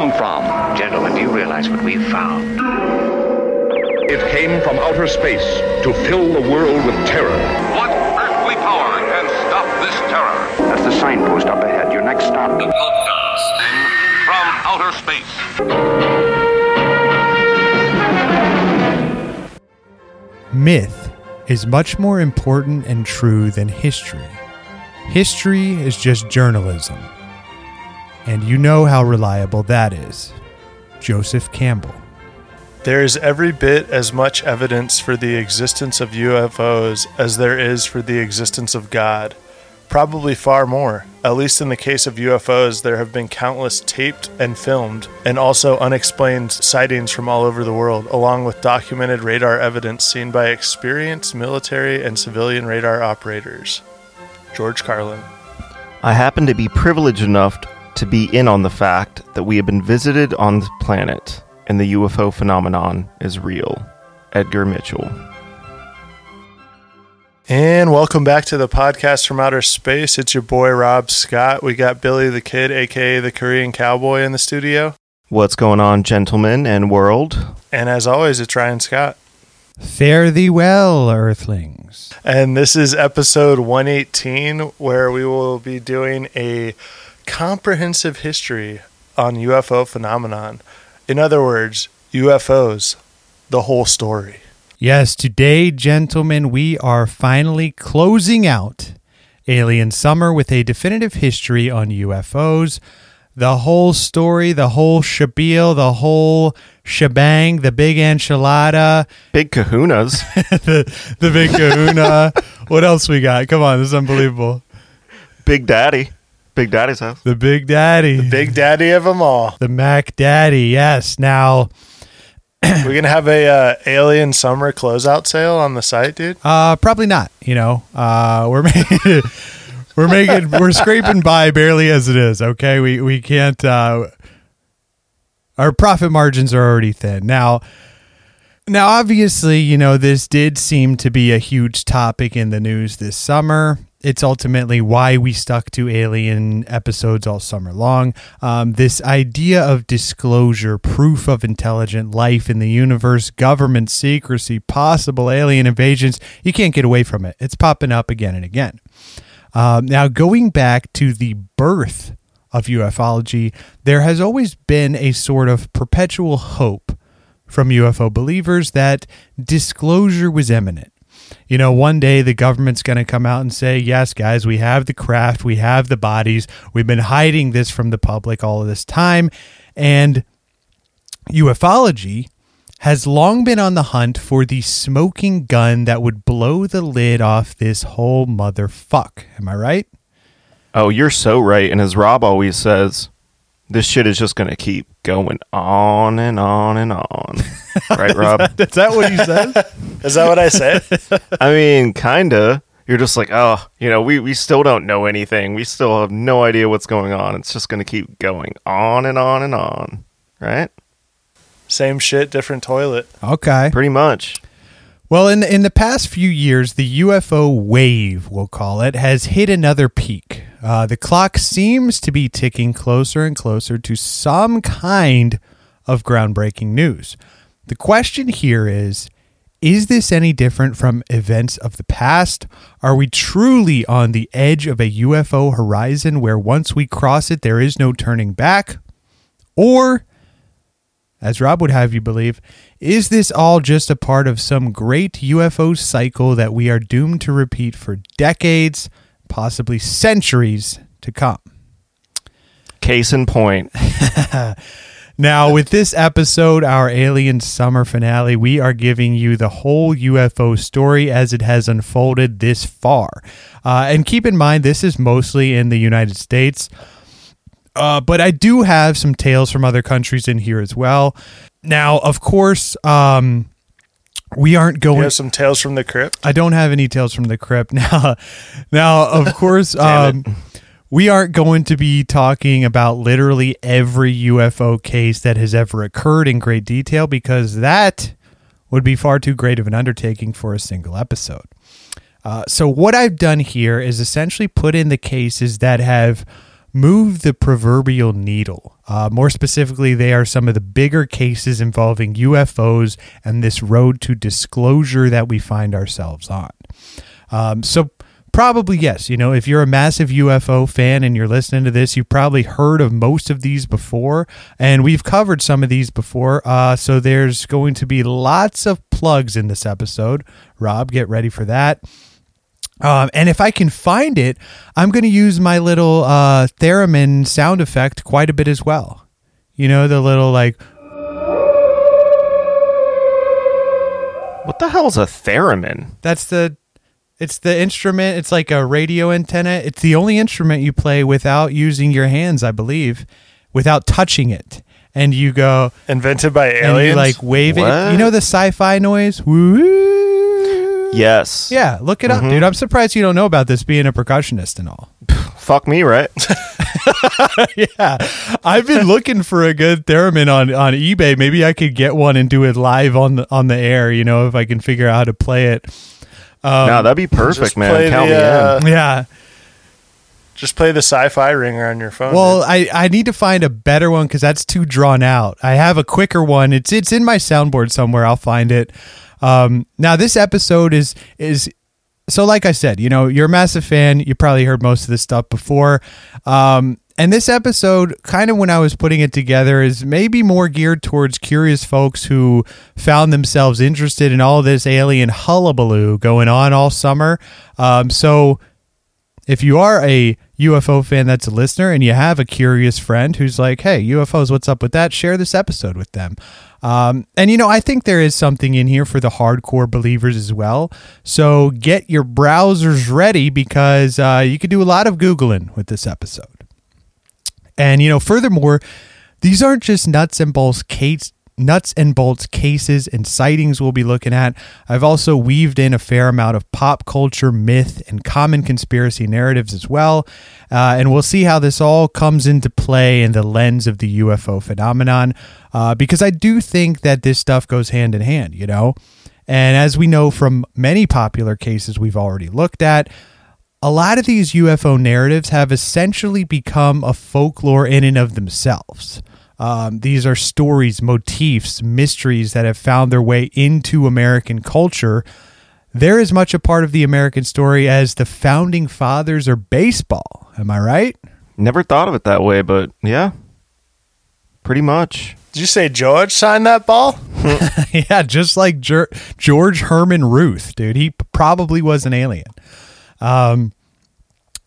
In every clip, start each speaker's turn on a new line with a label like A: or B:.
A: come from?
B: Gentlemen, do you realize what we've found?
C: It came from outer space to fill the world with terror.
D: What earthly power can stop this terror?
B: That's the signpost up ahead. Your next stop.
D: The broadcasting from outer space.
E: Myth is much more important and true than history. History is just journalism. And you know how reliable that is. Joseph Campbell.
F: There is every bit as much evidence for the existence of UFOs as there is for the existence of God. Probably far more. At least in the case of UFOs, there have been countless taped and filmed, and also unexplained sightings from all over the world, along with documented radar evidence seen by experienced military and civilian radar operators. George Carlin.
G: I happen to be privileged enough to be in on the fact that we have been visited on the planet and the UFO phenomenon is real. Edgar Mitchell.
F: And welcome back to the podcast from outer space. It's your boy Rob Scott. We got Billy the Kid, aka the Korean Cowboy, in the studio.
G: What's going on, gentlemen and world?
F: And as always, it's Ryan Scott.
E: Fare thee well, Earthlings.
F: And this is episode 118, where we will be doing a comprehensive history on UFO phenomenon. In other words, UFOs, the whole story.
E: Yes, today, gentlemen, we are finally closing out Alien Summer with a definitive history on UFOs. The whole story, the whole shabil, the whole shebang, the big enchilada,
G: Big kahunas.
E: the, the big kahuna. what else we got? Come on, this is unbelievable.
G: Big Daddy. Big Daddy's house.
E: The Big Daddy.
F: The Big daddy of them all.
E: The Mac Daddy, yes. Now,
F: We're going to have a uh, Alien Summer closeout sale on the site, dude.
E: uh, probably not. You know, uh, we're making, we're making, we're scraping by barely as it is. Okay, we we can't. Uh, our profit margins are already thin now. Now, obviously, you know this did seem to be a huge topic in the news this summer. It's ultimately why we stuck to alien episodes all summer long. Um, this idea of disclosure, proof of intelligent life in the universe, government secrecy, possible alien invasions, you can't get away from it. It's popping up again and again. Um, now, going back to the birth of ufology, there has always been a sort of perpetual hope from UFO believers that disclosure was imminent. You know, one day the government's going to come out and say, yes, guys, we have the craft, we have the bodies, we've been hiding this from the public all of this time. And ufology has long been on the hunt for the smoking gun that would blow the lid off this whole motherfuck. Am I right?
G: Oh, you're so right. And as Rob always says, this shit is just going to keep going on and on and on. right, Rob?
E: Is that what you said?
F: Is that what I said?
G: I mean, kinda. You're just like, oh, you know, we, we still don't know anything. We still have no idea what's going on. It's just going to keep going on and on and on. Right?
F: Same shit, different toilet.
E: okay.
G: Pretty much.
E: Well, in in the past few years, the UFO wave, we'll call it, has hit another peak. Uh, the clock seems to be ticking closer and closer to some kind of groundbreaking news. The question here is Is this any different from events of the past? Are we truly on the edge of a UFO horizon where once we cross it, there is no turning back? Or as Rob would have you believe, is this all just a part of some great UFO cycle that we are doomed to repeat for decades, possibly centuries to come?
G: Case in point.
E: Now, with this episode, our Alien Summer finale, we are giving you the whole UFO story as it has unfolded this far. Uh, and keep in mind, this is mostly in the United States. Uh, but I do have some tales from other countries in here as well. Now, of course, um, we aren't
F: You
E: going.
F: have some tales from the crypt.
E: I don't have any tales from the crypt now. Now, of course, um, we aren't going to be talking about literally every UFO case that has ever occurred in great detail because that would be far too great of an undertaking for a single episode. Uh, so, what I've done here is essentially put in the cases that have move the proverbial needle. Uh, more specifically, they are some of the bigger cases involving UFOs and this road to disclosure that we find ourselves on. Um, so, probably yes. You know, if you're a massive UFO fan and you're listening to this, you've probably heard of most of these before, and we've covered some of these before. Uh, so, there's going to be lots of plugs in this episode. Rob, get ready for that. Um, and if I can find it, I'm going to use my little uh, theremin sound effect quite a bit as well. You know, the little like,
G: What the hell's a theremin?
E: that's the, it's the instrument. It's like a radio antenna. It's the only instrument you play without using your hands, I believe, without touching it. And you go,
F: Invented by
E: and
F: aliens.
E: you like wave it. You know the sci-fi noise? Woo.
G: Yes.
E: Yeah, look it up, dude. I'm surprised you don't know about this being a percussionist and all.
G: Fuck me, right?
E: yeah, I've been looking for a good theremin on on eBay. Maybe I could get one and do it live on the on the air. You know, if I can figure out how to play it.
G: no, that'd be perfect,
F: Just
G: man.
F: play
G: Count
F: the,
G: me
F: uh,
G: in.
E: Yeah.
F: just play the sci-fi ringer on your phone.
E: Well, I I need to find a better one because that's too drawn out. I have a quicker one. It's it's in my soundboard somewhere. I'll find it. Um, now this episode is is so like I said, you know, you're a massive fan. You probably heard most of this stuff before. Um, and this episode, kind of when I was putting it together, is maybe more geared towards curious folks who found themselves interested in all this alien hullabaloo going on all summer. Um, so if you are a UFO fan that's a listener and you have a curious friend who's like, hey, UFOs, what's up with that? Share this episode with them. Um, and, you know, I think there is something in here for the hardcore believers as well. So get your browsers ready because uh, you could do a lot of Googling with this episode. And, you know, furthermore, these aren't just nuts and bolts case nuts and bolts cases and sightings we'll be looking at. I've also weaved in a fair amount of pop culture, myth, and common conspiracy narratives as well. Uh, and we'll see how this all comes into play in the lens of the UFO phenomenon. Uh, because I do think that this stuff goes hand in hand, you know? And as we know from many popular cases we've already looked at, a lot of these UFO narratives have essentially become a folklore in and of themselves. Um, these are stories, motifs, mysteries that have found their way into American culture. They're as much a part of the American story as the founding fathers or baseball. Am I right?
G: Never thought of it that way, but yeah, pretty much.
F: Did you say George signed that ball?
E: yeah, just like Ger- George Herman Ruth, dude. He probably was an alien. Um,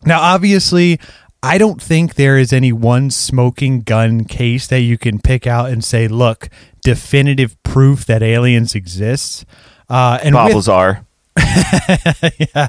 E: now, obviously, I don't think there is any one smoking gun case that you can pick out and say, look, definitive proof that aliens exist. Uh, and
G: Bob
E: with-
G: Lazar.
E: yeah.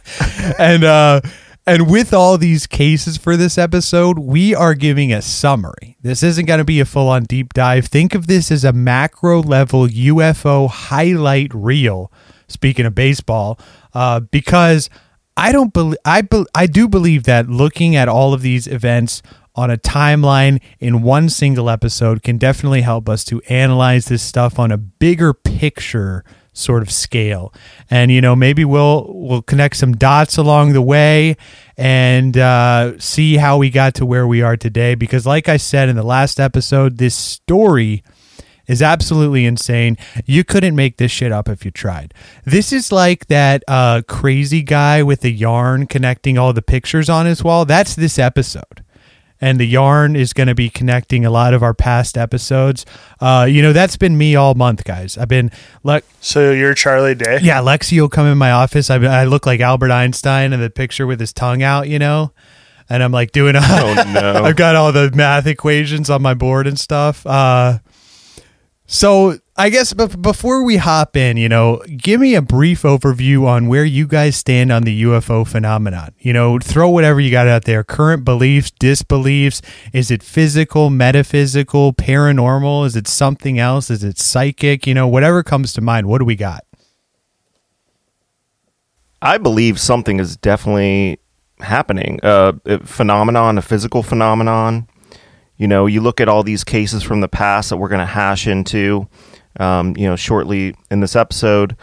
E: And uh and with all these cases for this episode, we are giving a summary. This isn't going to be a full on deep dive. Think of this as a macro level UFO highlight reel. Speaking of baseball, uh, because I don't believe I be- I do believe that looking at all of these events on a timeline in one single episode can definitely help us to analyze this stuff on a bigger picture sort of scale. And you know maybe we'll we'll connect some dots along the way and uh, see how we got to where we are today because like i said in the last episode this story is absolutely insane you couldn't make this shit up if you tried this is like that uh, crazy guy with the yarn connecting all the pictures on his wall that's this episode and the yarn is going to be connecting a lot of our past episodes. Uh, you know, that's been me all month, guys. I've been like,
F: So you're Charlie Day?
E: yeah, Lexi will come in my office. I, I look like Albert Einstein in the picture with his tongue out, you know, and I'm like doing. A,
G: Oh, no.
E: I've got all the math equations on my board and stuff. Uh, so I guess bef- before we hop in, you know, give me a brief overview on where you guys stand on the UFO phenomenon. You know, throw whatever you got out there. Current beliefs, disbeliefs. Is it physical, metaphysical, paranormal? Is it something else? Is it psychic? You know, whatever comes to mind. What do we got?
G: I believe something is definitely happening. Uh, a phenomenon, a physical phenomenon. You know, you look at all these cases from the past that we're going to hash into, um, you know, shortly in this episode.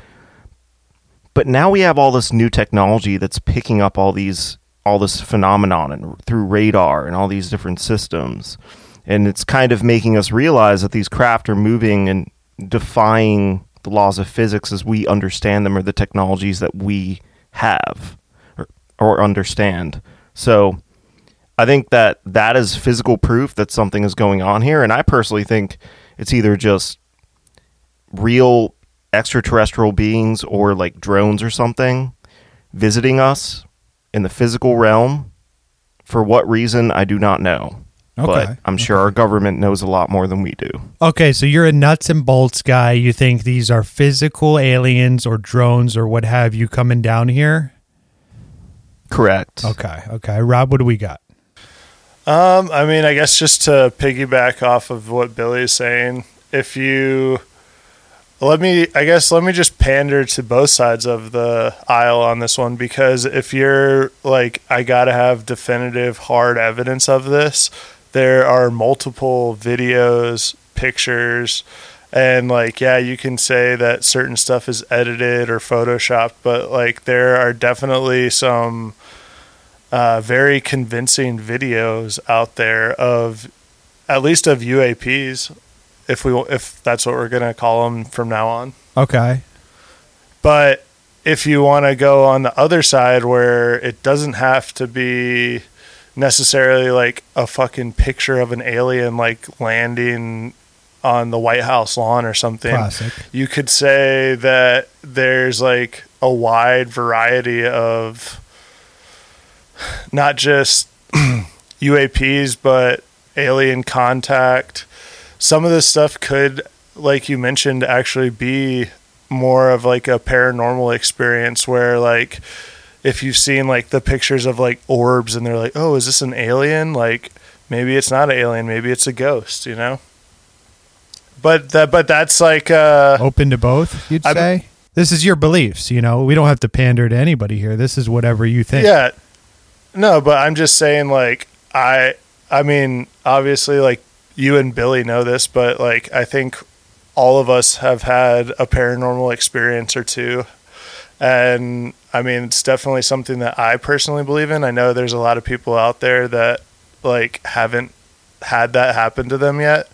G: But now we have all this new technology that's picking up all these all this phenomenon and through radar and all these different systems. And it's kind of making us realize that these craft are moving and defying the laws of physics as we understand them or the technologies that we have or, or understand. So I think that that is physical proof that something is going on here. And I personally think it's either just real extraterrestrial beings or like drones or something visiting us in the physical realm. For what reason, I do not know.
E: Okay.
G: But I'm sure our government knows a lot more than we do.
E: Okay, so you're a nuts and bolts guy. You think these are physical aliens or drones or what have you coming down here?
G: Correct.
E: Okay, okay. Rob, what do we got?
F: Um, I mean, I guess just to piggyback off of what Billy is saying, if you let me, I guess, let me just pander to both sides of the aisle on this one because if you're like, I got to have definitive, hard evidence of this, there are multiple videos, pictures, and like, yeah, you can say that certain stuff is edited or photoshopped, but like, there are definitely some uh, very convincing videos out there of at least of UAPs, if we if that's what we're gonna call them from now on.
E: Okay.
F: But if you want to go on the other side where it doesn't have to be necessarily like a fucking picture of an alien like landing on the White House lawn or something.
E: Classic.
F: You could say that there's like a wide variety of not just UAPs, but alien contact. Some of this stuff could, like you mentioned, actually be more of like a paranormal experience where, like, if you've seen like the pictures of like orbs and they're like, oh, is this an alien? Like, maybe it's not an alien, maybe it's a ghost, you know? But that, but that's like, uh,
E: Open to both, you'd
F: I'm-
E: say? This is your beliefs, you know. We don't have to pander to anybody here. This is whatever you think.
F: Yeah. No, but I'm just saying like I I mean, obviously like you and Billy know this, but like I think all of us have had a paranormal experience or two. And I mean, it's definitely something that I personally believe in. I know there's a lot of people out there that like haven't had that happen to them yet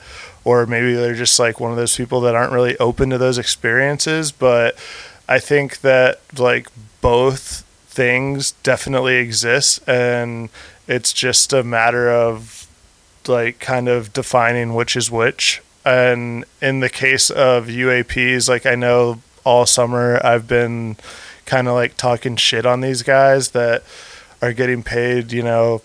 F: or maybe they're just like one of those people that aren't really open to those experiences, but I think that like both things definitely exist and it's just a matter of like kind of defining which is which. And in the case of UAPs like I know all summer I've been kind of like talking shit on these guys that are getting paid you know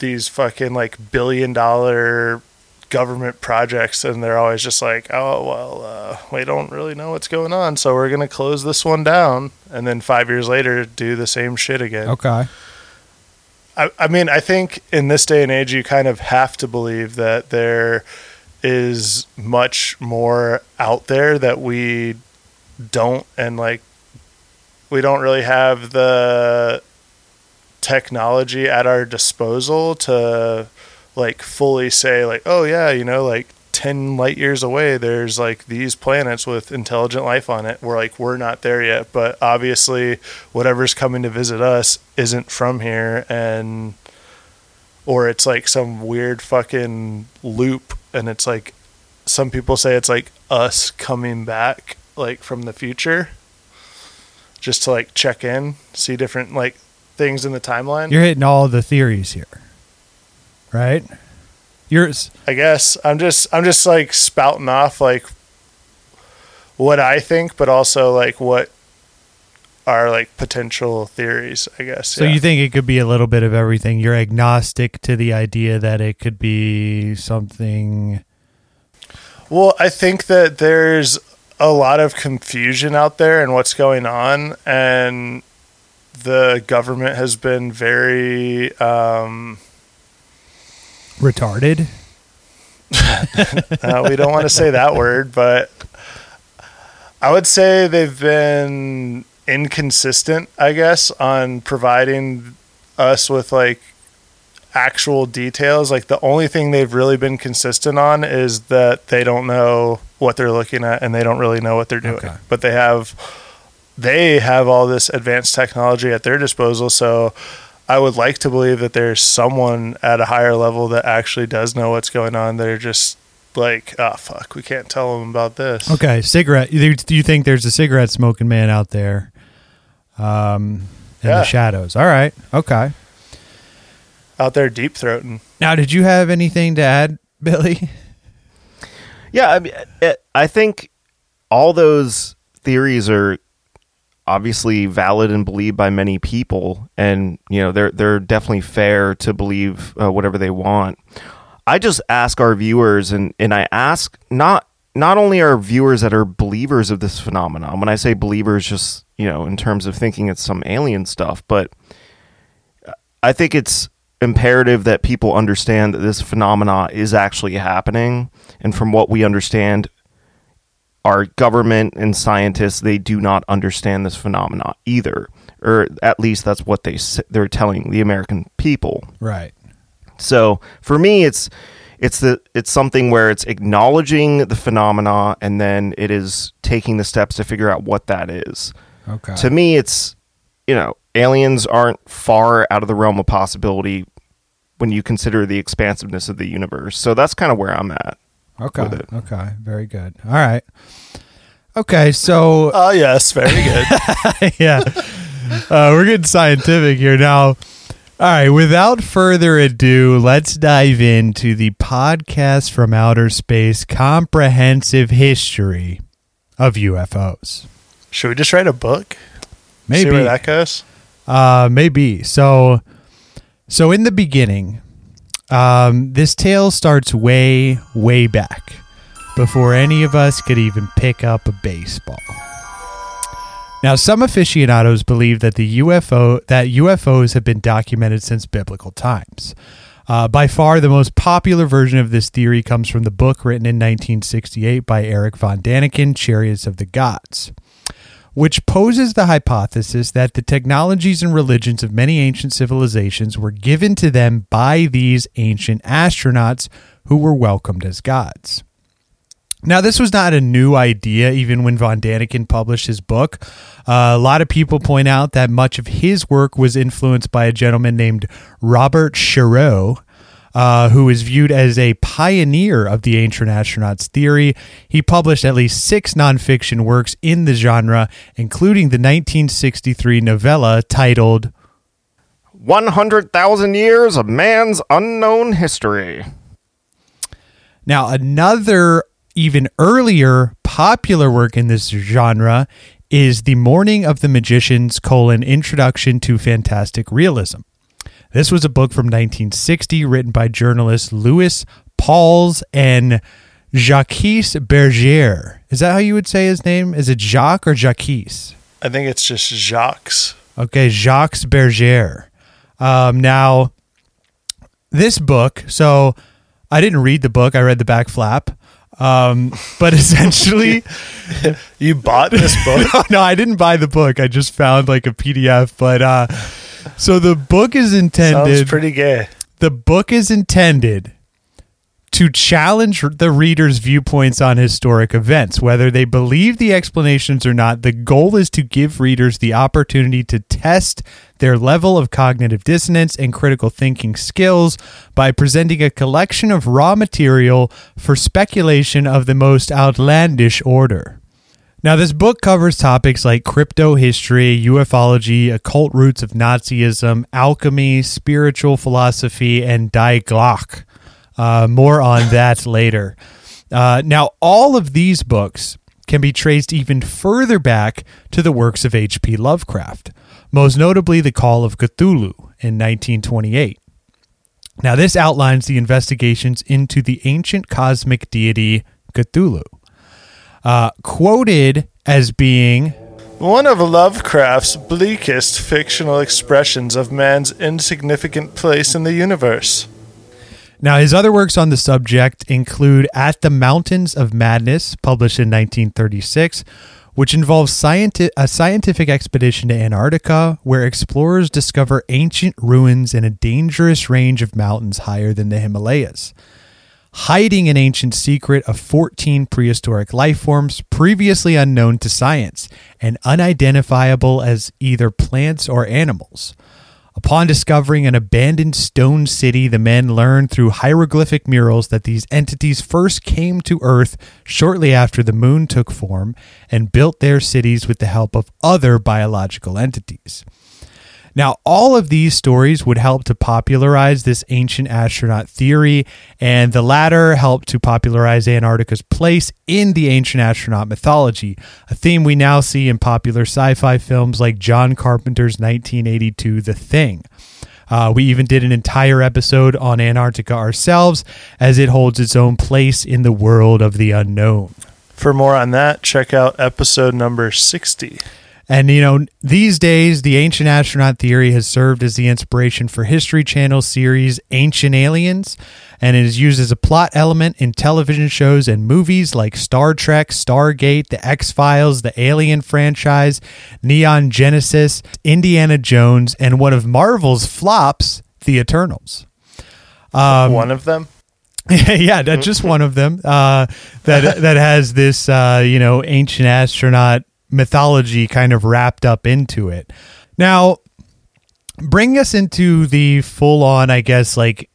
F: these fucking like billion dollar government projects and they're always just like oh well uh, we don't really know what's going on so we're going to close this one down and then five years later do the same shit again
E: Okay.
F: I, I mean i think in this day and age you kind of have to believe that there is much more out there that we don't and like we don't really have the technology at our disposal to like fully say like oh yeah you know like 10 light years away there's like these planets with intelligent life on it we're like we're not there yet but obviously whatever's coming to visit us isn't from here and or it's like some weird fucking loop and it's like some people say it's like us coming back like from the future just to like check in see different like things in the timeline
E: You're hitting all the theories here. Right? Yours
F: I guess I'm just I'm just like spouting off like what I think, but also like what are like potential theories. I guess.
E: So
F: yeah.
E: you think it could be a little bit of everything. You're agnostic to the idea that it could be something
F: Well, I think that there's a lot of confusion out there and what's going on, and the government has been very. Um,
E: retarded.
F: uh, we don't want to say that word, but I would say they've been inconsistent, I guess, on providing us with like actual details. Like the only thing they've really been consistent on is that they don't know what they're looking at and they don't really know what they're doing.
E: Okay.
F: But they have they have all this advanced technology at their disposal, so I would like to believe that there's someone at a higher level that actually does know what's going on. They're just like, oh fuck, we can't tell them about this.
E: Okay, cigarette. Do do you think there's a cigarette smoking man out there? Um, in
F: Yeah.
E: the shadows. All right. Okay.
F: Out there deep throating.
E: Now, did you have anything to add, Billy?
G: Yeah, I mean, it, I think all those theories are obviously valid and believed by many people, and you know they're they're definitely fair to believe uh, whatever they want. I just ask our viewers, and and I ask not not only our viewers that are believers of this phenomenon. When I say believers, just you know, in terms of thinking it's some alien stuff, but I think it's imperative that people understand that this phenomena is actually happening. And from what we understand, our government and scientists they do not understand this phenomena either, or at least that's what they they're telling the American people.
E: Right.
G: So for me, it's it's the it's something where it's acknowledging the phenomena and then it is taking the steps to figure out what that is
E: Okay.
G: to me it's you know aliens aren't far out of the realm of possibility when you consider the expansiveness of the universe so that's kind of where i'm at
E: okay. Okay. Very good. All right. Okay. So
F: Oh yes, very good.
E: yeah. Uh, we're getting scientific here now. All right, without further ado, let's dive into the podcast from outer space comprehensive history of UFOs.
F: Should we just write a book? See
E: Maybe
F: where that goes.
E: uh maybe. So so in the beginning, um this tale starts way way back before any of us could even pick up a baseball. Now, some aficionados believe that the UFO that UFOs have been documented since biblical times. Uh, by far, the most popular version of this theory comes from the book written in 1968 by Eric von Daniken, "Chariots of the Gods," which poses the hypothesis that the technologies and religions of many ancient civilizations were given to them by these ancient astronauts who were welcomed as gods. Now, this was not a new idea, even when Von Daniken published his book. Uh, a lot of people point out that much of his work was influenced by a gentleman named Robert Charroux, uh, who is viewed as a pioneer of the ancient astronauts theory. He published at least six nonfiction works in the genre, including the 1963 novella titled
G: 100000 years of man's unknown history
E: Now, another even earlier popular work in this genre is The Morning of the Magicians, colon, Introduction to Fantastic Realism. This was a book from 1960 written by journalists Louis Pauwels and Jacques Bergier. Is that how you would say his name? Is it Jacques or Jacques?
F: I think it's just Jacques.
E: Okay, Jacques Bergier. Um, now, this book, so I didn't read the book, I read the back flap. Um, but essentially,
F: You bought this book?
E: no, no, I didn't buy the book. I just found like a PDF. But uh, so the book is
F: Sounds
E: intended.
F: pretty gay.
E: the book is intended to challenge the reader's viewpoints on historic events, whether they believe the explanations or not. The goal is to give readers the opportunity to test their level of cognitive dissonance and critical thinking skills by presenting a collection of raw material for speculation of the most outlandish order. Now, this book covers topics like crypto history, ufology, occult roots of Nazism, alchemy, spiritual philosophy, and Die Glocke. Uh, more on that later. Uh, now, all of these books can be traced even further back to the works of H.P. Lovecraft, most notably The Call of Cthulhu in 1928. Now, this outlines the investigations into the ancient cosmic deity Cthulhu. Uh, quoted as being
F: One of Lovecraft's bleakest fictional expressions of man's insignificant place in the universe.
E: Now, his other works on the subject include At the Mountains of Madness, published in 1936, which involves scienti- a scientific expedition to Antarctica where explorers discover ancient ruins in a dangerous range of mountains higher than the Himalayas. Hiding an ancient secret of 14 prehistoric life forms previously unknown to science and unidentifiable as either plants or animals. Upon discovering an abandoned stone city, the men learned through hieroglyphic murals that these entities first came to Earth shortly after the moon took form and built their cities with the help of other biological entities. Now, all of these stories would help to popularize this ancient astronaut theory, and the latter helped to popularize Antarctica's place in the ancient astronaut mythology, a theme we now see in popular sci fi films like John Carpenter's 1982 The Thing. Uh, we even did an entire episode on Antarctica ourselves, as it holds its own place in the world of the unknown.
F: For more on that, check out episode number 60.
E: And, you know, these days, the ancient astronaut theory has served as the inspiration for History Channel series Ancient Aliens, and it is used as a plot element in television shows and movies like Star Trek, Stargate, The X Files, the Alien franchise, Neon Genesis, Indiana Jones, and one of Marvel's flops, The Eternals. Um,
F: One of them?
E: yeah, that's just one of them. Uh, that that has this uh, you know ancient astronaut mythology kind of wrapped up into it. Now, bring us into the full on, I guess, like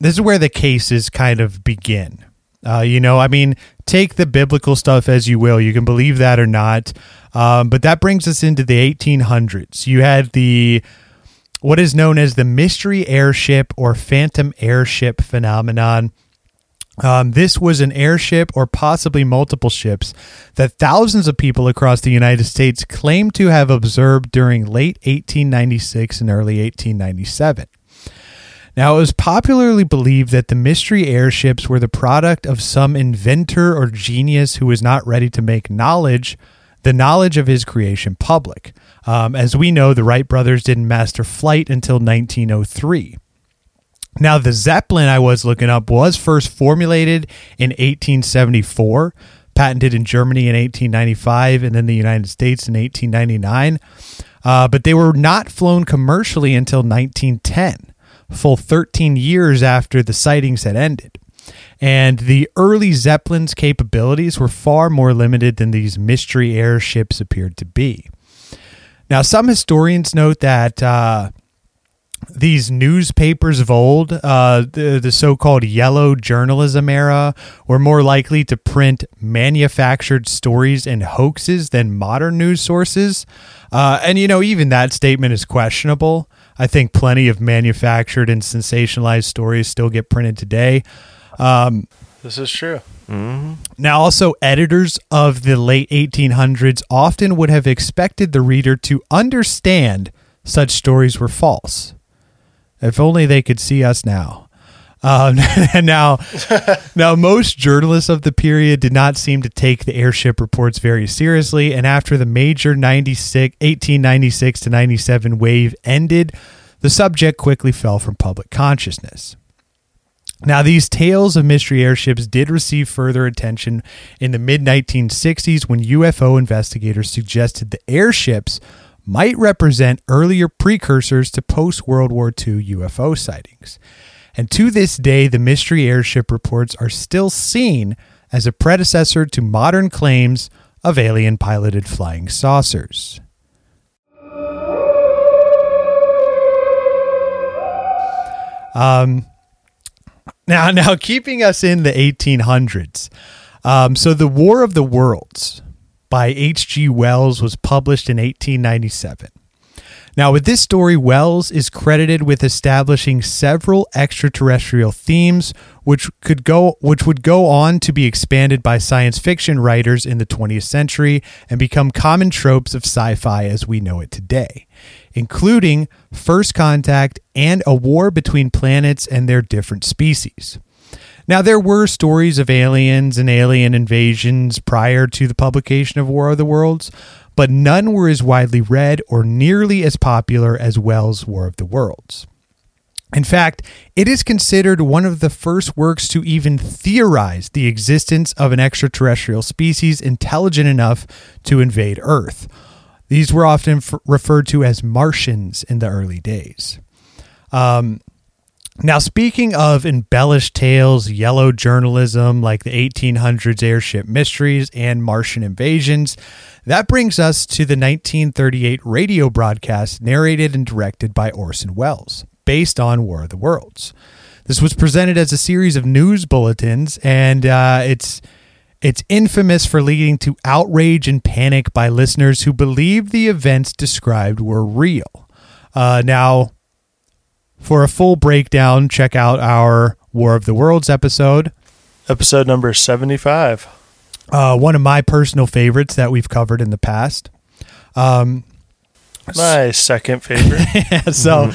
E: this is where the cases kind of begin. Uh, you know, I mean, take the biblical stuff as you will. You can believe that or not. Um, but that brings us into the 1800s. You had the what is known as the mystery airship or phantom airship phenomenon. Um, this was an airship or possibly multiple ships that thousands of people across the United States claimed to have observed during late 1896 and early 1897. Now, it was popularly believed that the mystery airships were the product of some inventor or genius who was not ready to make knowledge, the knowledge of his creation, public. Um, as we know, the Wright brothers didn't master flight until 1903. Now, the Zeppelin I was looking up was first formulated in 1874, patented in Germany in 1895, and then the United States in 1899. Uh, but they were not flown commercially until 1910, full 13 years after the sightings had ended. And the early Zeppelin's capabilities were far more limited than these mystery airships appeared to be. Now, some historians note that. Uh, these newspapers of old, uh, the, the so called yellow journalism era, were more likely to print manufactured stories and hoaxes than modern news sources. Uh, and, you know, even that statement is questionable. I think plenty of manufactured and sensationalized stories still get printed today. Um,
F: This is true.
E: now, also, editors of the late 1800s often would have expected the reader to understand such stories were false. If only they could see us now. Um, and now, now most journalists of the period did not seem to take the airship reports very seriously. And after the major 96, 1896 to 97 wave ended, the subject quickly fell from public consciousness. Now, these tales of mystery airships did receive further attention in the mid 1960s when UFO investigators suggested the airships might represent earlier precursors to post World War II UFO sightings. And to this day, the mystery airship reports are still seen as a predecessor to modern claims of alien piloted flying saucers. Um, now, now keeping us in the 1800s. Um, so, the War of the Worlds by H.G. Wells was published in 1897. Now, with this story, Wells is credited with establishing several extraterrestrial themes, which could go, which would go on to be expanded by science fiction writers in the 20th century and become common tropes of sci-fi as we know it today, including first contact and a war between planets and their different species. Now, there were stories of aliens and alien invasions prior to the publication of War of the Worlds, but none were as widely read or nearly as popular as Wells' War of the Worlds. In fact, it is considered one of the first works to even theorize the existence of an extraterrestrial species intelligent enough to invade Earth. These were often f- referred to as Martians in the early days. Um, Now, speaking of embellished tales, yellow journalism like the 1800s airship mysteries and Martian invasions, that brings us to the 1938 radio broadcast narrated and directed by Orson Welles, based on War of the Worlds. This was presented as a series of news bulletins, and uh, it's it's infamous for leading to outrage and panic by listeners who believed the events described were real. Uh, now, for a full breakdown, check out our War of the Worlds episode.
F: Episode number 75.
E: Uh, one of my personal favorites that we've covered in the past. Um,
F: My second favorite.
E: so,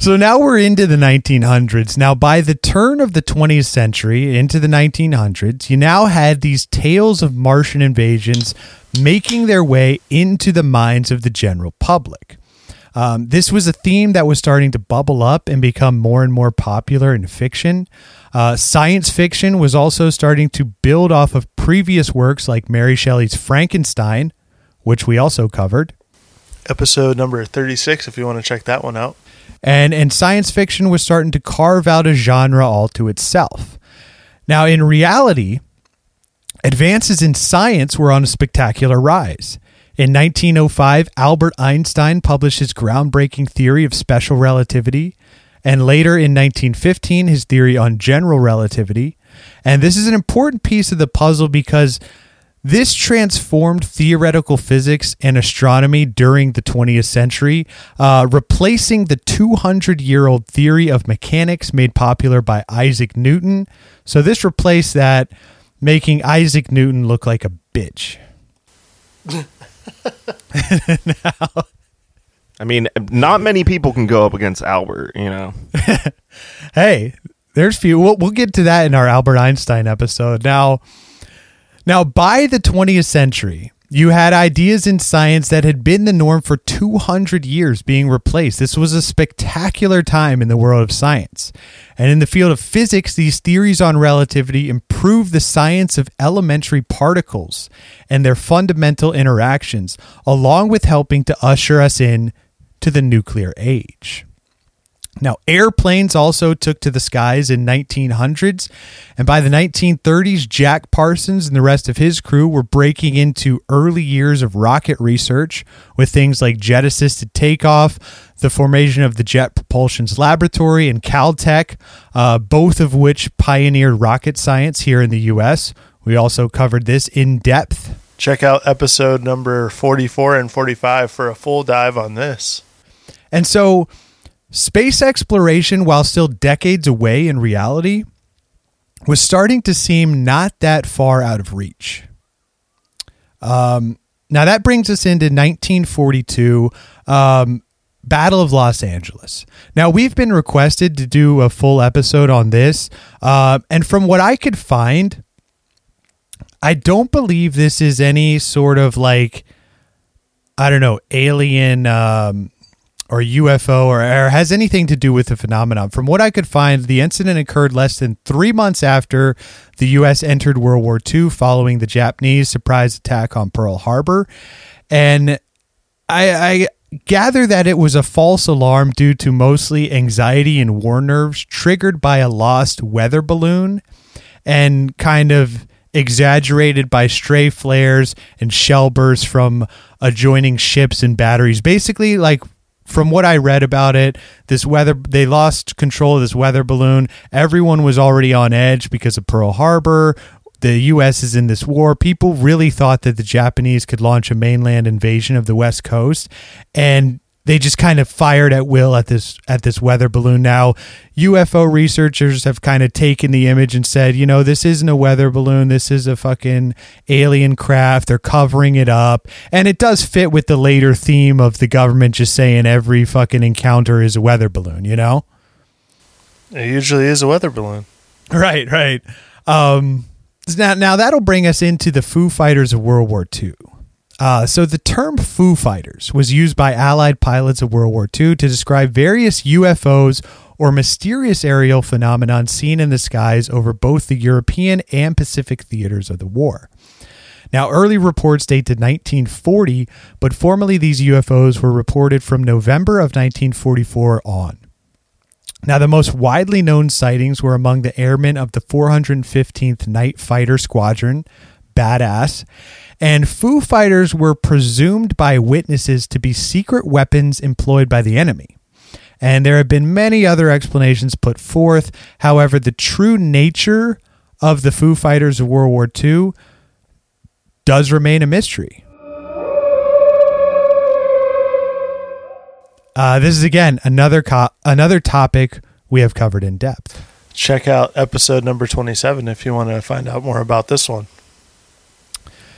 E: so now we're into the 1900s. Now, by the turn of the 20th century into the 1900s, you now had these tales of Martian invasions making their way into the minds of the general public. Um, this was a theme that was starting to bubble up and become more and more popular in fiction. Uh, science fiction was also starting to build off of previous works like Mary Shelley's Frankenstein, which we also covered.
F: Episode number 36, if you want to check that one out.
E: and and science fiction was starting to carve out a genre all to itself. Now, in reality, advances in science were on a spectacular rise. In 1905, Albert Einstein published his groundbreaking theory of special relativity, and later in 1915, his theory on general relativity. And this is an important piece of the puzzle because this transformed theoretical physics and astronomy during the 20th century, uh, replacing the 200 year old theory of mechanics made popular by Isaac Newton. So, this replaced that, making Isaac Newton look like a bitch.
G: I mean, not many people can go up against Albert, you know.
E: Hey, there's few. We'll, we'll get to that in our Albert Einstein episode. Now, now by the 20th century, you had ideas in science that had been the norm for 200 years being replaced. This was a spectacular time in the world of science. And in the field of physics, these theories on relativity improved the science of elementary particles and their fundamental interactions, along with helping to usher us in to the nuclear age. Now, airplanes also took to the skies in 1900s, and by the 1930s, Jack Parsons and the rest of his crew were breaking into early years of rocket research with things like jet-assisted takeoff, the formation of the Jet Propulsion's Laboratory, and Caltech, uh, both of which pioneered rocket science here in the U.S. We also covered this in depth
F: Check out episode number 44 and 45 for a full dive on this.
E: And so, space exploration, while still decades away in reality, was starting to seem not that far out of reach. Um, now, that brings us into 1942. Um, Battle of Los Angeles. Now, we've been requested to do a full episode on this. Uh, and from what I could find, I don't believe this is any sort of like, I don't know, alien um, or UFO or, or has anything to do with the phenomenon. From what I could find, the incident occurred less than three months after the U.S. entered World War II following the Japanese surprise attack on Pearl Harbor. And I, I gather that it was a false alarm due to mostly anxiety and war nerves triggered by a lost weather balloon and kind of exaggerated by stray flares and shell bursts from adjoining ships and batteries. Basically, like from what I read about it, this weather they lost control of this weather balloon. Everyone was already on edge because of Pearl Harbor. The US is in this war. People really thought that the Japanese could launch a mainland invasion of the West Coast and they just kind of fired at will at this at this weather balloon. Now, UFO researchers have kind of taken the image and said, you know, this isn't a weather balloon. This is a fucking alien craft. They're covering it up, and it does fit with the later theme of the government just saying every fucking encounter is a weather balloon. You know?
F: It usually is a weather balloon.
E: Right, right. Um, now, now that'll bring us into the Foo Fighters of World War II. Uh, so the term Foo Fighters was used by Allied pilots of World War II to describe various UFOs or mysterious aerial phenomenon seen in the skies over both the European and Pacific theaters of the war. Now, early reports date to 1940, but formally these UFOs were reported from November of 1944 on. Now, the most widely known sightings were among the airmen of the 415th Night Fighter Squadron, badass, and Foo Fighters were presumed by witnesses to be secret weapons employed by the enemy. And there have been many other explanations put forth. However, the true nature of the Foo Fighters of World War II does remain a mystery. Uh, this is again another co- another topic we have covered in depth.
F: Check out episode number 27 if you want to find out more about this one.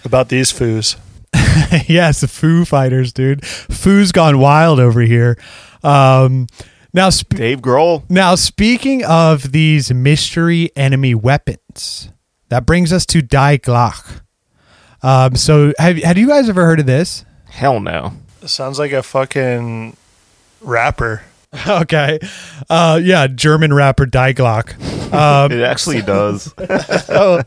F: About these foos.
E: yes, the Foo Fighters, dude. Foo's gone wild over here. Um, now, sp-
G: Dave Grohl.
E: now speaking of these mystery enemy weapons, that brings us to Die Glocke. Um, so, have have you guys ever heard of this?
G: Hell no.
F: Sounds like a fucking rapper.
E: okay, uh, yeah, German rapper Die Glocke. Um,
G: It actually does.
E: So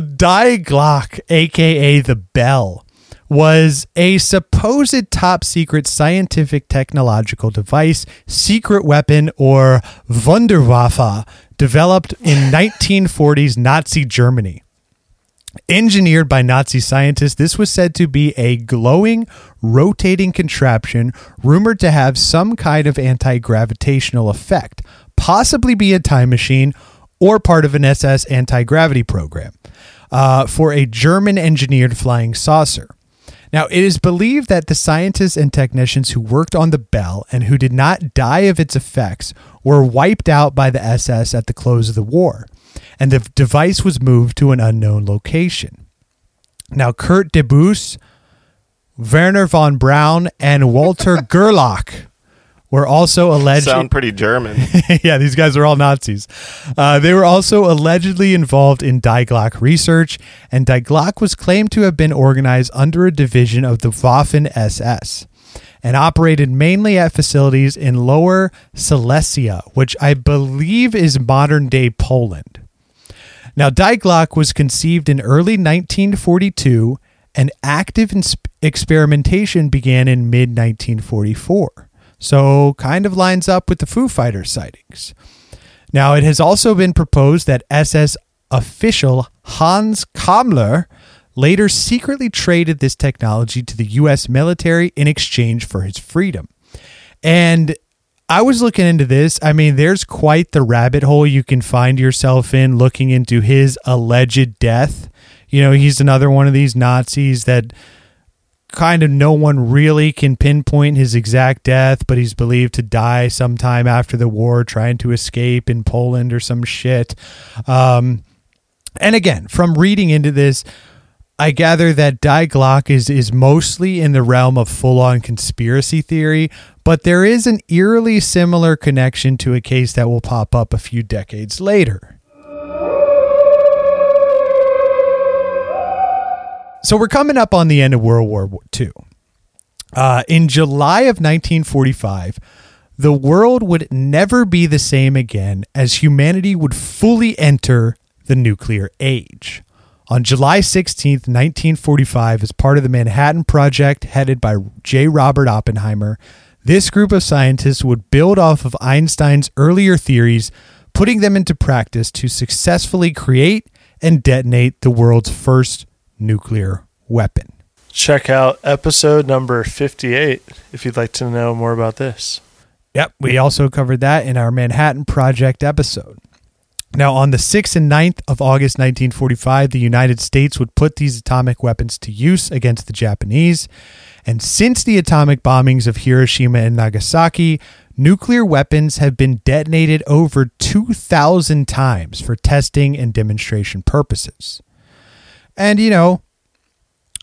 E: Die Glocke, aka the Bell, was a supposed top secret scientific technological device, secret weapon, or Wunderwaffe, developed in 1940s Nazi Germany. Engineered by Nazi scientists, this was said to be a glowing, rotating contraption rumored to have some kind of anti gravitational effect, possibly be a time machine or part of an SS anti gravity program uh, for a German engineered flying saucer. Now, it is believed that the scientists and technicians who worked on the Bell and who did not die of its effects were wiped out by the SS at the close of the war, and the device was moved to an unknown location. Now, Kurt Debus, Wernher von Braun, and Walter Gerlach were also alleged.
G: Sound pretty German.
E: yeah, these guys are all Nazis. Uh, they were also allegedly involved in Die Glocke research, and Die Glocke was claimed to have been organized under a division of the Waffen SS and operated mainly at facilities in Lower Silesia, which I believe is modern day Poland. Now, Die Glocke was conceived in early 1942, and active ins- experimentation began in mid 1944. So, kind of lines up with the Foo Fighters sightings. Now, it has also been proposed that SS official Hans Kammler later secretly traded this technology to the U.S. military in exchange for his freedom. And I was looking into this. I mean, there's quite the rabbit hole you can find yourself in looking into his alleged death. You know, he's another one of these Nazis that kind of no one really can pinpoint his exact death, but he's believed to die sometime after the war, trying to escape in Poland or some shit. Um, and again, from reading into this, I gather that Die Glocke is is mostly in the realm of full on conspiracy theory, but there is an eerily similar connection to a case that will pop up a few decades later. So we're coming up on the end of World War II. Uh, in July of 1945, the world would never be the same again as humanity would fully enter the nuclear age. On July 16th, 1945, as part of the Manhattan Project headed by J. Robert Oppenheimer, this group of scientists would build off of Einstein's earlier theories, putting them into practice to successfully create and detonate the world's first nuclear weapon.
F: Check out episode number 58 if you'd like to know more about this.
E: Yep, we also covered that in our Manhattan Project episode. Now, on the 6th and 9th of August 1945, the United States would put these atomic weapons to use against the Japanese. And since the atomic bombings of Hiroshima and Nagasaki, nuclear weapons have been detonated over 2,000 times for testing and demonstration purposes. And, you know,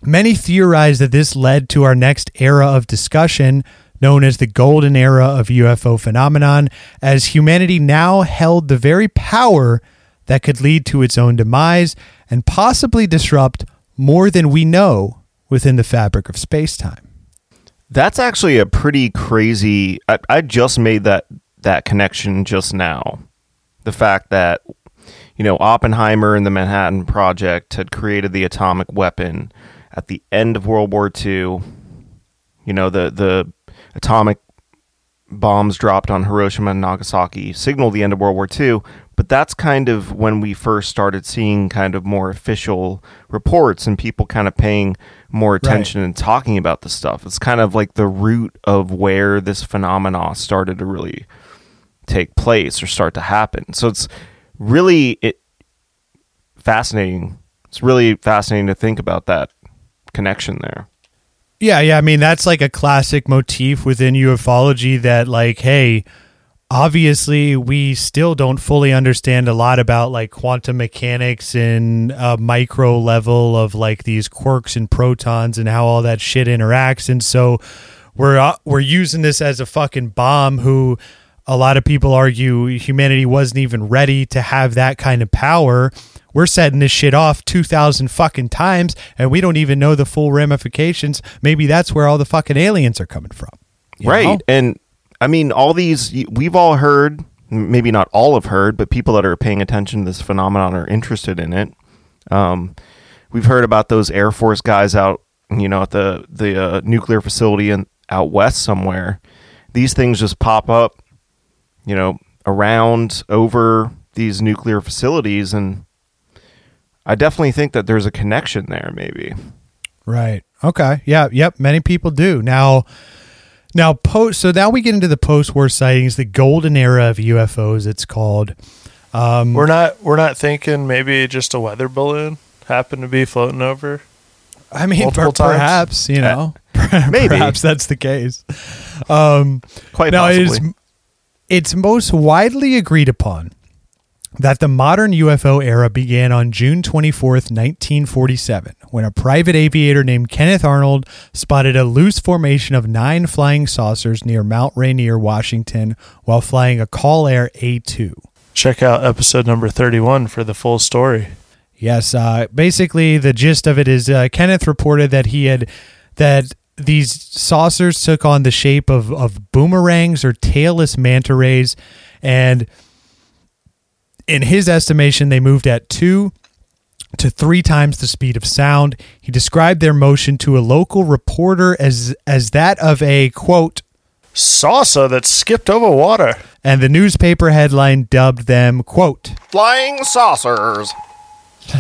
E: many theorize that this led to our next era of discussion known as the golden era of UFO phenomenon, as humanity now held the very power that could lead to its own demise and possibly disrupt more than we know within the fabric of space time.
G: That's actually a pretty crazy. I, I just made that that connection just now. The fact that you know Oppenheimer and the Manhattan Project had created the atomic weapon at the end of World War II. You know the the atomic bombs dropped on Hiroshima and Nagasaki signaled the end of World War II. But that's kind of when we first started seeing kind of more official reports and people kind of paying more attention and talking about this stuff. It's kind of like the root of where this phenomena started to really take place or start to happen. So it's really it fascinating. It's really fascinating to think about that connection there.
E: Yeah, yeah. I mean, that's like a classic motif within ufology that, like, hey, obviously we still don't fully understand a lot about like quantum mechanics and a micro level of like these quarks and protons and how all that shit interacts. And so we're uh, we're using this as a fucking bomb. Who a lot of people argue humanity wasn't even ready to have that kind of power we're setting this shit off 2000 fucking times and we don't even know the full ramifications. Maybe that's where all the fucking aliens are coming from.
G: right.
E: know?
G: And I mean, all these, we've all heard, maybe not all have heard, but people that are paying attention to this phenomenon are interested in it. Um, we've heard about those Air Force guys out, you know, at the, the uh, nuclear facility in, out west somewhere. These things just pop up, you know, around over these nuclear facilities and I definitely think that there's a connection there maybe.
E: Right. Okay. Yeah. Yep. Many people do now. Now, post. So now we get into the post-war sightings, the golden era of UFOs. It's called.
F: We're not we're not thinking maybe just a weather balloon happened to be floating over.
E: I mean, per- perhaps you know,
G: maybe.
E: perhaps that's the case. Um,
G: Quite
E: now it is. It's most widely agreed upon that the modern UFO era began on June 24th, 1947, when a private aviator named Kenneth Arnold spotted a loose formation of nine flying saucers near Mount Rainier, Washington, while flying a CallAir A2.
F: Check out episode number 31 for the full story.
E: Yes, uh, basically the gist of it is uh, Kenneth reported that he had that these saucers took on the shape of of boomerangs or tailless manta rays, and in his estimation, they moved at two to three times the speed of sound. He described their motion to a local reporter as as that of a quote
F: saucer that skipped over water.
E: and the newspaper headline dubbed them quote
G: Flying saucers.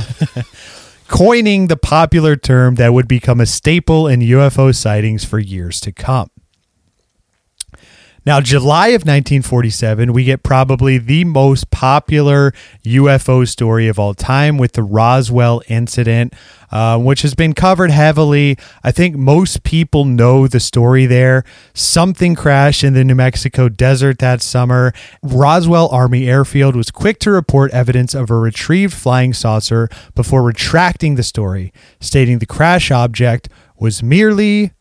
E: coining the popular term that would become a staple in UFO sightings for years to come. Now, July of 1947, we get probably the most popular UFO story of all time with the Roswell incident, uh, which has been covered heavily. I think most people know the story there. Something crashed in the New Mexico desert that summer. Roswell Army Airfield was quick to report evidence of a retrieved flying saucer before retracting the story, stating the crash object was merely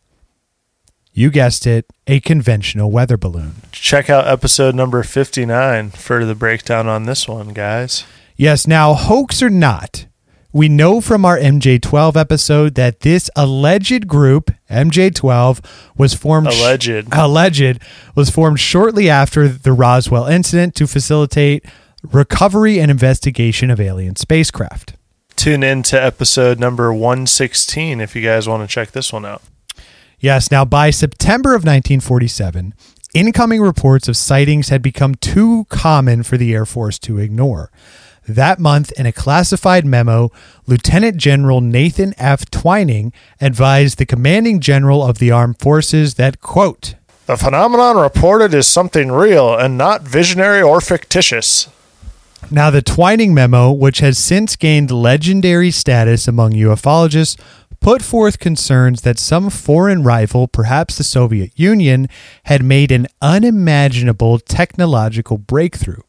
E: you guessed it, a conventional weather balloon.
F: Check out episode number 59 for the breakdown on this one, guys.
E: Yes, now, hoax or not, we know from our MJ12 episode that this alleged group, MJ12, was formed.
F: Alleged.
E: alleged was formed shortly after the Roswell incident to facilitate recovery and investigation of alien spacecraft.
F: Tune in to episode number 116 if you guys want to check this one out.
E: Yes, now by September of 1947, incoming reports of sightings had become too common for the Air Force to ignore. That month, in a classified memo, Lieutenant General Nathan F. Twining advised the commanding general of the armed forces that, quote,
F: The phenomenon reported is something real and not visionary or fictitious.
E: Now, the Twining memo, which has since gained legendary status among ufologists, put forth concerns that some foreign rival, perhaps the Soviet Union, had made an unimaginable technological breakthrough.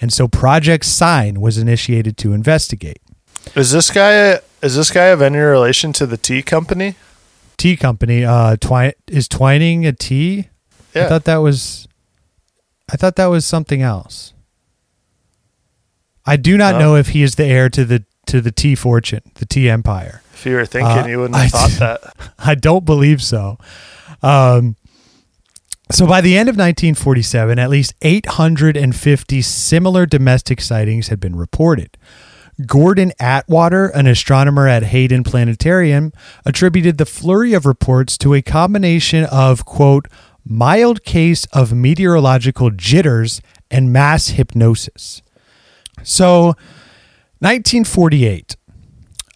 E: And so Project Sign was initiated to investigate.
F: Is this guy is this guy of any relation to the tea company?
E: Tea company, uh, Twi- is Twining a tea? I thought that was, I thought that was something else. I do not
F: No.
E: know if he is the heir to the to the tea fortune, the tea empire.
F: If you were thinking,
E: Uh,
F: you wouldn't
E: I-
F: have thought that.
E: I don't believe so. Um, so by the end of 1947, at least 850 similar domestic sightings had been reported. Gordon Atwater, an astronomer at Hayden Planetarium, attributed the flurry of reports to a combination of, quote, mild case of meteorological jitters and mass hypnosis. So, 1948,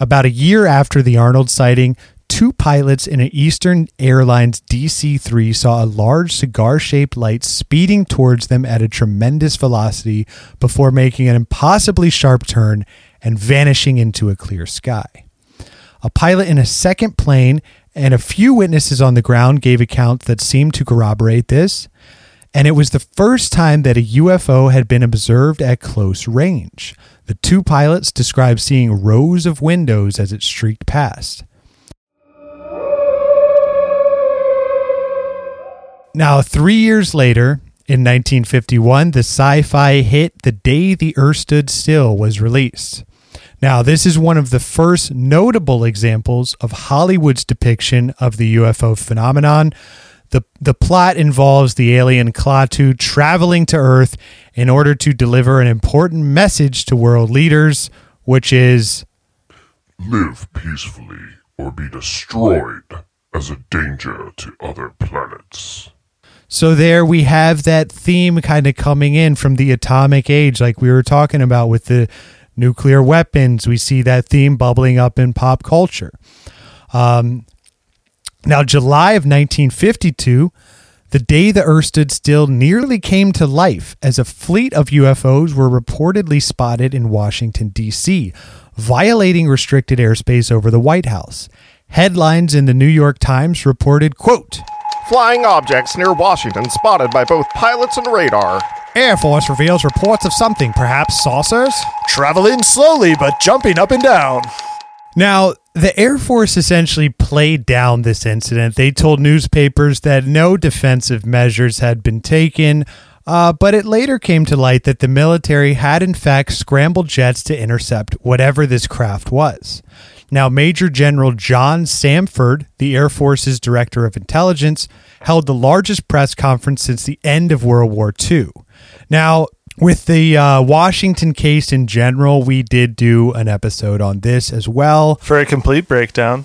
E: about a year after the Arnold sighting, two pilots in an Eastern Airlines DC 3 saw a large cigar shaped light speeding towards them at a tremendous velocity before making an impossibly sharp turn and vanishing into a clear sky. A pilot in a second plane and a few witnesses on the ground gave accounts that seemed to corroborate this. And it was the first time that a UFO had been observed at close range. The two pilots described seeing rows of windows as it streaked past. Now, three years later, in 1951, the sci fi hit The Day the Earth Stood Still was released. Now, this is one of the first notable examples of Hollywood's depiction of the UFO phenomenon. The, the plot involves the alien Klaatu traveling to Earth in order to deliver an important message to world leaders, which is
A: Live peacefully or be destroyed as a danger to other planets.
E: So there we have that theme kind of coming in from the atomic age, like we were talking about with the nuclear weapons. We see that theme bubbling up in pop culture. Um, now, July of 1952, the day the Earth stood still nearly came to life as a fleet of UFOs were reportedly spotted in Washington, D.C., violating restricted airspace over the White House. Headlines in the New York Times reported, quote,
G: Flying objects near Washington spotted by both pilots and radar.
E: Air Force reveals reports of something, perhaps saucers?
F: Traveling slowly, but jumping up and down.
E: Now, the Air Force essentially played down this incident. They told newspapers that no defensive measures had been taken, uh, but it later came to light that the military had, in fact, scrambled jets to intercept whatever this craft was. Now, Major General John Samford, the Air Force's Director of Intelligence, held the largest press conference since the end of World War II. Now, with the uh, Washington case in general, we did do an episode on this as well.
F: For a complete breakdown,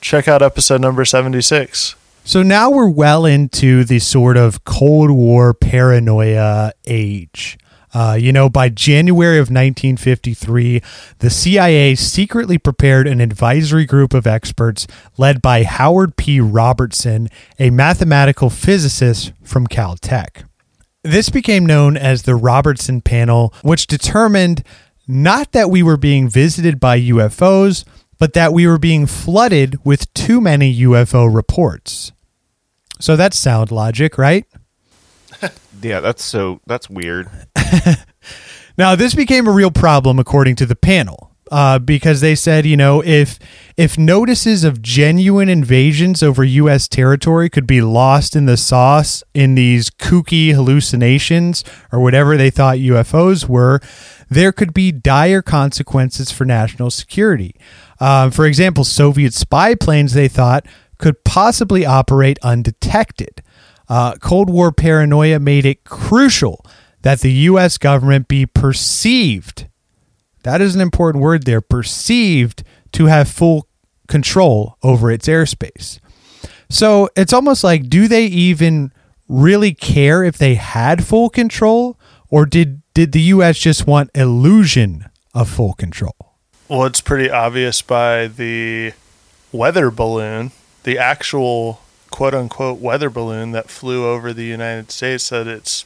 F: check out episode number 76.
E: So now we're well into the sort of Cold War paranoia age. Uh, you know, by January of 1953, the CIA secretly prepared an advisory group of experts led by Howard P. Robertson, a mathematical physicist from Caltech. This became known as the Robertson Panel, which determined not that we were being visited by UFOs, but that we were being flooded with too many UFO reports. So that's sound logic, right?
G: Yeah, that's so that's weird.
E: Now, this became a real problem according to the panel. Uh, because they said, you know, if if notices of genuine invasions over U.S. territory could be lost in the sauce in these kooky hallucinations or whatever they thought UFOs were, there could be dire consequences for national security. Uh, for example, Soviet spy planes they thought could possibly operate undetected. Uh, Cold War paranoia made it crucial that the U.S. government be perceived that is an important word there perceived to have full control over its airspace. So it's almost like do they even really care if they had full control or did did the US just want illusion of full control?
F: Well, it's pretty obvious by the weather balloon, the actual quote unquote weather balloon that flew over the United States, that it's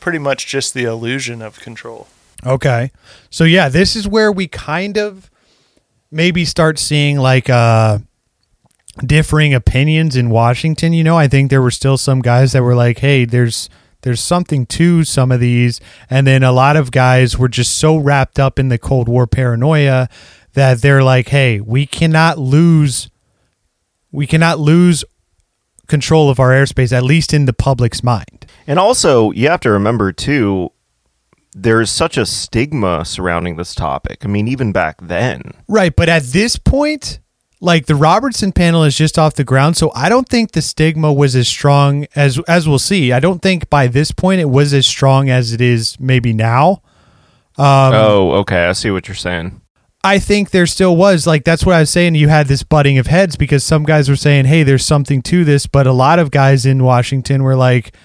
F: pretty much just the illusion of control.
E: Okay. So yeah, this is where we kind of maybe start seeing like uh differing opinions in Washington, you know. I think there were still some guys that were like, "Hey, there's there's something to some of these." And then a lot of guys were just so wrapped up in the Cold War paranoia that they're like, "Hey, we cannot lose we cannot lose control of our airspace at least in the public's mind."
G: And also, you have to remember too, there's such a stigma surrounding this topic. I mean, even back then.
E: Right, but at this point, like the Robertson panel is just off the ground, so I don't think the stigma was as strong as as we'll see. I don't think by this point it was as strong as it is maybe now. Um,
G: oh, okay. I see what you're saying.
E: I think there still was like that's what I was saying. You had this butting of heads because some guys were saying, "Hey, there's something to this," but a lot of guys in Washington were like,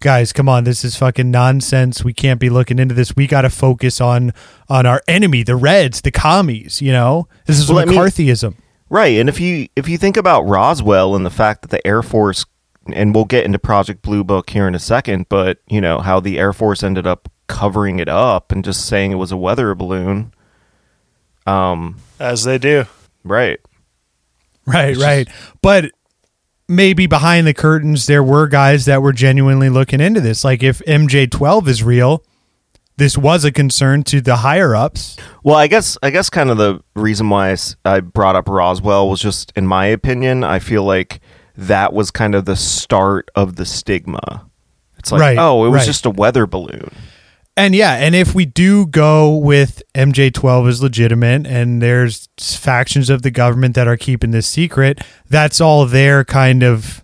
E: "Guys, come on, this is fucking nonsense. We can't be looking into this. We got to focus on on our enemy, the Reds, the commies. You know, this is
G: Well, I mean-
E: McCarthyism."
G: Right, and if you if you think about Roswell and the fact that the Air Force, and we'll get into Project Blue Book here in a second, but you know how the Air Force ended up covering it up and just saying it was a weather balloon. Um,
F: As they do.
G: right.
E: Right, right. But maybe behind the curtains, there were guys that were genuinely looking into this. Like if MJ12 is real, this was a concern to the higher ups.
G: Well, I guess I guess kind of the reason why I brought up Roswell was just, in my opinion, I feel like that was kind of the start of the stigma. It's like,
E: Right,
G: oh, it was
E: right.
G: just a weather balloon.
E: And yeah, and if we do go with MJ12 is legitimate and there's factions of the government that are keeping this secret, that's all their kind of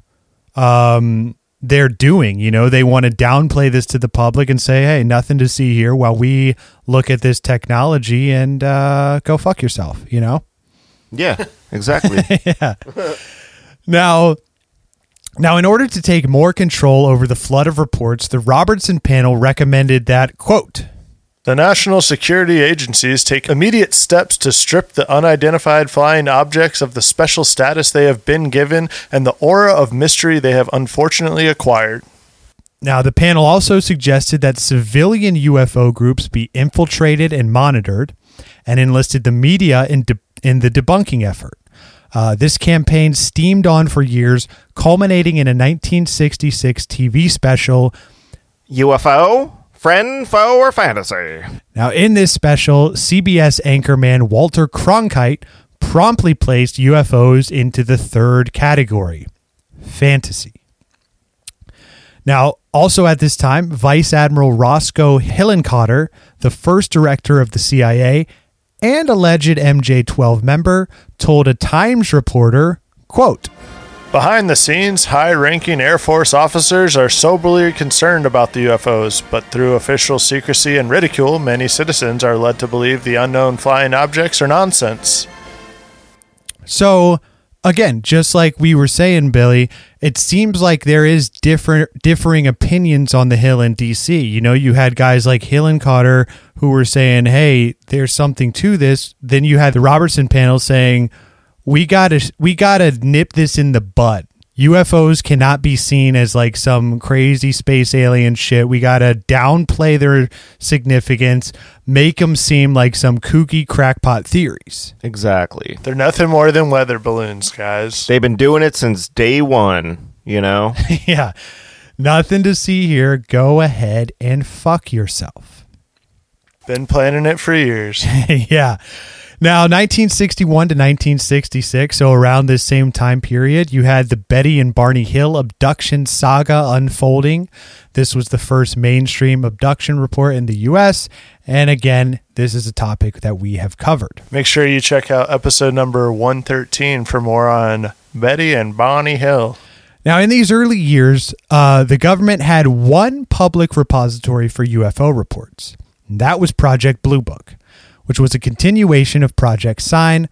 E: um they're doing, you know, they want to downplay this to the public and say, "Hey, nothing to see here while we look at this technology and uh go fuck yourself," you know?
G: Yeah, exactly. yeah.
E: Now, now, in order to take more control over the flood of reports, the Robertson panel recommended that, quote,
F: The national security agencies take immediate steps to strip the unidentified flying objects of the special status they have been given and the aura of mystery they have unfortunately acquired.
E: Now, the panel also suggested that civilian UFO groups be infiltrated and monitored and enlisted the media in, de- in the debunking effort. Uh, this campaign steamed on for years, culminating in a 1966 TV special.
G: UFO, friend, foe, or fantasy?
E: Now, in this special, CBS anchorman Walter Cronkite promptly placed UFOs into the third category fantasy. Now, also at this time, Vice Admiral Roscoe Hillenkotter, the first director of the CIA and alleged MJ 12 member, told a Times reporter, quote,
F: Behind the scenes, high ranking Air Force officers are soberly concerned about the UFOs, but through official secrecy and ridicule, many citizens are led to believe the unknown flying objects are nonsense.
E: So again, just like we were saying, Billy, it seems like there is different differing opinions on the Hill in DC. You know, you had guys like Hillenkotter who were saying, "Hey, there's something to this." Then you had the Robertson panel saying, "We gotta we gotta nip this in the butt." UFOs cannot be seen as like some crazy space alien shit. We got to downplay their significance, make them seem like some kooky crackpot theories.
G: Exactly.
F: They're nothing more than weather balloons, guys.
G: They've been doing it since day one, you know?
E: yeah. Nothing to see here. Go ahead and fuck yourself.
F: Been planning it for years.
E: yeah. Now, 1961 to 1966, so around this same time period, you had the Betty and Barney Hill abduction saga unfolding. This was the first mainstream abduction report in the U.S. And again, this is a topic that we have covered.
F: Make sure you check out episode number 113 for more on Betty and Barney Hill.
E: Now, in these early years, uh, the government had one public repository for UFO reports. And that was Project Blue Book, which was a continuation of Project Sign,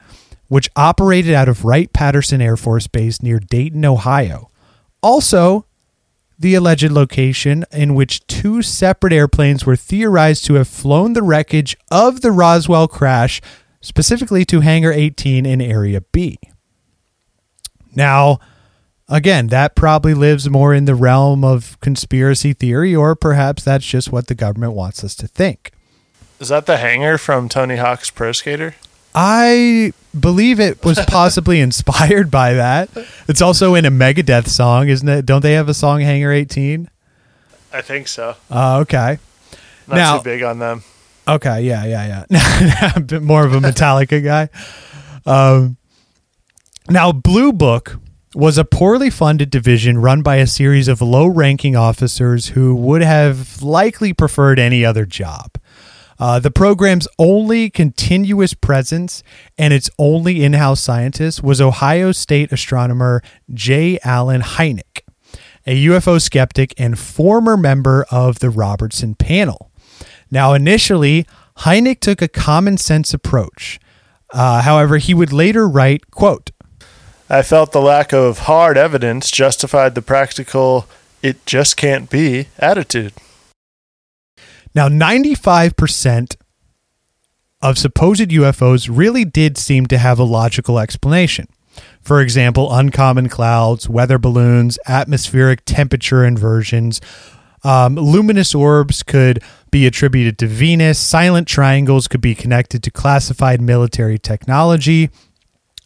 E: which operated out of Wright Patterson Air Force Base near Dayton, Ohio. Also, the alleged location in which two separate airplanes were theorized to have flown the wreckage of the Roswell crash, specifically to Hangar 18 in Area B. Now, again, that probably lives more in the realm of conspiracy theory, or perhaps that's just what the government wants us to think.
F: Is that the hangar from Tony Hawk's Pro Skater?
E: I believe it was possibly inspired by that. It's also in a Megadeth song, isn't it? Don't they have a song, Hangar 18?
F: I think so.
E: Uh, okay.
F: Not
E: Now-
F: too big on them.
E: Okay, yeah, yeah, yeah. a bit more of a Metallica guy. Um, now, Blue Book was a poorly funded division run by a series of low ranking officers who would have likely preferred any other job. Uh, the program's only continuous presence and its only in house scientist was Ohio State astronomer J. Allen Hynek, a UFO skeptic and former member of the Robertson panel. Now, initially, Hynek took a common sense approach. Uh, however, he would later write, quote,
F: I felt the lack of hard evidence justified the practical, it just can't be attitude.
E: Now, 95% of supposed UFOs really did seem to have a logical explanation. For example, uncommon clouds, weather balloons, atmospheric temperature inversions. Um, luminous orbs could be attributed to Venus. Silent triangles could be connected to classified military technology.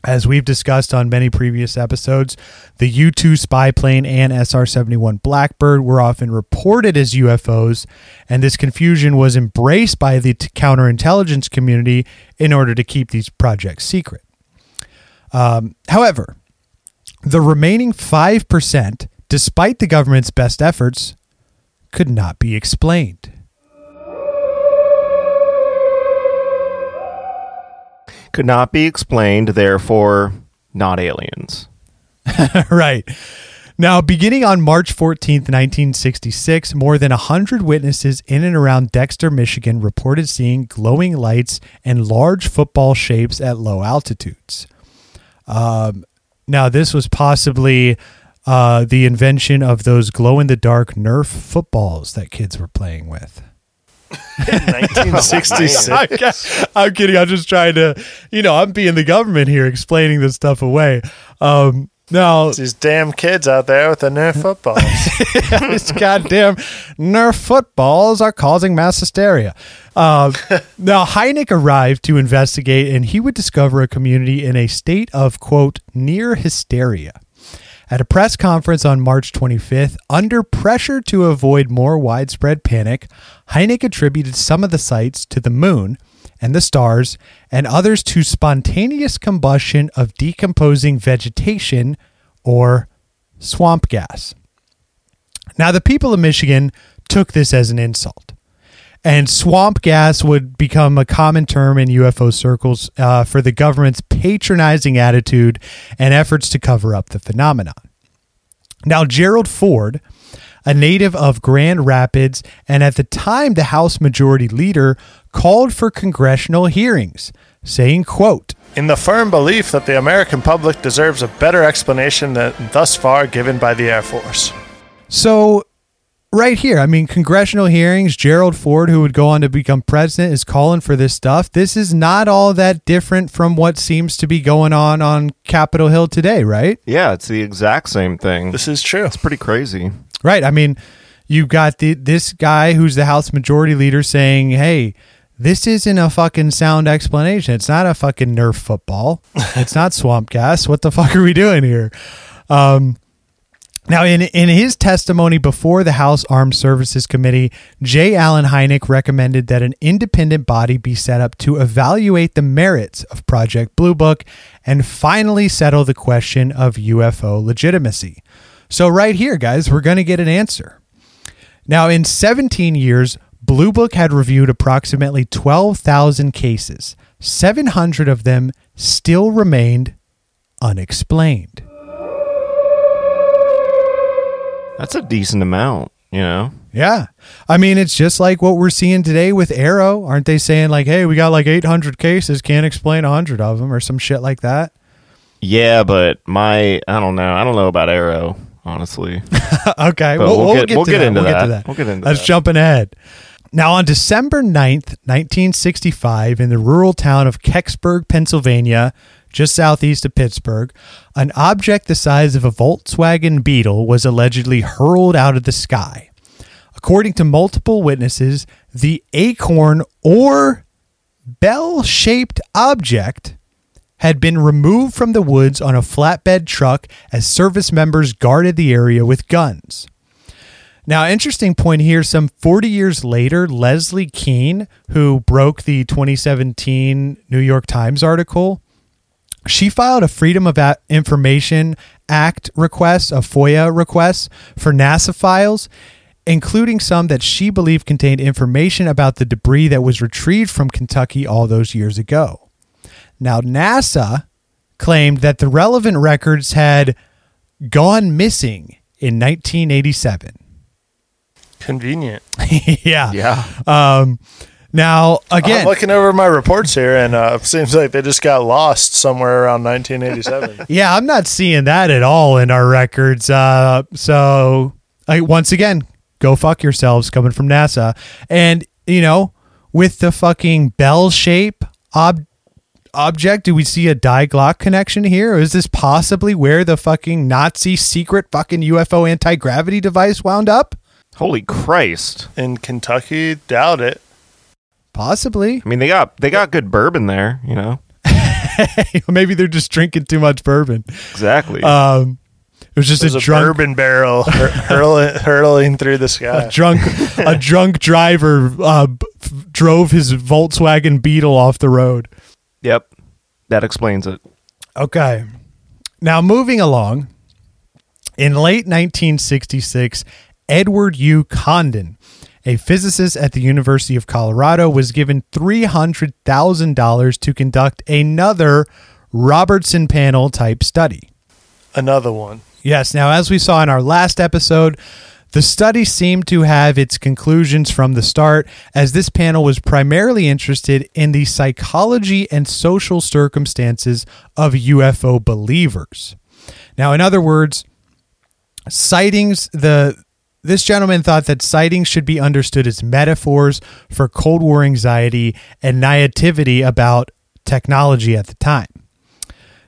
E: As we've discussed on many previous episodes, the U 2 spy plane and SR 71 Blackbird were often reported as UFOs, and this confusion was embraced by the counterintelligence community in order to keep these projects secret. Um, however, the remaining 5%, despite the government's best efforts, could not be explained.
G: Could not be explained, therefore, not aliens.
E: right. Now, beginning on March 14th, 1966, more than 100 witnesses in and around Dexter, Michigan reported seeing glowing lights and large football shapes at low altitudes. Um, now, this was possibly uh, the invention of those glow in the dark Nerf footballs that kids were playing with.
F: 1966.
E: I'm, I'm kidding. I'm just trying to, you know, I'm being the government here explaining this stuff away. Um, now,
F: These damn kids out there with the Nerf footballs.
E: these goddamn Nerf footballs are causing mass hysteria. Um, now, Hynek arrived to investigate, and he would discover a community in a state of, quote, near hysteria. At a press conference on March 25th, under pressure to avoid more widespread panic, Hynek attributed some of the sites to the moon and the stars, and others to spontaneous combustion of decomposing vegetation or swamp gas. Now, the people of Michigan took this as an insult. And swamp gas would become a common term in UFO circles uh, for the government's patronizing attitude and efforts to cover up the phenomenon. Now, Gerald Ford, a native of Grand Rapids and at the time the House Majority Leader, called for congressional hearings, saying, quote,
F: In the firm belief that the American public deserves a better explanation than thus far given by the Air Force.
E: So, right here, I mean, congressional hearings, Gerald Ford, who would go on to become president, is calling for this stuff. This is not all that different from what seems to be going on on Capitol Hill today, right?
G: Yeah, it's the exact same thing.
F: This is true.
G: It's pretty crazy.
E: Right. I mean, you've got the, this guy who's the House Majority Leader saying, hey, this isn't a fucking sound explanation. It's not a fucking Nerf football. it's not swamp gas. What the fuck are we doing here? Um, now, in in his testimony before the House Armed Services Committee, J. Allen Hynek recommended that an independent body be set up to evaluate the merits of Project Blue Book and finally settle the question of UFO legitimacy. So, right here, guys, we're going to get an answer. Now, in 17 years, Blue Book had reviewed approximately 12,000 cases. 700 of them still remained unexplained.
G: That's a decent amount, you know?
E: Yeah. I mean, it's just like what we're seeing today with AARO. Aren't they saying, like, hey, we got like 800 cases, can't explain 100 of them or some shit like that?
G: Yeah, but my, I don't know. I don't know about AARO, honestly.
E: okay. We'll,
G: we'll
E: we'll
G: get-
E: get,
G: we'll get
E: that.
G: into
E: we'll Get to
G: that. We'll get into
E: Let's
G: that.
E: jumping ahead. Now, on December 9th, 1965, in the rural town of Kecksburg, Pennsylvania, just southeast of Pittsburgh, an object the size of a Volkswagen Beetle was allegedly hurled out of the sky. According to multiple witnesses, the acorn or bell shaped object had been removed from the woods on a flatbed truck as service members guarded the area with guns. Now, interesting point here some 40 years later, Leslie Kean, who broke the 2017 New York Times article, she filed a Freedom of Information Act request, a FOIA request for NASA files, including some that she believed contained information about the debris that was retrieved from Kentucky all those years ago. Now, NASA claimed that the relevant records had gone missing in 1987.
F: Convenient.
E: yeah.
G: Yeah.
E: Um, Now, again,
F: I'm looking over my reports here, and uh, it seems like they just got lost somewhere around 1987.
E: Yeah, I'm not seeing that at all in our records. Uh, so, I, once again, go fuck yourselves coming from NASA. And, you know, with the fucking bell shape ob- object, do we see a Die Glocke connection here? Or is this possibly where the fucking Nazi secret fucking UFO anti gravity device wound up?
G: Holy Christ!
F: In Kentucky, doubt it.
E: Possibly.
G: I mean, they got they got good bourbon there. You know
E: Maybe they're just drinking too much bourbon.
G: exactly.
E: Um, it was just
F: There's
E: a
F: a,
E: drunk
F: bourbon barrel hur- hurling, hurling through the sky.
E: a drunk a drunk driver uh, b- f- drove his Volkswagen Beetle off the road.
G: yep, that explains it.
E: Okay. Now moving along, in late 1966, Edward U. Condon, a physicist at the University of Colorado, was given $300,000 to conduct another Robertson panel type study.
F: Another one.
E: Yes. Now, as we saw in our last episode, the study seemed to have its conclusions from the start, as this panel was primarily interested in the psychology and social circumstances of UFO believers. Now, in other words, sightings the this gentleman thought that sightings should be understood as metaphors for Cold War anxiety and naivety about technology at the time.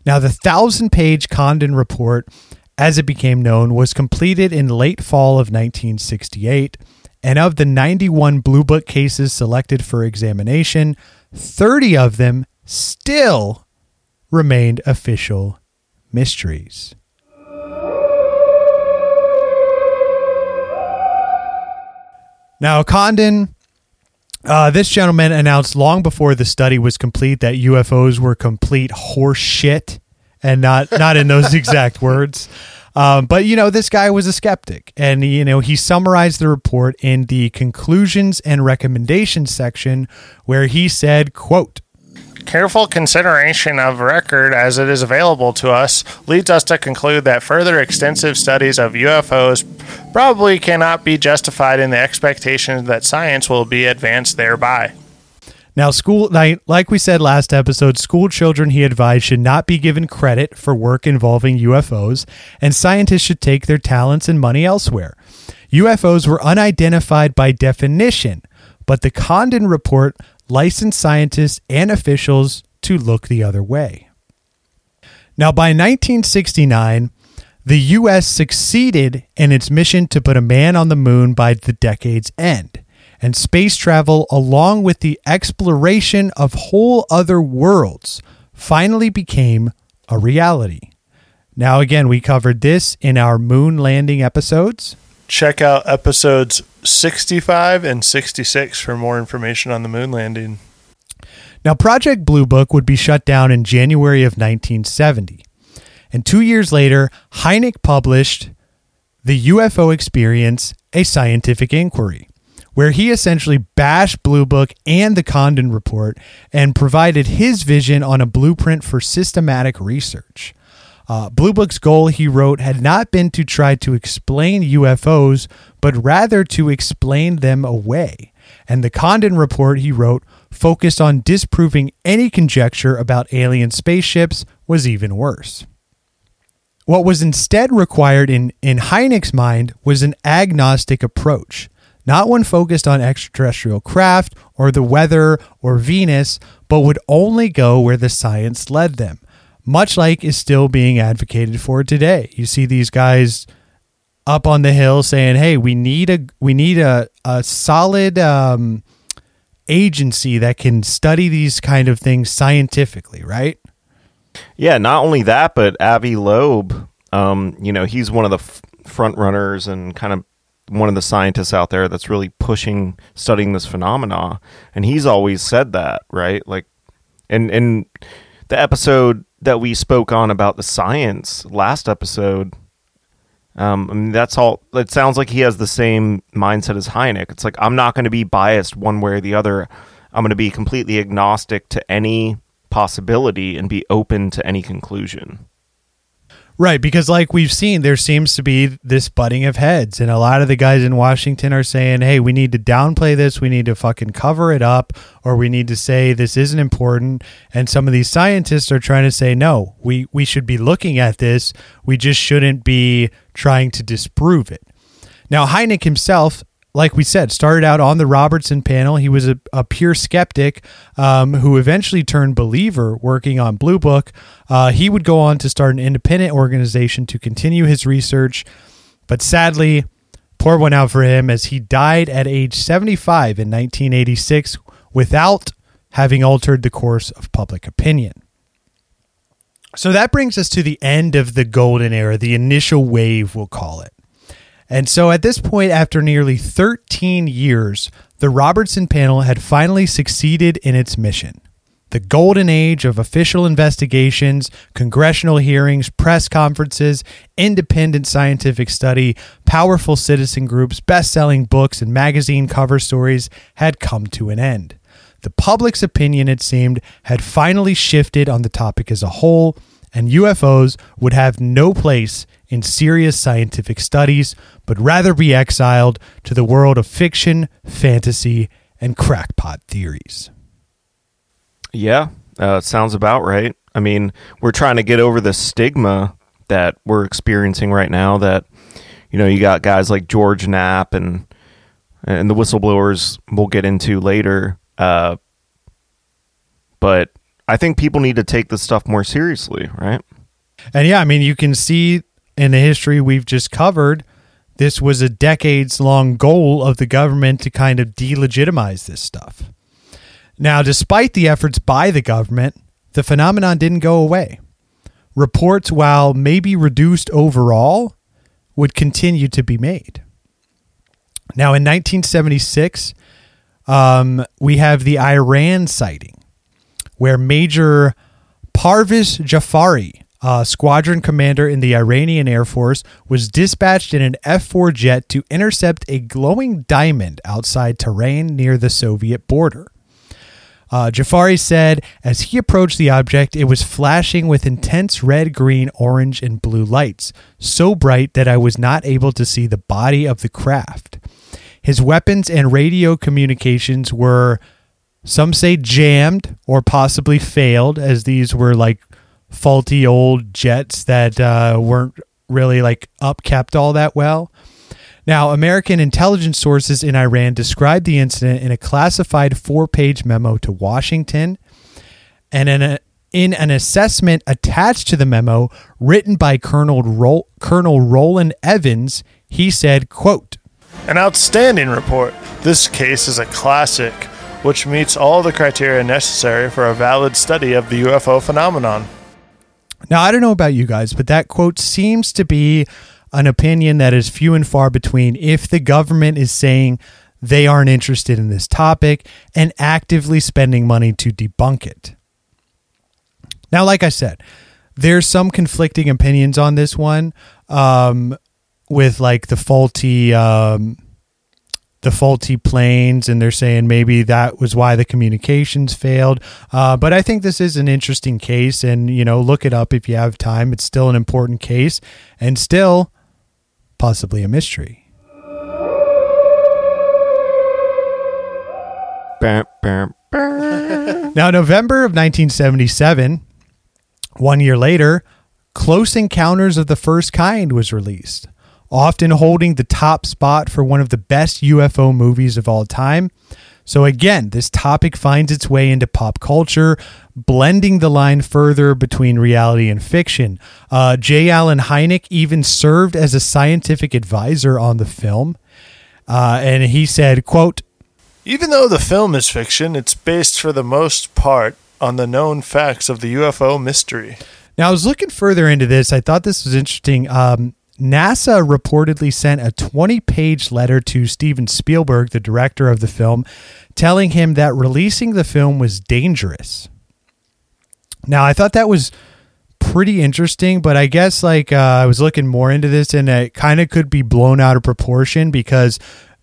E: Now, the thousand page Condon report, as it became known, was completed in late fall of 1968. And of the 91 Blue Book cases selected for examination, 30 of them still remained official mysteries. Now, Condon, uh, this gentleman announced long before the study was complete that UFOs were complete horse shit, and not not in those exact words. Um, but you know, this guy was a skeptic, and you know he summarized the report in the conclusions and recommendations section, where he said, "quote."
F: Careful consideration of record as it is available to us leads us to conclude that further extensive studies of UFOs probably cannot be justified in the expectation that science will be advanced thereby.
E: Now, school, like, we said last episode, school children, he advised, should not be given credit for work involving UFOs, and scientists should take their talents and money elsewhere. UFOs were unidentified by definition, but the Condon report licensed scientists and officials to look the other way. Now, by 1969, the U.S. succeeded in its mission to put a man on the moon by the decade's end and space travel, along with the exploration of whole other worlds, finally became a reality. Now, again, we covered this in our moon landing episodes.
F: Check out episodes 65 and 66 for more information on the moon landing.
E: Now, Project Blue Book would be shut down in January of 1970. And two years later, Hynek published The UFO Experience, a Scientific Inquiry, where he essentially bashed Blue Book and the Condon Report and provided his vision on a blueprint for systematic research. Uh, Blue Book's goal, he wrote, had not been to try to explain UFOs, but rather to explain them away. And the Condon report, he wrote, focused on disproving any conjecture about alien spaceships was even worse. What was instead required in, in Hynek's mind was an agnostic approach, not one focused on extraterrestrial craft or the weather or Venus, but would only go where the science led them, much like is still being advocated for today. You see these guys up on the hill saying, "Hey, we need a we need a a solid um, agency that can study these kind of things scientifically, right?"
G: Yeah, not only that, but Avi Loeb, um, you know, he's one of the f- front runners and kind of one of the scientists out there that's really pushing studying this phenomena, and he's always said that, right? Like, and and the episode that we spoke on about the science last episode. Um, I mean, that's all. It sounds like he has the same mindset as Hynek. It's like I'm not going to be biased one way or the other. I'm going to be completely agnostic to any possibility and be open to any conclusion.
E: Right, because like we've seen, there seems to be this butting of heads, and a lot of the guys in Washington are saying, "Hey, we need to downplay this. We need to fucking cover it up, or we need to say this isn't important." And some of these scientists are trying to say, "No, we we should be looking at this. We just shouldn't be trying to disprove it." Now, Hynek himself like we said, started out on the Robertson panel. He was a, a pure skeptic um, who eventually turned believer working on Blue Book. Uh, he would go on to start an independent organization to continue his research, but sadly, poor one out for him as he died at age 75 in 1986 without having altered the course of public opinion. So that brings us to the end of the golden era, the initial wave, we'll call it. And so at this point, after nearly 13 years, the Robertson panel had finally succeeded in its mission. The golden age of official investigations, congressional hearings, press conferences, independent scientific study, powerful citizen groups, best selling books, and magazine cover stories had come to an end. The public's opinion, it seemed, had finally shifted on the topic as a whole, and UFOs would have no place in serious scientific studies, but rather be exiled to the world of fiction, fantasy, and crackpot theories.
G: Yeah, uh, sounds about right. I mean, we're trying to get over the stigma that we're experiencing right now. That you know, you got guys like George Knapp and and the whistleblowers we'll get into later. Uh, but I think people need to take this stuff more seriously, right?
E: And yeah, I mean, you can see in the history we've just covered, this was a decades long goal of the government to kind of delegitimize this stuff. Now, despite the efforts by the government, the phenomenon didn't go away. Reports, while maybe reduced overall, would continue to be made. Now, in 1976, um, we have the Iran sighting, where Major Parviz Jafari uh, squadron commander in the Iranian Air Force, was dispatched in an F 4 jet to intercept a glowing diamond outside Tehran near the Soviet border. Uh, Jafari said as he approached the object, it was flashing with intense red, green, orange, and blue lights, so bright that I was not able to see the body of the craft. His weapons and radio communications were, some say, jammed or possibly failed, as these were like faulty old jets that uh, weren't really like upkept all that well. Now, American intelligence sources in Iran described the incident in a classified four page memo to Washington. And in, a, in an assessment attached to the memo written by Colonel, Colonel Roland Evans, he said, quote,
F: An outstanding report. This case is a classic, which meets all the criteria necessary for a valid study of the UFO phenomenon.
E: Now, I don't know about you guys, but that quote seems to be an opinion that is few and far between if the government is saying they aren't interested in this topic and actively spending money to debunk it. Now, like I said, there's some conflicting opinions on this one um, with like the faulty. Um, the faulty planes, and they're saying maybe that was why the communications failed. Uh, but I think this is an interesting case, and you know, look it up if you have time. It's still an important case, and still possibly a mystery. now, November of 1977, one year later, Close Encounters of the First Kind was released often holding the top spot for one of the best UFO movies of all time. So, again, this topic finds its way into pop culture, blending the line further between reality and fiction. Uh, J. Allen Hynek even served as a scientific advisor on the film. Uh, and he said, quote,
F: Even though the film is fiction, it's based for the most part on the known facts of the UFO mystery.
E: Now, I was looking further into this. I thought this was interesting. Um, NASA reportedly sent a 20 page letter to Steven Spielberg, the director of the film, telling him that releasing the film was dangerous. Now, I thought that was pretty interesting, but I guess like uh, I was looking more into this and it kind of could be blown out of proportion because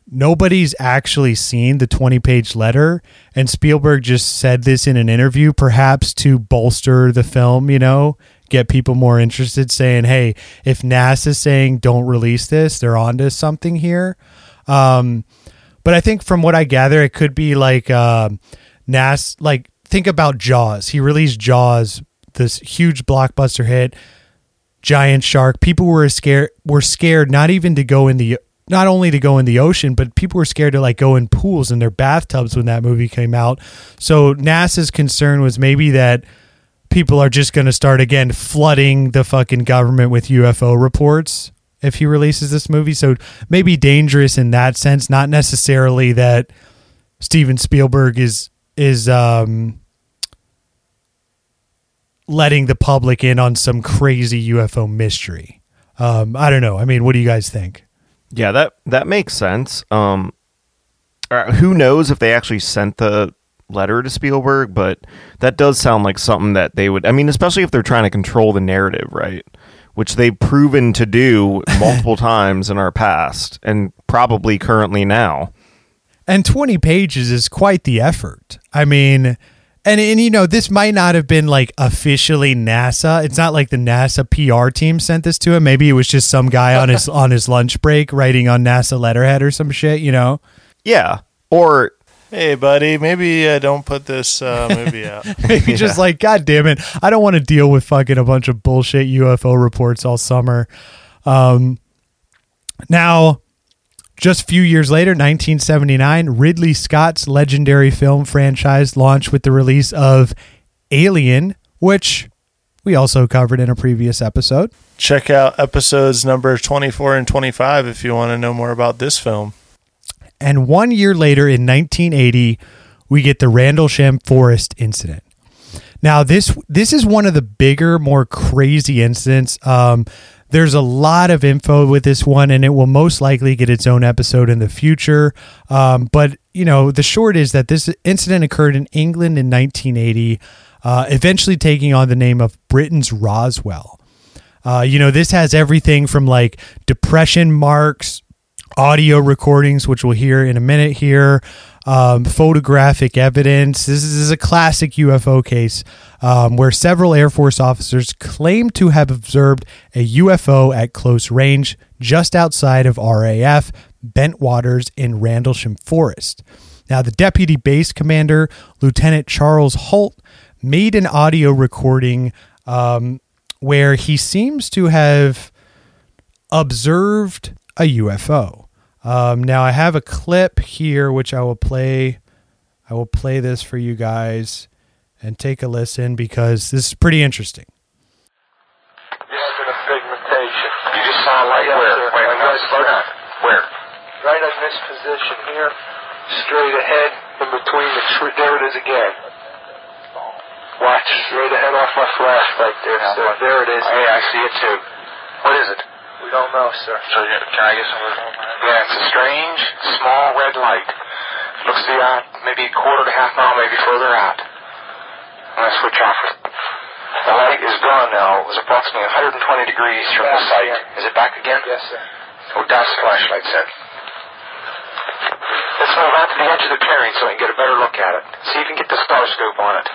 E: nobody's actually seen the 20 page letter and Spielberg just said this in an interview perhaps to bolster the film, you know, get people more interested, saying, "Hey, if NASA's saying don't release this, they're onto something here." Um, but I think from what I gather, it could be like uh. Like think about Jaws. He released Jaws, this huge blockbuster hit, giant shark. People were scared. Were scared not even to go in the not only to go in the ocean, but people were scared to like go in pools in their bathtubs when that movie came out. So NASA's concern was maybe that people are just going to start again flooding the fucking government with UFO reports if he releases this movie. So maybe dangerous in that sense, not necessarily that Steven Spielberg is is um letting the public in on some crazy UFO mystery. Um, I don't know. I mean, what do you guys think?
G: Yeah, that that makes sense. Um, uh, who knows if they actually sent the letter to Spielberg, but that does sound like something that they would. I mean, especially if they're trying to control the narrative, right? Which they've proven to do multiple times in our past, and probably currently now.
E: And 20 pages is quite the effort. I mean, and and you know, this might not have been like officially NASA. It's not like the NASA PR team sent this to him. Maybe it was just some guy on his on his lunch break writing on NASA letterhead or some shit, you know.
G: Yeah, or
F: Hey, buddy, maybe uh, don't put this uh, movie out.
E: Maybe just like, God damn it, I don't want to deal with fucking a bunch of bullshit UFO reports all summer. Um, now, just a few years later, 1979, Ridley Scott's legendary film franchise launched with the release of Alien, which we also covered in a previous episode.
F: Check out episodes number 24 and 25 if you want to know more about this film.
E: And one year later, in 1980, we get the Rendlesham Forest incident. Now this this is one of the bigger, more crazy incidents. Um, there's a lot of info with this one, and it will most likely get its own episode in the future. Um, but you know, the short is that this incident occurred in England in 1980, uh, eventually taking on the name of Britain's Roswell. Uh, you know, this has everything from like depression marks, audio recordings, which we'll hear in a minute here, um, photographic evidence. This is, a classic UFO case um, where several Air Force officers claim to have observed a UFO at close range just outside of RAF Bentwaters in Rendlesham Forest. Now, the deputy base commander, Lieutenant Charles Halt, made an audio recording um, where he seems to have observed a UFO. Um, now I have a clip here which I will play. I will play this for you guys and take a listen because this is pretty interesting.
H: pigmentation.
D: You just saw a light
H: Yeah,
D: where?
H: sir.
D: Wait,
H: Like
D: no,
H: right
D: slow down. Where?
H: Right in this position here, straight ahead, in between the tree. There it is again. Watch straight ahead off my flash right there, sir. There it is.
D: Hey, I see it too. What is it?
H: We don't know, sir.
D: So can I get some? Yeah, it's a strange, small red light. Looks to be out maybe a quarter to half mile, maybe further out. I'm gonna switch off. The light is gone now. It was approximately 120 degrees from the
H: Back
D: site.
H: again.
D: Is it back again?
H: Yes, sir.
D: Oh, what does flashlight said? Let's move out to the edge of the clearing so we can get a better look at it. See if you can get the star scope on it.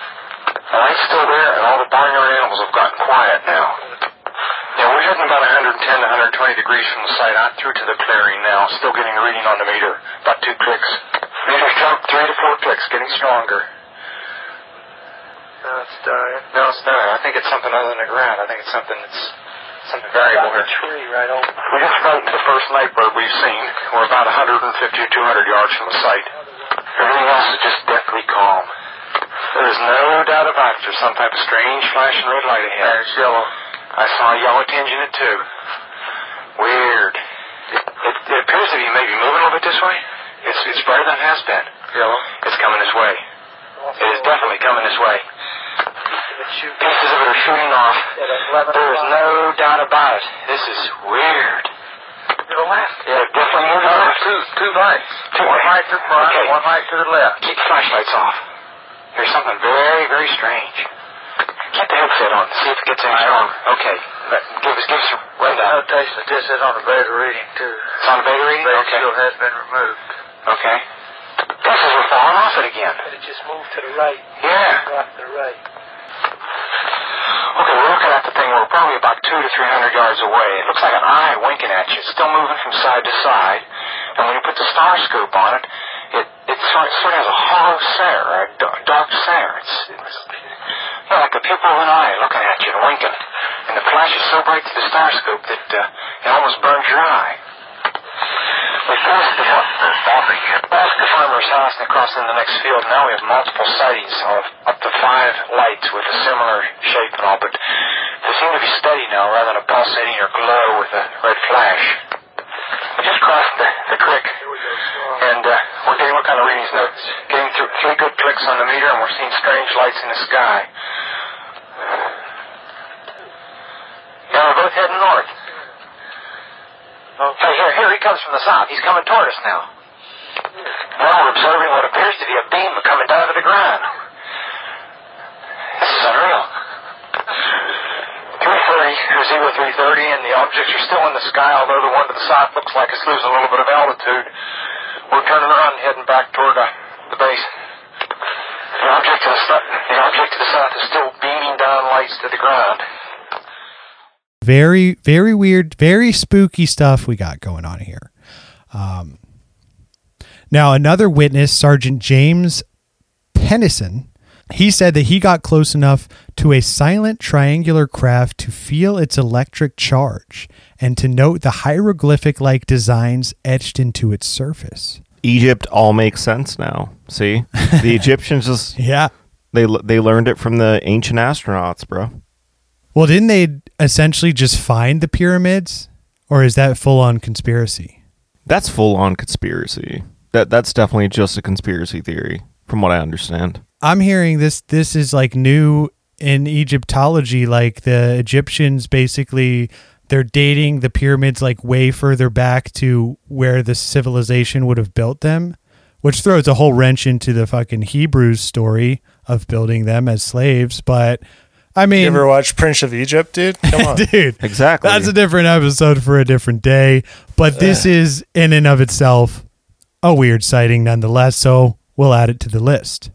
D: The light's still there, and all the barnyard animals have gotten quiet now. Yeah, we're heading about 110 to 120 degrees from the site out through to the clearing now. Still getting a reading on the meter. About two clicks. Meter's jumped three to four clicks, getting stronger.
H: No, it's dying.
D: No, it's not. I think it's something other than the ground. I think it's something that's something variable here.
H: tree right over.
D: We just frightened the first night bird we've seen. We're about 150 or 200 yards from the site. Everything else is just deathly calm. There is no doubt about it. There's some type of strange flashing red light ahead.
H: It's yellow.
D: I saw a yellow tinge in it too. Weird. It, it, it appears to be maybe moving a little bit this way. It's it's brighter than it has been.
H: Yellow.
D: It's coming this way. It is definitely coming this way. Pieces of it are shooting off. There is no doubt about it. This is weird.
H: To the left.
D: Yeah, definitely moving
H: No,
D: left.
H: two, two lights.
D: Two
H: one light to the front,
D: Okay.
H: one light to the left.
D: Keep flashlights off. There's something very, very strange. Get the headset on. See if it gets any
H: Right
D: stronger. Okay. Let- Give us, give us a rundown.
H: Notation that this is on the beta reading, too.
D: It's on the beta reading?
H: Beta
D: Okay.
H: shield has been removed.
D: Okay. This is we're falling off it again.
H: But it just moved to the right.
D: Yeah.
H: Right to the right.
D: Okay, we're looking at the thing. We're probably about two to three hundred yards away. It looks like an eye winking at you. It's still moving from side to side. And when you put the star scope on it, it it sort of, sort of has a hollow stare, a dark, dark stare. It's, it's know, like the pupil of an eye looking at you and winking. And the flash is so bright through the star scope that uh, it almost burns your eye. We passed the, passed the farmer's house and across in the next field. Now we have multiple sightings of up to five lights with a similar shape and all, but they seem to be steady now rather than a pulsating or glow with a red flash. We just crossed the, the creek, and uh, we're getting what kind of readings now? Getting three good clicks on the meter, and we're seeing strange lights in the sky. Now we're both heading north. Hey, here, here he comes from the south. He's coming toward us now. Now we're observing what appears to be a beam coming down to the ground. This is unreal. 330 or Zero 330, and the objects are still in the sky, although the one to the south looks like it's losing a little bit of altitude. We're turning around and heading back toward uh, the base. The object to the south, the object to the south is still beaming down lights to the ground.
E: Very, very weird, very spooky stuff we got going on here. Um, now, another witness, Sergeant James Penniston, he said that he got close enough to a silent triangular craft to feel its electric charge and to note the hieroglyphic like designs etched into its surface.
G: Egypt all makes sense now. See, the Egyptians just
E: Yeah.
G: they they learned it from the ancient astronauts, bro.
E: Well, didn't they essentially just find the pyramids? Or is that full on conspiracy?
G: That's full on conspiracy. That that's definitely just a conspiracy theory, from what I understand.
E: I'm hearing this this is like new in Egyptology like the Egyptians basically they're dating the pyramids like way further back to where the civilization would have built them, which throws a whole wrench into the fucking Hebrews story of building them as slaves, but I mean
F: You ever watch Prince of Egypt, dude? Come on.
E: dude,
G: Exactly.
E: that's a different episode for a different day, but this is in and of itself a weird sighting nonetheless, so we'll add it to the list.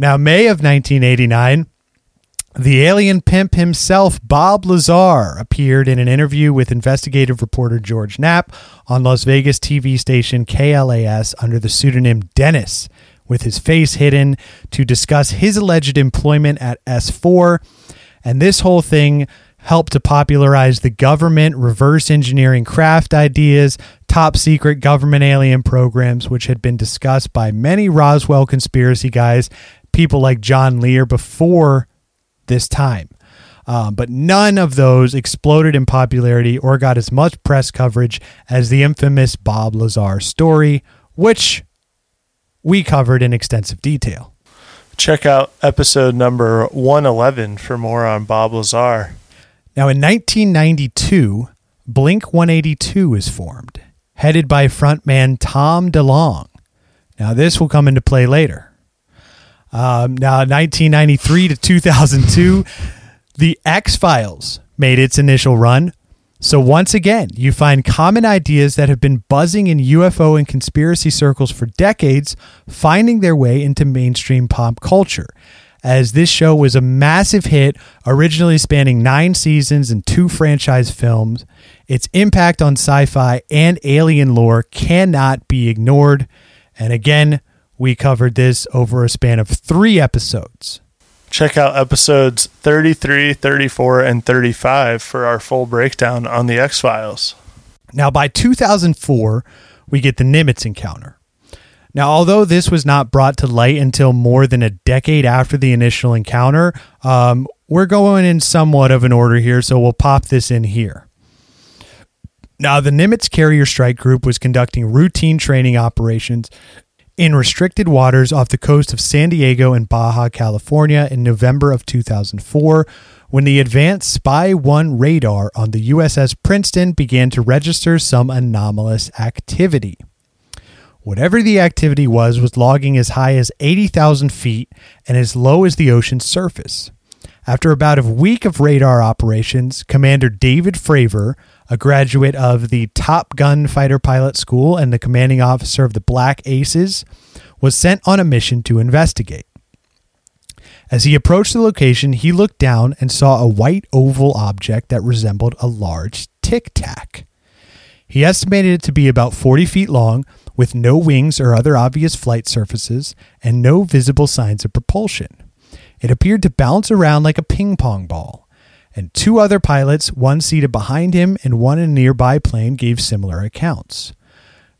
E: Now, May of 1989, the alien pimp himself, Bob Lazar, appeared in an interview with investigative reporter George Knapp on Las Vegas TV station KLAS under the pseudonym Dennis, with his face hidden to discuss his alleged employment at S4. And this whole thing helped to popularize the government reverse engineering craft ideas, top secret government alien programs, which had been discussed by many Roswell conspiracy guys, people like John Lear before this time. Um, but none of those exploded in popularity or got as much press coverage as the infamous Bob Lazar story, which we covered in extensive detail.
F: Check out episode number 111 for more on Bob Lazar.
E: Now, in 1992, Blink 182 is formed, headed by frontman Tom DeLonge. Now, this will come into play later. Um, now, 1993 to 2002, The X Files made its initial run. So, once again, you find common ideas that have been buzzing in UFO and conspiracy circles for decades finding their way into mainstream pop culture. As this show was a massive hit, originally spanning nine seasons and two franchise films, its impact on sci fi and alien lore cannot be ignored. And again, we covered this over a span of three episodes.
F: Check out episodes 33, 34, and 35 for our full breakdown on the X Files.
E: Now, by 2004, we get the Nimitz encounter. Now, although this was not brought to light until more than a decade after the initial encounter, um, we're going in somewhat of an order here, so we'll pop this in here. Now, the Nimitz Carrier Strike Group was conducting routine training operations in restricted waters off the coast of San Diego and Baja California in November of 2004 when the advanced Spy 1 radar on the USS Princeton began to register some anomalous activity. Whatever the activity was, was logging as high as 80,000 feet and as low as the ocean's surface. After about a week of radar operations, Commander David Fravor, a graduate of the Top Gun Fighter Pilot School and the commanding officer of the Black Aces, was sent on a mission to investigate. As he approached the location, he looked down and saw a white oval object that resembled a large tic tac. He estimated it to be about 40 feet long, with no wings or other obvious flight surfaces, and no visible signs of propulsion. It appeared to bounce around like a ping pong ball, and two other pilots, one seated behind him and one in a nearby plane, gave similar accounts.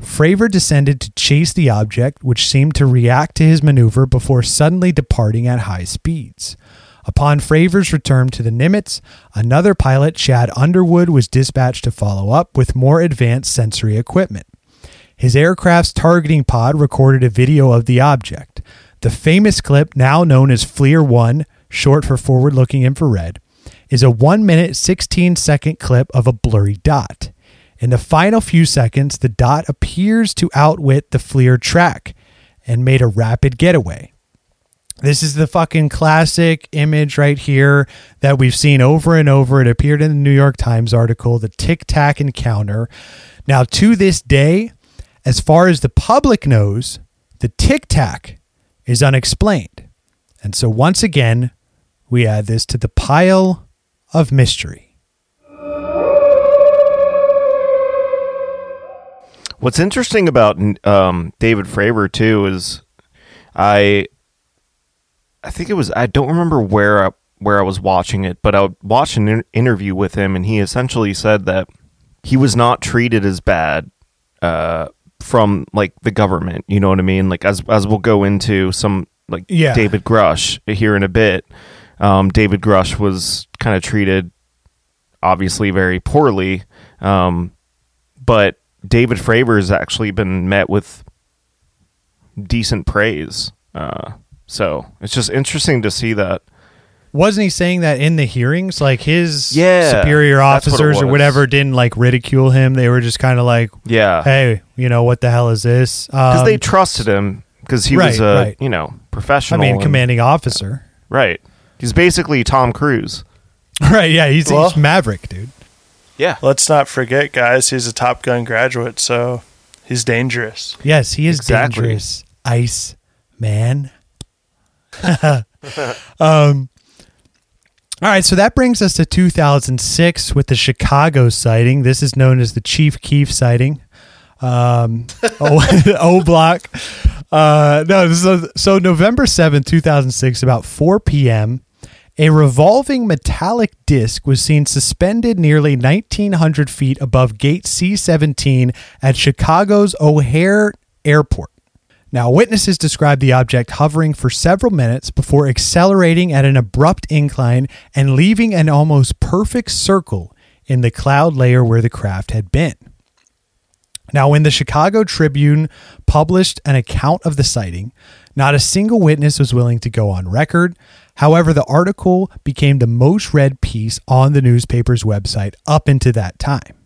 E: Fravor descended to chase the object, which seemed to react to his maneuver before suddenly departing at high speeds. Upon Fravor's return to the Nimitz, another pilot, Chad Underwood, was dispatched to follow up with more advanced sensory equipment. His aircraft's targeting pod recorded a video of the object. The famous clip, now known as FLIR 1, short for forward looking infrared, is a 1 minute 16 second clip of a blurry dot. In the final few seconds, the dot appears to outwit the FLIR track and made a rapid getaway. This is the fucking classic image right here that we've seen over and over. It appeared in the New York Times article, the Tic Tac encounter. Now, to this day, as far as the public knows, the Tic Tac is unexplained. And so, once again, we add this to the pile of mystery.
G: What's interesting about um, David Fravor too is I I think it was I don't remember where I, where I was watching it, but I watched an in- interview with him, and he essentially said that he was not treated as bad uh, from like the government. You know what I mean? Like as as we'll go into some like
E: Yeah.
G: David Grusch here in a bit. Um, David Grusch was kind of treated obviously very poorly, um, but David Fravor has actually been met with decent praise. Uh, so it's just interesting to see that.
E: Wasn't he saying that in the hearings? Like his
G: Yeah,
E: superior
G: that's what
E: officers or whatever didn't like ridicule him. They were just kind of like,
G: Yeah,
E: hey, you know, what the hell is this?
G: because
E: Um,
G: they trusted him because he was a
E: right.
G: you know professional.
E: I mean,
G: and-
E: commanding officer.
G: right. He's basically Tom Cruise.
E: Right, yeah, he's,
F: Well-
E: he's Maverick, dude.
G: Yeah,
F: Let's not forget, guys, he's a Top Gun graduate, so he's dangerous.
E: Yes, he is
G: Exactly.
E: dangerous. Ice man. um all right, so that brings us to 2006 with the Chicago sighting. This is known as the Chief Keef sighting. Um, O, o Block. Uh, no, this is so November 7th, 2006, about 4 p.m. A revolving metallic disc was seen suspended nearly 1,900 feet above Gate C 17 at Chicago's O'Hare Airport. Now, witnesses described the object hovering for several minutes before accelerating at an abrupt incline and leaving an almost perfect circle in the cloud layer where the craft had been. Now, when the Chicago Tribune published an account of the sighting, not a single witness was willing to go on record. However, the article became the most read piece on the newspaper's website up into that time.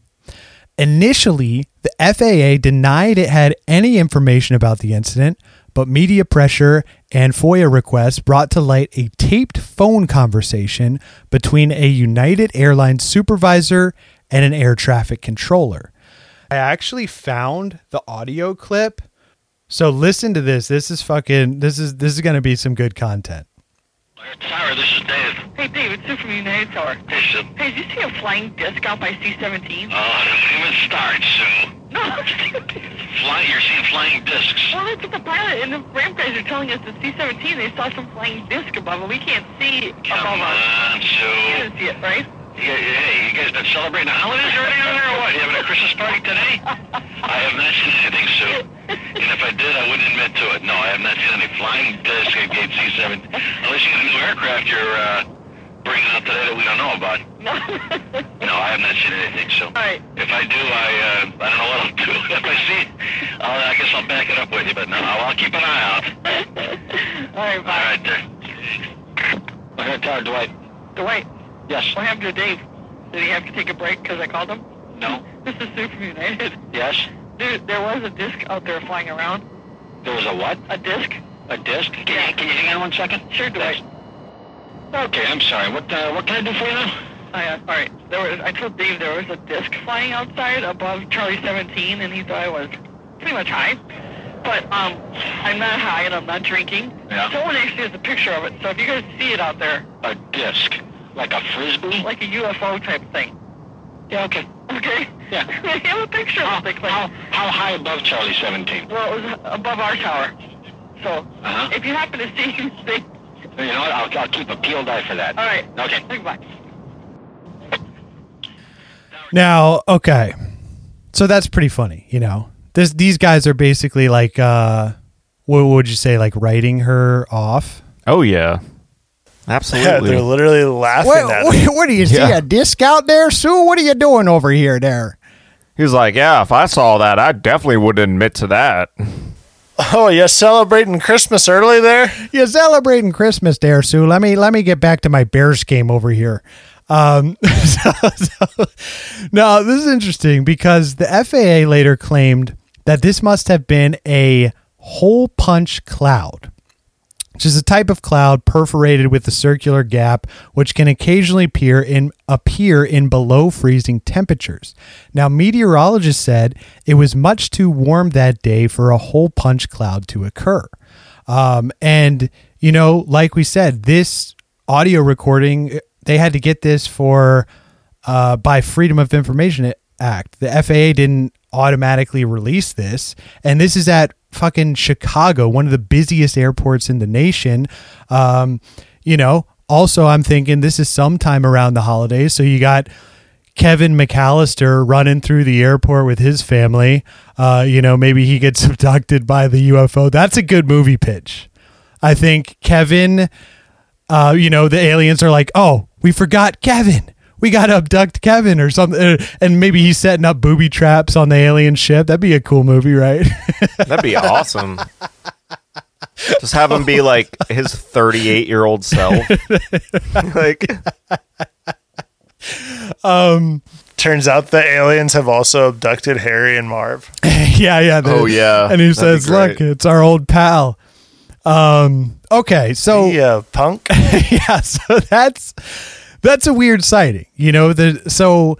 E: Initially, the FAA denied it had any information about the incident, but media pressure and FOIA requests brought to light a taped phone conversation between a United Airlines supervisor and an air traffic controller. I actually found the audio clip. So listen to this. This is fucking this is this is going to be some good content.
D: Tyra, this is Dave.
I: Hey, Dave, it's Sue from United Tower.
D: Hey, Sue.
I: Hey, did you see a flying disc out by C-17?
D: Oh, don't even start, Sue.
I: No,
D: Flying, you're seeing flying discs.
I: well, that's what the pilot and the ramp guys are telling us. The C-17, they saw some flying disc above, and we can't see
D: Come
I: above us.
D: on,
I: You
D: Sue.
I: didn't see it, right?
D: Hey, you guys been celebrating the holidays already over there or what? You having a Christmas party today? I have not seen anything, Sue. And if I did, I wouldn't admit to it. No, I have not seen any flying disc at Gate C7. Unless you got a new aircraft you're uh, bringing out today that we don't know about.
I: No.
D: No, I have not seen anything, Sue.
I: All right.
D: If I do, I uh, I don't know what I'll do. If I see, I'll, I guess I'll back it up with you. But no, I'll, keep an eye out.
I: All right,
D: All
I: bye.
D: right, there. I Okay, Tower, Dwight.
I: Dwight,
D: Yes.
I: what happened to Dave? Did he have to take a break because I called him?
D: No.
I: This is Sue from United.
D: Yes.
I: Dude, there was a disc out there flying around.
D: There was a what?
I: A disc?
D: A disc? Can, you, can you hang on one second?
I: Sure, Dwight.
D: Okay, I'm sorry. What uh, what can I do for you now?
I: Oh, yeah. All right. There was. I told Dave there was a disc flying outside above Charlie 17, and he thought I was pretty much high. but um, I'm not high and I'm not drinking.
B: Yeah.
I: Someone actually has a picture of it, so if you guys see it out there,
B: A disc. Like a frisbee?
I: like a UFO type thing.
B: Yeah, okay.
I: Okay?
B: Yeah.
I: I have a picture
B: How,
I: of it. Like,
B: how, how high above Charlie 17?
I: well, it was above our tower. So,
B: Uh-huh.
I: if you happen to see anything,
B: You know what? I'll, I'll keep a peeled eye for that.
I: all right.
B: Okay.
I: Goodbye.
E: Now, okay. So that's pretty funny, you know. This these guys are basically like uh what would you say like writing her off?
G: Oh yeah,
F: Yeah,
G: absolutely.
F: they're literally laughing
E: What,
F: at
E: what,
F: him.
E: what do you see
G: Yeah.
E: a disc out there, Sue? What are you doing over here there?
G: He was like, "Yeah, if I saw that, I definitely would admit to that."
F: Oh, you celebrating Christmas early there?
E: You're celebrating Christmas there, Sue. Let me let me get back to my Bears game over here. Um, so, so- no, this is interesting because the FAA later claimed that this must have been a hole punch cloud, which is a type of cloud perforated with a circular gap, which can occasionally appear in appear in below freezing temperatures. Now, meteorologists said it was much too warm that day for a hole punch cloud to occur. Um, and you know, like we said, this audio recording they had to get this for uh, by Freedom of Information Act. The FAA didn't automatically release this, and this is at fucking Chicago, one of the busiest airports in the nation. Um, you know, also I'm thinking this is sometime around the holidays, so you got. Kevin McCallister running through the airport with his family. Uh, you know, maybe he gets abducted by the UFO. That's a good movie pitch. I think Kevin, uh, you know, the aliens are like, oh, we forgot Kevin. We got to abduct Kevin or something. Uh, And maybe he's setting up booby traps on the alien ship. That'd be a cool movie, right?
G: That'd be awesome. Just have him be like his 38 year old self. like, um,
F: Turns out the aliens have also abducted Harry and Marv.
E: yeah, yeah. the-
G: Oh, yeah.
E: And he
G: That'd
E: says, look, it's our old pal. Um, okay. So,
F: Yeah, punk.
E: yeah, so that's that's a weird sighting. You know, the so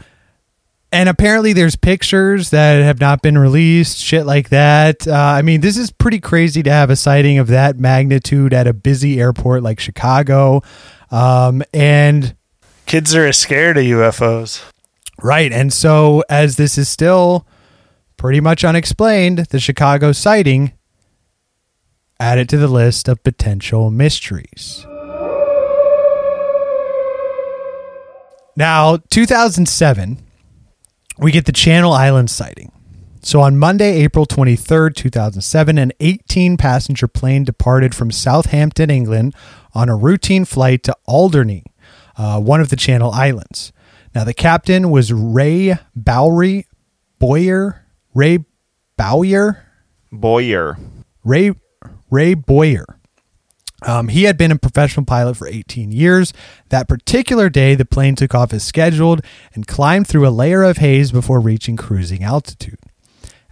E: and apparently there's pictures that have not been released, shit like that. Uh, I mean, this is pretty crazy to have a sighting of that magnitude at a busy airport like Chicago. Um, and
F: Kids are scared of UFOs.
E: right, and so as this is still pretty much unexplained, the Chicago sighting added to the list of potential mysteries. Now, 2007, we get the Channel Islands sighting. So on Monday, April 23rd, 2007, an 18 passenger plane departed from Southampton, England on a routine flight to Alderney, uh, one of the Channel Islands. Now, the captain was Ray Bowery Boyer. Ray Bowyer?
G: Boyer.
E: Ray Ray Boyer. Um, he had been a professional pilot for 18 years. That particular day, the plane took off as scheduled and climbed through a layer of haze before reaching cruising altitude.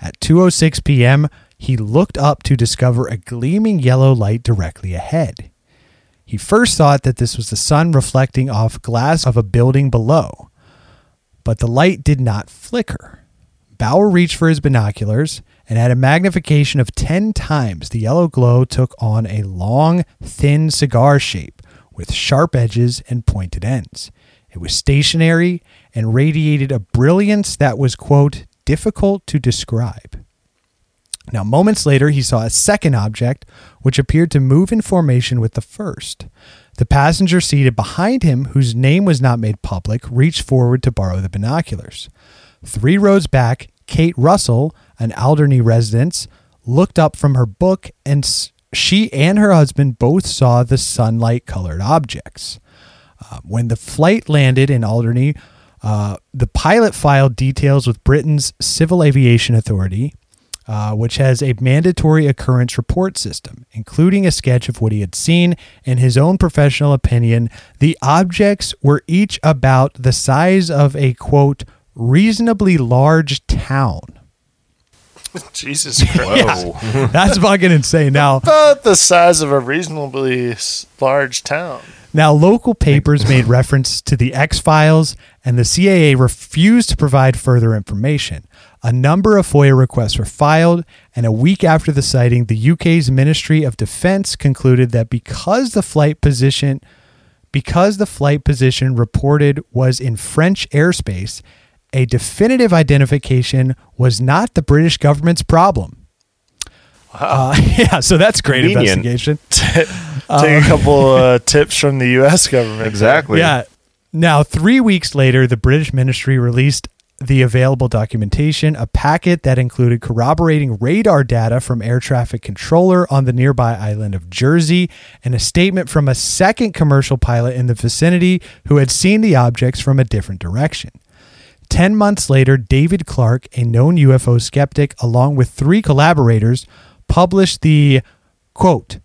E: At 2:06 p.m., he looked up to discover a gleaming yellow light directly ahead. He first thought that this was the sun reflecting off glass of a building below, but the light did not flicker. Bauer reached for his binoculars, and at a magnification of 10 times, the yellow glow took on a long, thin cigar shape with sharp edges and pointed ends. It was stationary and radiated a brilliance that was, quote, difficult to describe. Now, moments later, he saw a second object which appeared to move in formation with the first. The passenger seated behind him, whose name was not made public, reached forward to borrow the binoculars. Three rows back, Kate Russell, an Alderney resident, looked up from her book, and she and her husband both saw the sunlight colored objects. Uh, when the flight landed in Alderney, uh, the pilot filed details with Britain's Civil Aviation Authority, uh, which has a mandatory occurrence report system, including a sketch of what he had seen. In his own professional opinion, the objects were each about the size of a quote reasonably large town.
F: Jesus Christ.
E: That's fucking insane. Now,
F: About the size of a reasonably s- large town.
E: Now, local papers made reference to the X Files, and the CAA refused to provide further information. A number of FOIA requests were filed, and a week after the sighting, the UK's Ministry of Defense concluded that because the flight position because the flight position reported was in French airspace, a definitive identification was not the British government's problem. Uh, yeah, so that's great
G: Convenient.
E: investigation.
F: Take a couple uh, tips from the U.S. government.
G: Exactly.
E: Yeah. Now, three weeks later, the British ministry released the available documentation, a packet that included corroborating radar data from air traffic controller on the nearby island of Jersey, and a statement from a second commercial pilot in the vicinity who had seen the objects from a different direction. Ten months later, David Clarke, a known UFO skeptic, along with three collaborators, published the quote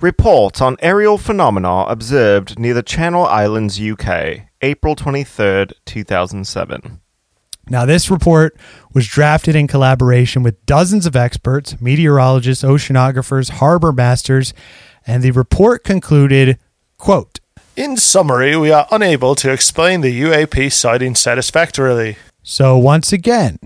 G: Report on aerial phenomena observed near the Channel Islands, UK, April 23rd, 2007.
E: Now, this report was drafted in collaboration with dozens of experts, meteorologists, oceanographers, harbor masters, and the report concluded, quote,
F: In summary, we are unable to explain the UAP sighting satisfactorily.
E: So once again,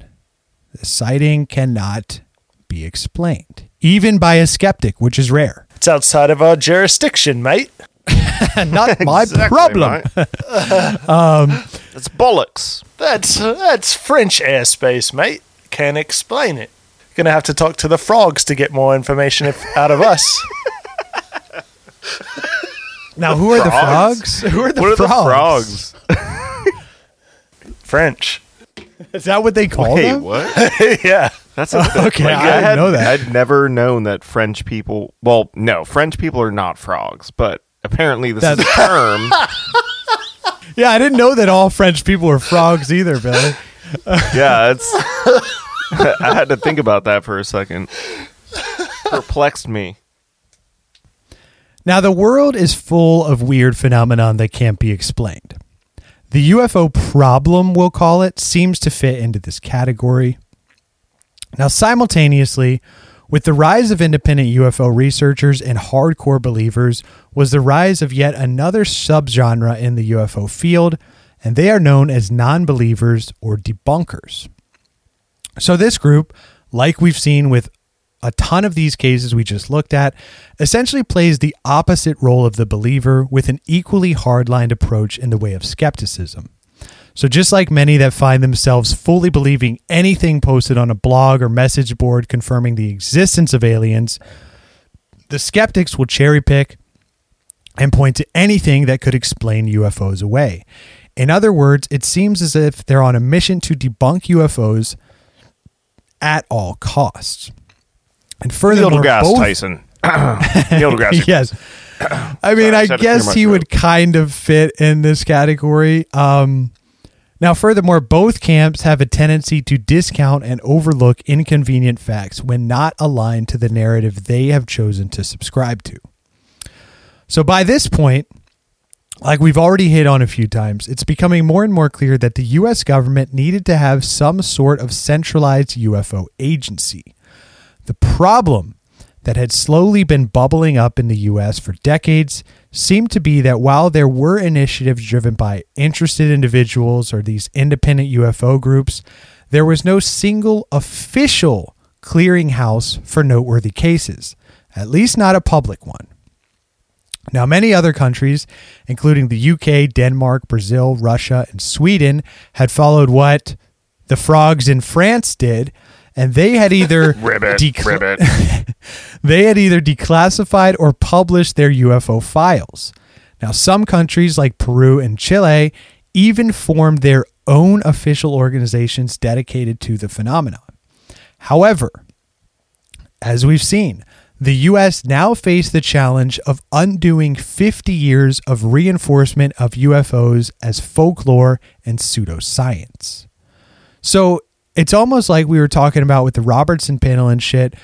E: the sighting cannot be explained, even by a skeptic, which is rare.
F: It's outside of our jurisdiction, mate.
E: Not my
G: Exactly,
E: problem.
G: mate. Um, that's bollocks.
F: That's that's French airspace, mate. Can't explain it. Gonna have to talk to the frogs to get more information if, out of us.
E: Now, who are the
G: Frogs?
E: frogs? Who are the
G: what are
E: frogs?
G: the frogs?
F: French.
E: Is that what they call
G: Wait,
E: them?
G: what?
F: yeah.
G: That's a
E: Okay, I didn't
G: had,
E: know that.
G: I'd never known that French people. Well, no, French people are not frogs, but apparently this is a term.
E: Yeah, I didn't know that all French people were frogs either, Billy.
G: yeah, it's. I had to think about that for a second. Perplexed me.
E: Now, the world is full of weird phenomenon that can't be explained. The UFO problem, we'll call it, seems to fit into this category. Now, simultaneously, with the rise of independent UFO researchers and hardcore believers, was the rise of yet another subgenre in the UFO field, and they are known as non believers or debunkers. So, this group, like we've seen with a ton of these cases we just looked at, essentially plays the opposite role of the believer with an equally hardlined approach in the way of skepticism. So, just like many that find themselves fully believing anything posted on a blog or message board confirming the existence of aliens, the skeptics will cherry pick and point to anything that could explain UFOs away. In other words, it seems as if they're on a mission to debunk UFOs at all costs. And
G: Neil
E: furthermore,
G: deGrasse
E: both-
G: Tyson. Neil deGrasse.
E: yes. I mean,
G: Sorry, I
E: I guess he would kind of fit in this category. Um, now, furthermore, both camps have a tendency to discount and overlook inconvenient facts when not aligned to the narrative they have chosen to subscribe to. So, by this point, like we've already hit on a few times, it's becoming more and more clear that the U.S. government needed to have some sort of centralized UFO agency. The problem that had slowly been bubbling up in the US for decades seemed to be that while there were initiatives driven by interested individuals or these independent UFO groups, there was no single official clearinghouse for noteworthy cases, at least not a public one. Now, many other countries, including the UK, Denmark, Brazil, Russia, and Sweden, had followed what the frogs in France did, and they had either
G: Ribbit,
E: decla-
G: ribbit.
E: they had either declassified or published their UFO files. Now, some countries like Peru and Chile even formed their own official organizations dedicated to the phenomenon. However, as we've seen, the U.S. now face the challenge of undoing 50 years of reinforcement of UFOs as folklore and pseudoscience. So it's almost like we were talking about with the Robertson panel and shit.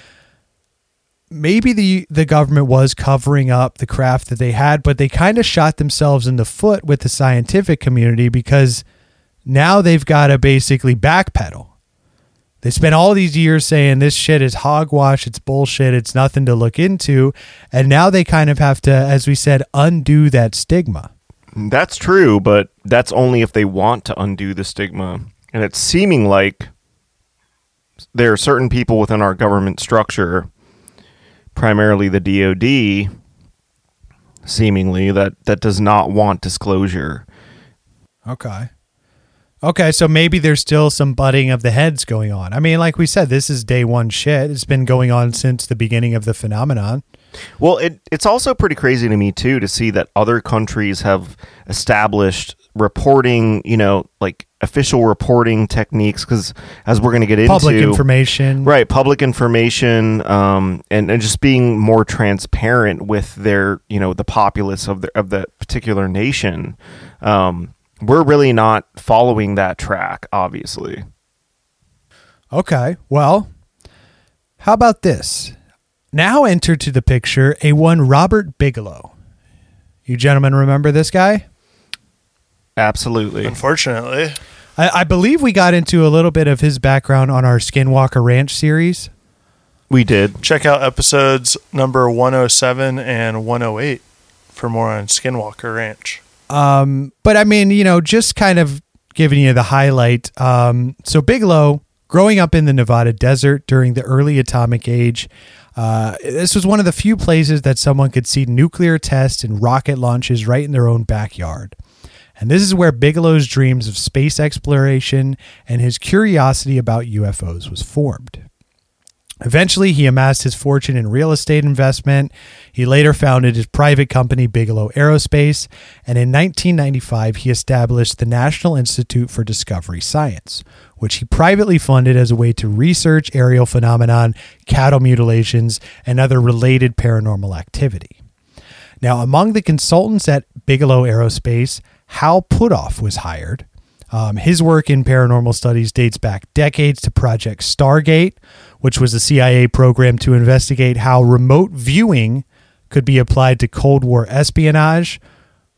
E: Maybe the the government was covering up the craft that they had, but they kind of shot themselves in the foot with the scientific community because now they've got to basically backpedal. They spent all these years saying this shit is hogwash, it's bullshit, it's nothing to look into. And now they kind of have to, as we said, undo that stigma.
G: That's true, but that's only if they want to undo the stigma. And it's seeming like there are certain people within our government structure, primarily the DoD, seemingly that that does not want disclosure.
E: Okay. Okay, so maybe there's still some butting of the heads going on. I mean, like we said, this is day one shit. It's been going on since the beginning of the phenomenon.
G: Well, it it's also pretty crazy to me too to see that other countries have established reporting, you know, like official reporting techniques because as we're going to get into
E: Public information.
G: right public information um, and, and just being more transparent with their you know the populace of the of the particular nation um, we're really not following that track obviously
E: Okay, well, how about this? Now enter to the picture a one Robert Bigelow. You gentlemen remember this guy?
G: absolutely
F: Unfortunately,
E: I, I believe we got into a little bit of his background on our Skinwalker Ranch series.
G: we did
F: check out episodes number 107 and 108 for more on Skinwalker Ranch.
E: but I mean, you know, just kind of giving you the highlight. Um, so Bigelow, growing up in the Nevada desert during the early atomic age, uh, this was one of the few places that someone could see nuclear tests and rocket launches right in their own backyard. And this is where Bigelow's dreams of space exploration and his curiosity about UFOs was formed. Eventually, he amassed his fortune in real estate investment. He later founded his private company, Bigelow Aerospace, and in 1995, he established the National Institute for Discovery Science, which he privately funded as a way to research aerial phenomenon, cattle mutilations, and other related paranormal activity. Now, among the consultants at Bigelow Aerospace, Hal Puthoff was hired. Um, his work in paranormal studies dates back decades to Project Stargate, which was a CIA program to investigate how remote viewing could be applied to Cold War espionage.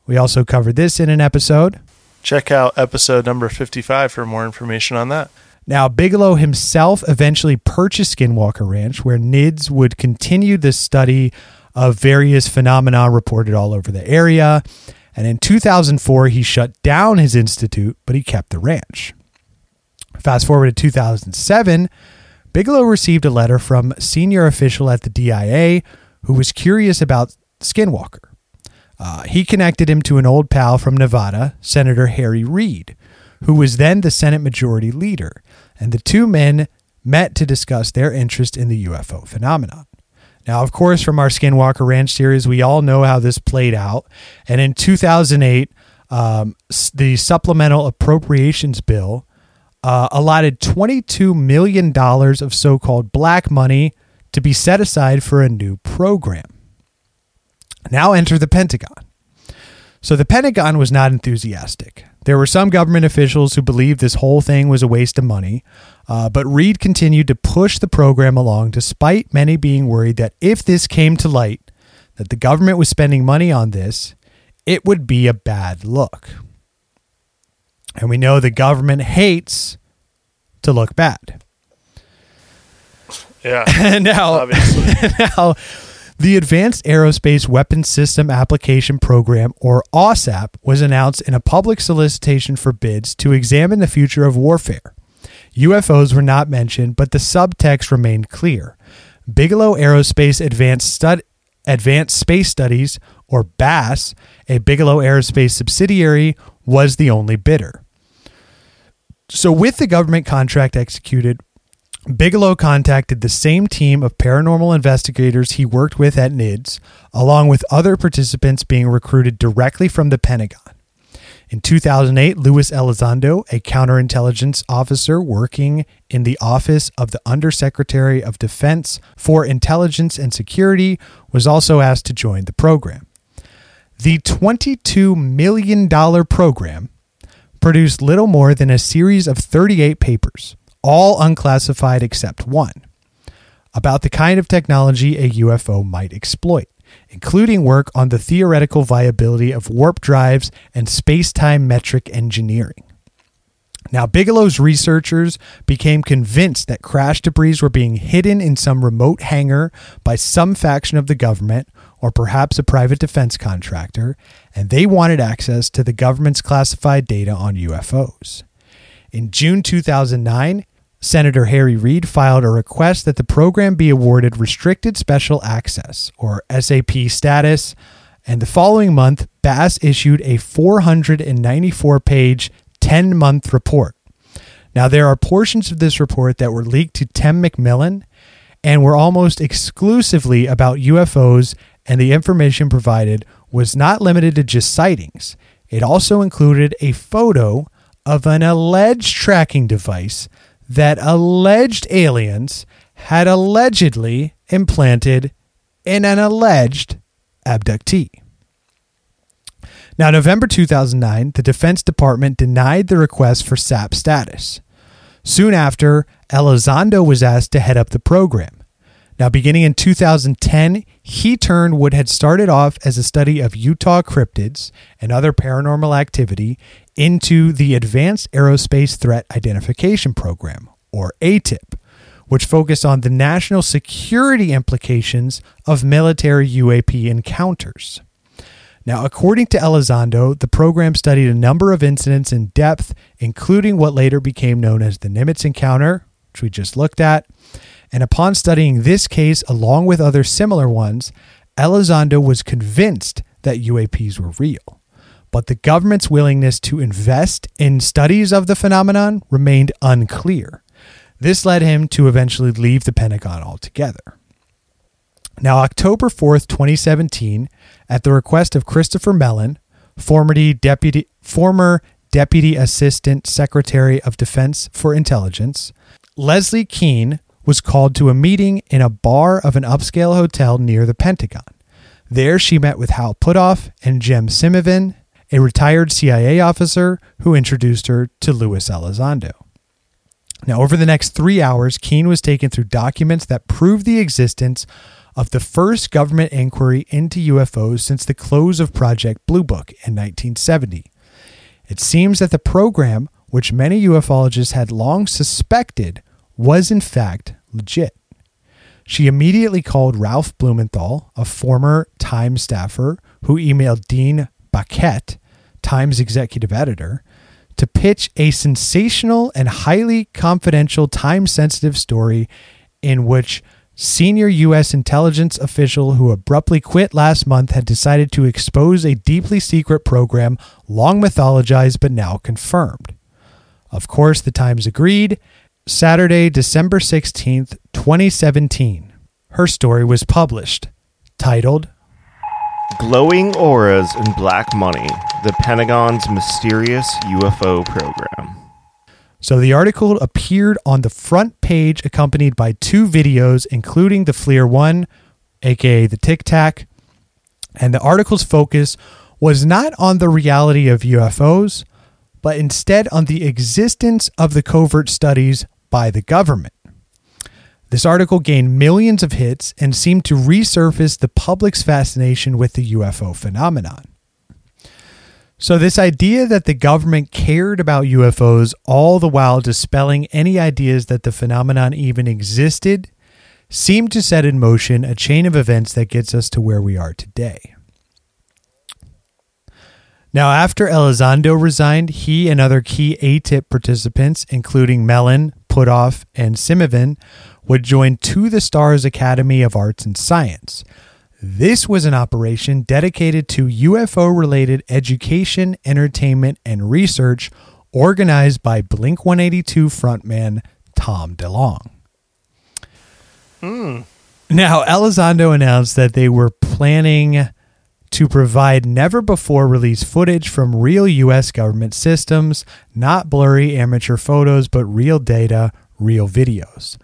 E: We also covered this in an episode.
F: Check out episode number 55 for more information on that.
E: Now, Bigelow himself eventually purchased Skinwalker Ranch, where NIDS would continue the study of various phenomena reported all over the area. And in 2004, he shut down his institute, but he kept the ranch. Fast forward to 2007, Bigelow received a letter from a senior official at the DIA who was curious about Skinwalker. Uh, he connected him to an old pal from Nevada, Senator Harry Reid, who was then the Senate Majority Leader, and the two men met to discuss their interest in the UFO phenomenon. Now, of course, from our Skinwalker Ranch series, we all know how this played out. And in 2008, um, the Supplemental Appropriations Bill uh, allotted $22 million of so called black money to be set aside for a new program. Now enter the Pentagon. So the Pentagon was not enthusiastic. There were some government officials who believed this whole thing was a waste of money, uh, but Reid continued to push the program along despite many being worried that if this came to light, that the government was spending money on this, it would be a bad look. And we know the government hates to look bad.
F: Yeah.
E: And now,
F: Obviously.
E: now, the Advanced Aerospace Weapons System Application Program, or AAWSAP, was announced in a public solicitation for bids to examine the future of warfare. UFOs were not mentioned, but the subtext remained clear. Bigelow Aerospace Advanced Stud- Advanced Space Studies, or BASS, a Bigelow Aerospace subsidiary, was the only bidder. So, with the government contract executed, Bigelow contacted the same team of paranormal investigators he worked with at NIDS, along with other participants being recruited directly from the Pentagon. In 2008, Luis Elizondo, a counterintelligence officer working in the Office of the Undersecretary of Defense for Intelligence and Security, was also asked to join the program. The $22 million program produced little more than a series of 38 papers, all unclassified except one, about the kind of technology a UFO might exploit, including work on the theoretical viability of warp drives and space time metric engineering. Now, Bigelow's researchers became convinced that crash debris were being hidden in some remote hangar by some faction of the government or perhaps a private defense contractor, and they wanted access to the government's classified data on UFOs. In June 2009, Senator Harry Reid filed a request that the program be awarded Restricted Special Access, or SAP status, and the following month, BASS issued a 494 page, 10 month report. Now, there are portions of this report that were leaked to Tim McMillan and were almost exclusively about UFOs, and the information provided was not limited to just sightings. It also included a photo of an alleged tracking device that alleged aliens had allegedly implanted in an alleged abductee. Now, November 2009, the Defense Department denied the request for SAP status. Soon after, Elizondo was asked to head up the program. Now, beginning in 2010, he turned what had started off as a study of Utah cryptids and other paranormal activity into the Advanced Aerospace Threat Identification Program, or ATIP, which focused on the national security implications of military UAP encounters. Now, according to Elizondo, the program studied a number of incidents in depth, including what later became known as the Nimitz encounter, which we just looked at. And upon studying this case along with other similar ones, Elizondo was convinced that UAPs were real. But the government's willingness to invest in studies of the phenomenon remained unclear. This led him to eventually leave the Pentagon altogether. Now, October 4th, 2017, at the request of Christopher Mellon, former deputy, former deputy assistant secretary of defense for intelligence, Leslie Kean was called to a meeting in a bar of an upscale hotel near the Pentagon. There, she met with Hal Puthoff and Jim Semivan, a retired CIA officer who introduced her to Luis Elizondo. Now, over the next three hours, Kean was taken through documents that proved the existence of the first government inquiry into UFOs since the close of Project Blue Book in 1970. It seems that the program, which many ufologists had long suspected, was in fact legit. She immediately called Ralph Blumenthal, a former Times staffer who emailed Dean Baquet, Times executive editor, to pitch a sensational and highly confidential time sensitive story in which senior U.S. intelligence official who abruptly quit last month had decided to expose a deeply secret program long mythologized but now confirmed. Of course, the Times agreed. Saturday, December 16th, 2017, her story was published, titled
G: Glowing Auras and Black Money The Pentagon's Mysterious UFO Program.
E: So the article appeared on the front page, accompanied by two videos, including the FLIR 1, aka the Tic Tac. And the article's focus was not on the reality of UFOs, but instead on the existence of the covert studies by the government. This article gained millions of hits and seemed to resurface the public's fascination with the UFO phenomenon. So, this idea that the government cared about UFOs all the while dispelling any ideas that the phenomenon even existed seemed to set in motion a chain of events that gets us to where we are today. Now, after Elizondo resigned, he and other key ATIP participants, including Mellon, Puthoff, and Semivan, would join To the Stars Academy of Arts and Science. This was an operation dedicated to UFO related education, entertainment, and research organized by Blink 182 frontman Tom DeLonge.
F: Hmm.
E: Now, Elizondo announced that they were planning to provide never before released footage from real U.S. government systems, not blurry amateur photos, but real data, real videos.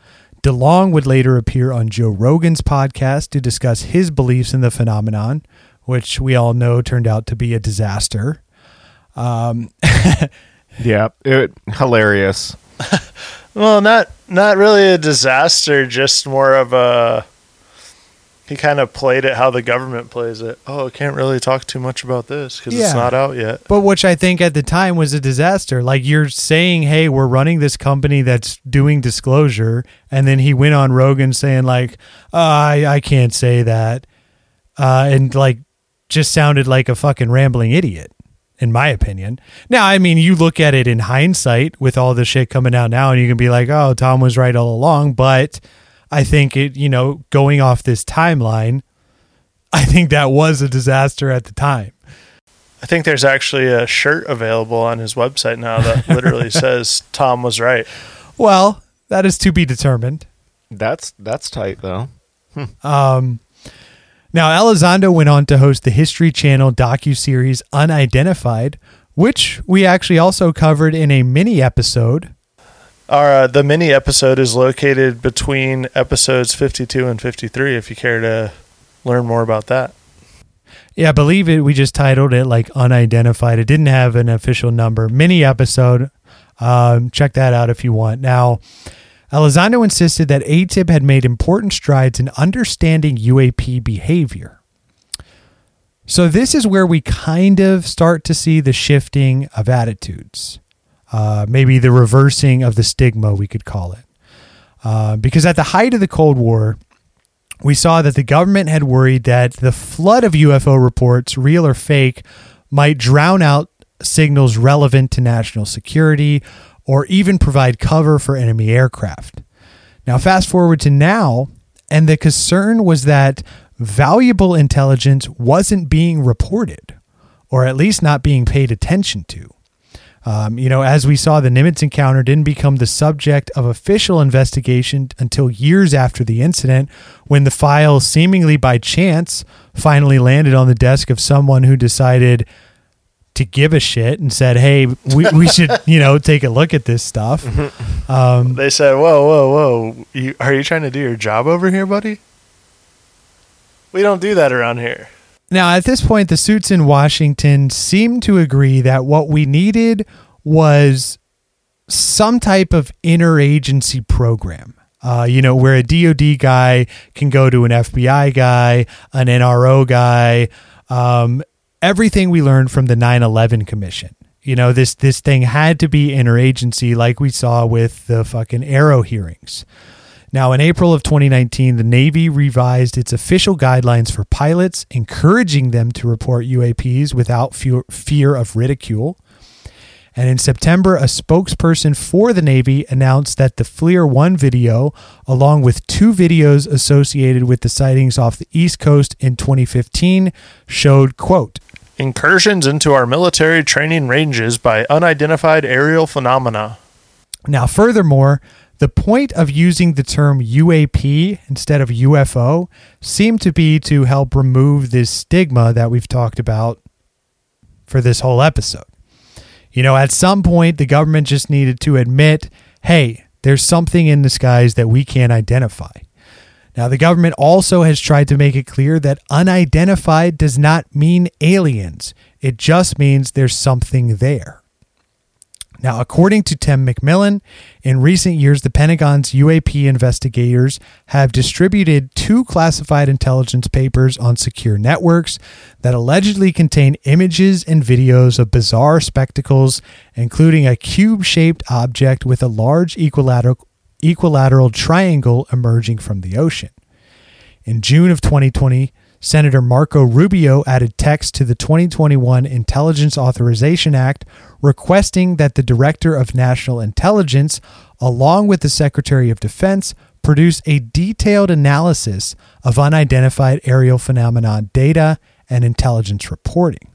E: DeLonge would later appear on Joe Rogan's podcast to discuss his beliefs in the phenomenon, which we all know turned out to be a disaster. Um,
G: yeah, it, hilarious.
F: well, not not really a disaster, just more of a He kind of played it how the government plays it. Oh, I can't really talk too much about this because
E: Yeah.
F: it's not out yet.
E: But which I think at the time was a disaster. Like you're saying, hey, we're running this company that's doing disclosure, and then he went on Rogan saying like, uh, I I can't say that, uh, and like just sounded like a fucking rambling idiot, in my opinion. Now, I mean, you look at it in hindsight with all the shit coming out now, and you can be like, oh, Tom was right all along. But I think it, you know, going off this timeline, I think that was a disaster at the time.
F: I think there's actually a shirt available on his website now that literally says Tom was right.
E: Well, that is to be determined.
G: That's that's tight though.
E: Um, now, Elizondo went on to host the History Channel docu series Unidentified, which we actually also covered in a mini episode.
F: Our uh, the mini episode is located between episodes 52 and 53 if you care to learn more about that.
E: Yeah, I believe it. We just titled it like Unidentified. It didn't have an official number. Mini episode. Um, check that out if you want. Now, Elizondo insisted that ATIP had made important strides in understanding UAP behavior. So, this is where we kind of start to see the shifting of attitudes, uh, maybe the reversing of the stigma, we could call it. Uh, because at the height of the Cold War, we saw that the government had worried that the flood of UFO reports, real or fake, might drown out signals relevant to national security or even provide cover for enemy aircraft. Now, fast forward to now, and the concern was that valuable intelligence wasn't being reported, or at least not being paid attention to. Um, you know, as we saw, the Nimitz encounter didn't become the subject of official investigation until years after the incident, when the file, seemingly by chance, finally landed on the desk of someone who decided to give a shit and said, "Hey, we, we should, you know, take a look at this stuff." Um,
F: They said, "Whoa, whoa, whoa! You, are you trying to do your job over here, buddy? We don't do that around here."
E: Now, at this point, the suits in Washington seem to agree that what we needed was some type of interagency program. Uh, you know, where a DoD guy can go to an FBI guy, an NRO guy, um, everything we learned from the 9/11 Commission. You know, this this thing had to be interagency, like we saw with the fucking AARO hearings. Now, in April of 2019, the Navy revised its official guidelines for pilots, encouraging them to report UAPs without fear, of ridicule. And in September, a spokesperson for the Navy announced that the FLIR 1 video, along with two videos associated with the sightings off the East Coast in 2015, showed, quote,
F: Incursions into our military training ranges by unidentified aerial phenomena.
E: Now, furthermore, the point of using the term UAP instead of UFO seemed to be to help remove this stigma that we've talked about for this whole episode. You know, at some point, the government just needed to admit hey, there's something in the skies that we can't identify. Now, the government also has tried to make it clear that unidentified does not mean aliens, it just means there's something there. Now, according to Tim McMillan, in recent years, the Pentagon's UAP investigators have distributed two classified intelligence papers on secure networks that allegedly contain images and videos of bizarre spectacles, including a cube shaped object with a large equilateral, equilateral triangle emerging from the ocean. In June of 2020, Senator Marco Rubio added text to the 2021 Intelligence Authorization Act requesting that the Director of National Intelligence, along with the Secretary of Defense, produce a detailed analysis of unidentified aerial phenomenon data and intelligence reporting.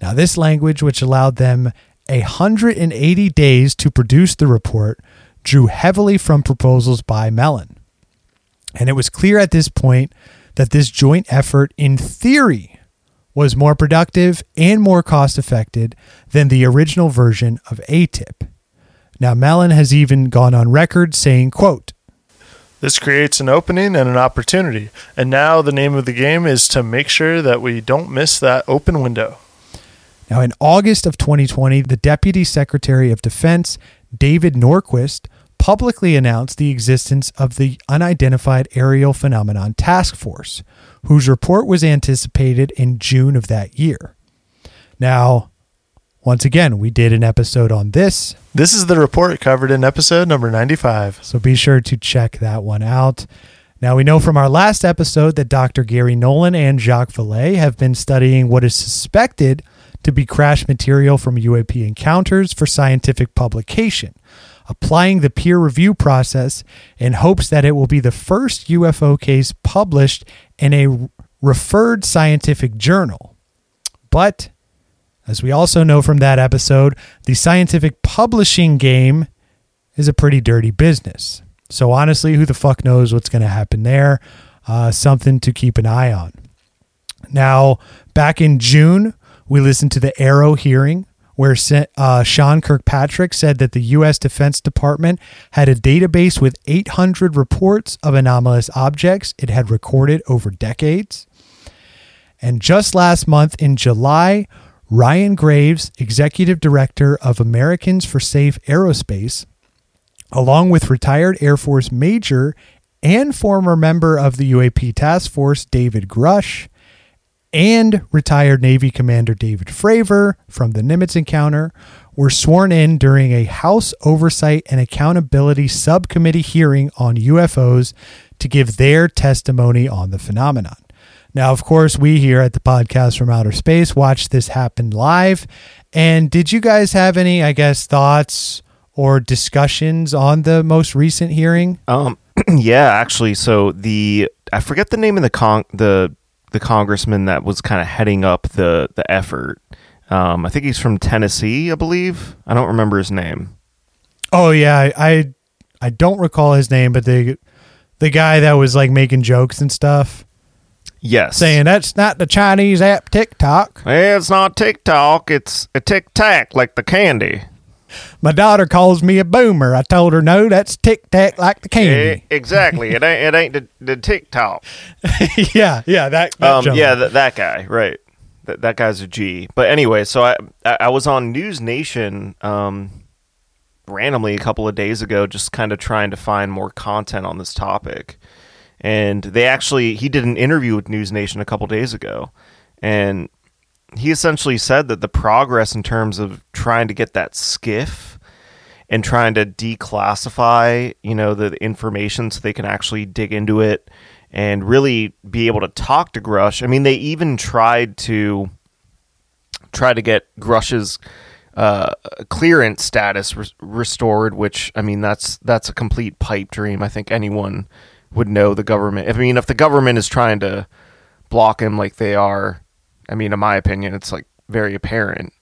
E: Now, this language, which allowed them 180 days to produce the report, drew heavily from proposals by Mellon. And it was clear at this point that this joint effort, in theory, was more productive and more cost effective than the original version of ATIP. Now, Mellon has even gone on record saying, quote,
F: This creates an opening and an opportunity, and now the name of the game is to make sure that we don't miss that open window.
E: Now, in August of 2020, the Deputy Secretary of Defense, David Norquist, publicly announced the existence of the Unidentified Aerial Phenomenon Task Force, whose report was anticipated in June of that year. Now, once again, we did an episode on this,
F: This is the report covered in episode number 95.
E: so be sure to check that one out. Now, we know from our last episode that Dr. Garry Nolan and Jacques Vallée have been studying what is suspected to be crash material from UAP encounters for scientific publication, applying the peer review process in hopes that it will be the first UFO case published in a referred scientific journal. But as we also know from that episode, the scientific publishing game is a pretty dirty business. So honestly, who the fuck knows what's going to happen there? Uh, something to keep an eye on. Now, back in June, we listened to the AARO hearing where uh, Sean Kirkpatrick said that the U.S. Defense Department had a database with 800 reports of anomalous objects it had recorded over decades. And just last month in July, Ryan Graves, executive director of Americans for Safe Aerospace, along with retired Air Force Major and former member of the UAP Task Force, David Grusch, and retired Navy Commander David Fravor from the Nimitz encounter were sworn in during a House Oversight and Accountability Subcommittee hearing on UFOs to give their testimony on the phenomenon. Now, of course, we here at the podcast from outer space watched this happen live. And did you guys have any, I guess, thoughts or discussions on the most recent hearing?
G: Um, yeah, actually, so the I forget the name of the con the the congressman that was kind of heading up the the effort. Um, I think he's from Tennessee, I believe. I don't remember his name.
E: Oh yeah, I I, don't recall his name, but the the guy that was like making jokes and stuff,
G: Yes,
E: saying that's not the Chinese app TikTok.
G: Hey, it's not TikTok. It's a Tic Tac, like the candy.
E: My daughter calls me a boomer. I told her no, that's Tic Tac like the candy.
G: exactly. it ain't. It ain't the, the TikTok.
E: yeah, yeah, that, that
G: um, yeah, th- that guy, right? That that guy's a G. But anyway, so I I, I was on News Nation um, randomly a couple of days ago, just kind of trying to find more content on this topic, and they actually he did an interview with News Nation a couple days ago, and he essentially said that the progress in terms of trying to get that SCIF and trying to declassify, you know, the information so they can actually dig into it and really be able to talk to Grusch. I mean, they even tried to try to get Grusch's uh, clearance status res- restored, which I mean, that's that's a complete pipe dream. I think anyone would know the government. I mean, if the government is trying to block him like they are, I mean, in my opinion, it's like very apparent.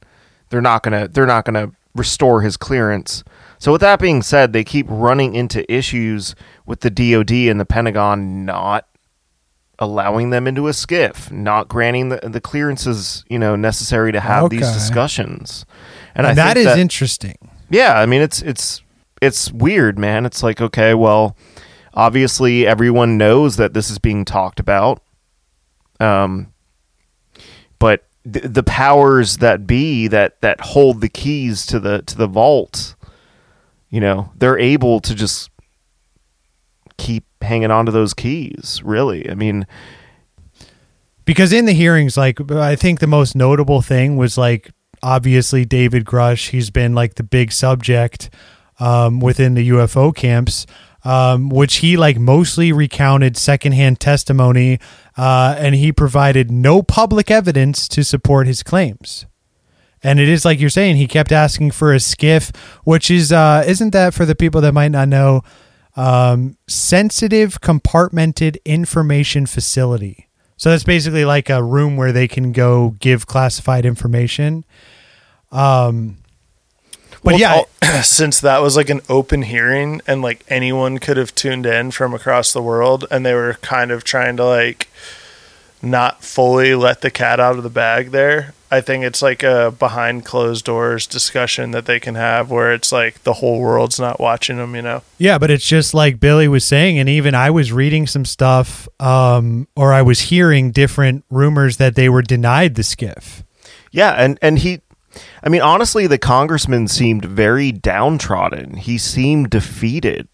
G: They're not gonna they're not gonna restore his clearance. So with that being said, they keep running into issues with the DoD and the Pentagon not allowing them into a SCIF, not granting the, the clearances you know necessary to have these discussions. And,
E: and
G: I
E: that is interesting.
G: yeah, I mean it's it's it's weird, man. It's like okay, well, obviously everyone knows that this is being talked about. Um but th- the powers that be that that hold the keys to the to the vault, you know, they're able to just keep hanging on to those keys, really. I mean,
E: because in the hearings like i think the most notable thing was like obviously david grusch he's been like the big subject um, within the ufo camps um, which he like mostly recounted secondhand testimony uh, and he provided no public evidence to support his claims and it is like you're saying he kept asking for a SCIF which is uh, isn't that for the people that might not know um, sensitive compartmented information facility so that's basically like a room where they can go give classified information. Um, but
F: Well,
E: yeah,
F: all- since that was like an open hearing and like anyone could have tuned in from across the world, and they were kind of trying to like not fully let the cat out of the bag there. I think it's like a behind closed doors discussion that they can have where it's like the whole world's not watching them, you know?
E: yeah, but it's just like Billy was saying, and even I was reading some stuff, um, or I was hearing different rumors that they were denied the SCIF.
G: Yeah, and and he I mean, honestly, the congressman seemed very downtrodden. He seemed defeated.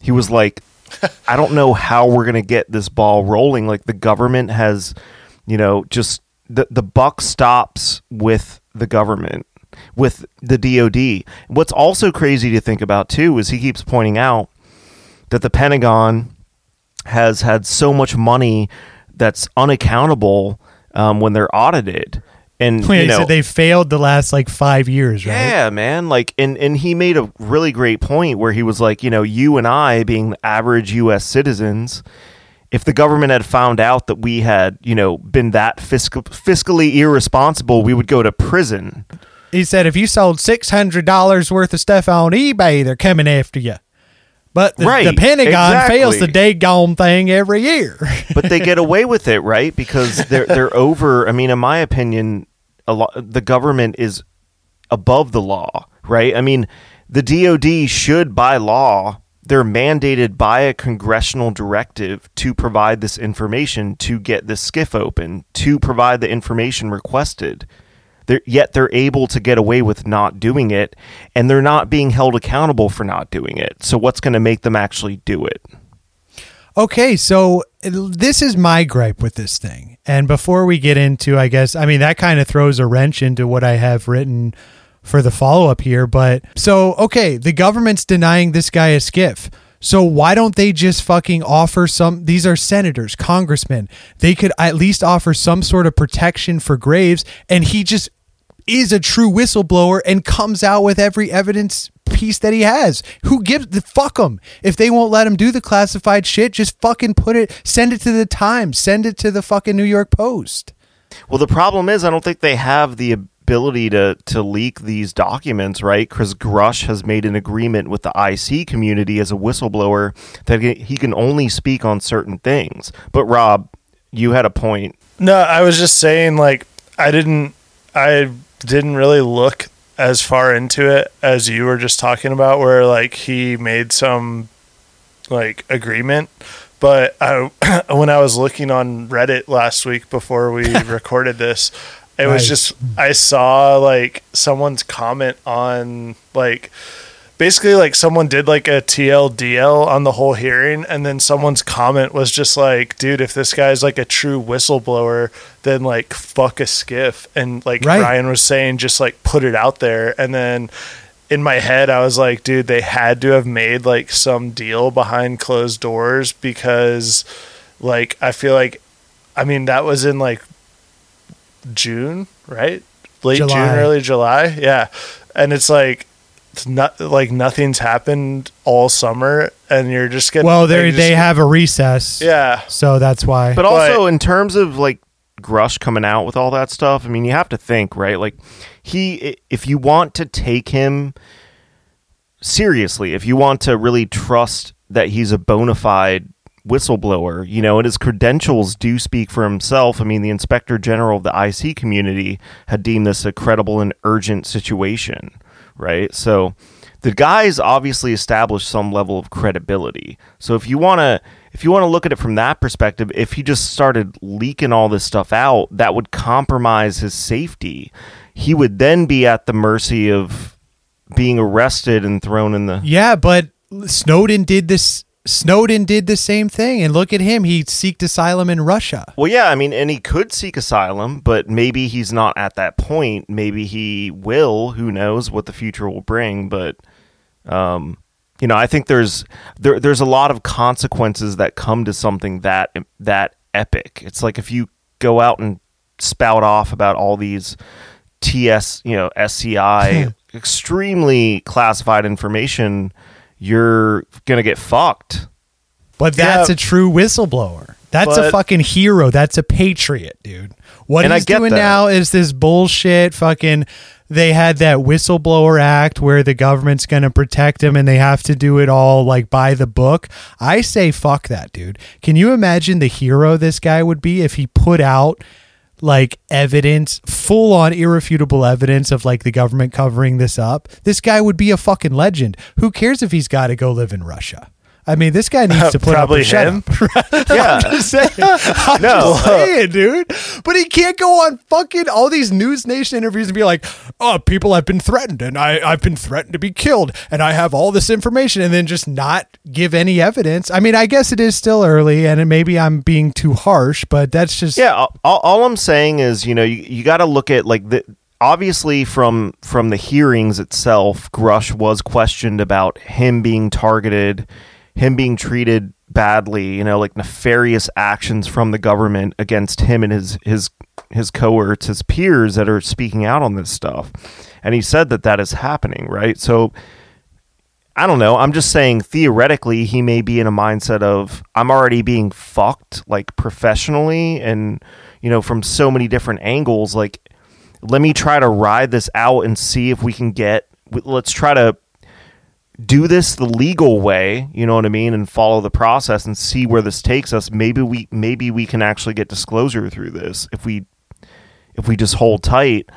G: He was like, I don't know how we're going to get this ball rolling. Like, the government has, you know, just the, the buck stops with the government, with the DOD. What's also crazy to think about, too, is he keeps pointing out that the Pentagon has had so much money that's unaccountable um, when they're audited. And
E: Wait,
G: you know,
E: so they failed the last like five years, right?
G: yeah, man. Like, and and he made a really great point where he was like, you know, you and I, being average U.S. citizens, if the government had found out that we had, you know, been that fiscal, fiscally irresponsible, we would go to prison.
E: He said if you sold six hundred dollars worth of stuff on eBay, they're coming after you. But the,
G: Right,
E: the Pentagon fails the
G: exactly.
E: daggone thing every year.
G: but they get away with it, right? Because they're they're over. I mean, in my opinion, a lot the government is above the law, right? I mean, the DoD should, by law, they're mandated by a congressional directive to provide this information to get the SCIF open, to provide the information requested. They're, yet they're able to get away with not doing it, and they're not being held accountable for not doing it. So, what's going to make them actually do it?
E: Okay, so this is my gripe with this thing. And before we get into, I guess, I mean, that kind of throws a wrench into what I have written for the follow up here. But so, okay, the government's denying this guy a SCIF. So why don't they just fucking offer some? These are senators, congressmen. They could at least offer some sort of protection for Graves, and he just is a true whistleblower and comes out with every evidence piece that he has. Who gives the fuck them? If they won't let him do the classified shit, just fucking put it, send it to the Times, send it to the fucking New York Post.
G: Well, the problem is, I don't think they have the ability to to leak these documents, right? Because Grusch has made an agreement with the IC community as a whistleblower that he he can only speak on certain things. But Rob, you had a point.
F: No, I was just saying like I didn't I didn't really look as far into it as you were just talking about where like he made some like agreement. But I when I was looking on Reddit last week before we recorded this it was just I saw like someone's comment on like basically like someone did like a TLDL on the whole hearing and then someone's comment was just like dude if this guy's like a true whistleblower then like fuck a SCIF and like
E: Right.
F: Ryan was saying just like put it out there and then in my head I was like dude they had to have made like some deal behind closed doors because like I feel like I mean that was in like June, right? Late
E: July.
F: June, early July. Yeah. And it's like it's not like nothing's happened all summer and you're just getting
E: Well, they
F: like,
E: they
F: just-
E: have a recess,
F: Yeah.
E: so that's why.
G: But also in terms of like Grusch coming out with all that stuff, I mean, you have to think, right? Like he if you want to take him seriously, if you want to really trust that he's a bona fide whistleblower, you know, and his credentials do speak for himself. I mean, the inspector general of the IC community had deemed this a credible and urgent situation, right? So the guy's obviously established some level of credibility. So if you want to if you want to look at it from that perspective, if he just started leaking all this stuff out, that would compromise his safety. He would then be at the mercy of being arrested and thrown in the
E: yeah, but Snowden did this. Snowden did the same thing, and look at him. He seeked asylum in Russia.
G: Well, yeah, I mean, and he could seek asylum, but maybe he's not at that point. Maybe he will. Who knows what the future will bring? But, um, you know, I think there's there there's a lot of consequences that come to something that that epic. It's like if you go out and spout off about all these TS, you know, SCI, extremely classified information, you're gonna get fucked.
E: But that's
F: Yeah.
E: a true whistleblower. That's a fucking hero. That's a patriot, dude. What
G: And I
E: he's
G: get
E: doing
G: that.
E: now is this bullshit fucking they had that whistleblower act where the government's going to protect him and they have to do it all like by the book. I say fuck that, dude. Can you imagine the hero this guy would be if he put out like evidence, full on irrefutable evidence of like the government covering this up? This guy would be a fucking legend. Who cares if he's got to go live in Russia? I mean, this guy needs to put
F: Probably
E: up
F: him.
G: Yeah.
E: I'm just saying. I'm
G: No.
E: just saying, dude. But he can't go on fucking all these News Nation interviews and be like, "Oh, people have been threatened, and I I've been threatened to be killed, and I have all this information," and then just not give any evidence. I mean, I guess it is still early, and it, maybe I'm being too harsh, but that's just
G: Yeah, all, all I'm saying is, you know, you, you got to look at like the obviously from from the hearings itself, Grusch was questioned about him being targeted, him being treated badly, you know, like nefarious actions from the government against him and his his his cohorts, his peers that are speaking out on this stuff. And he said that that is happening, right? So I don't know. I'm just saying theoretically he may be in a mindset of I'm already being fucked like professionally and you know from so many different angles like let me try to ride this out and see if we can get let's try to do this the legal way, you know what I mean, and follow the process and see where this takes us. Maybe we maybe we can actually get disclosure through this if we if we just hold tight.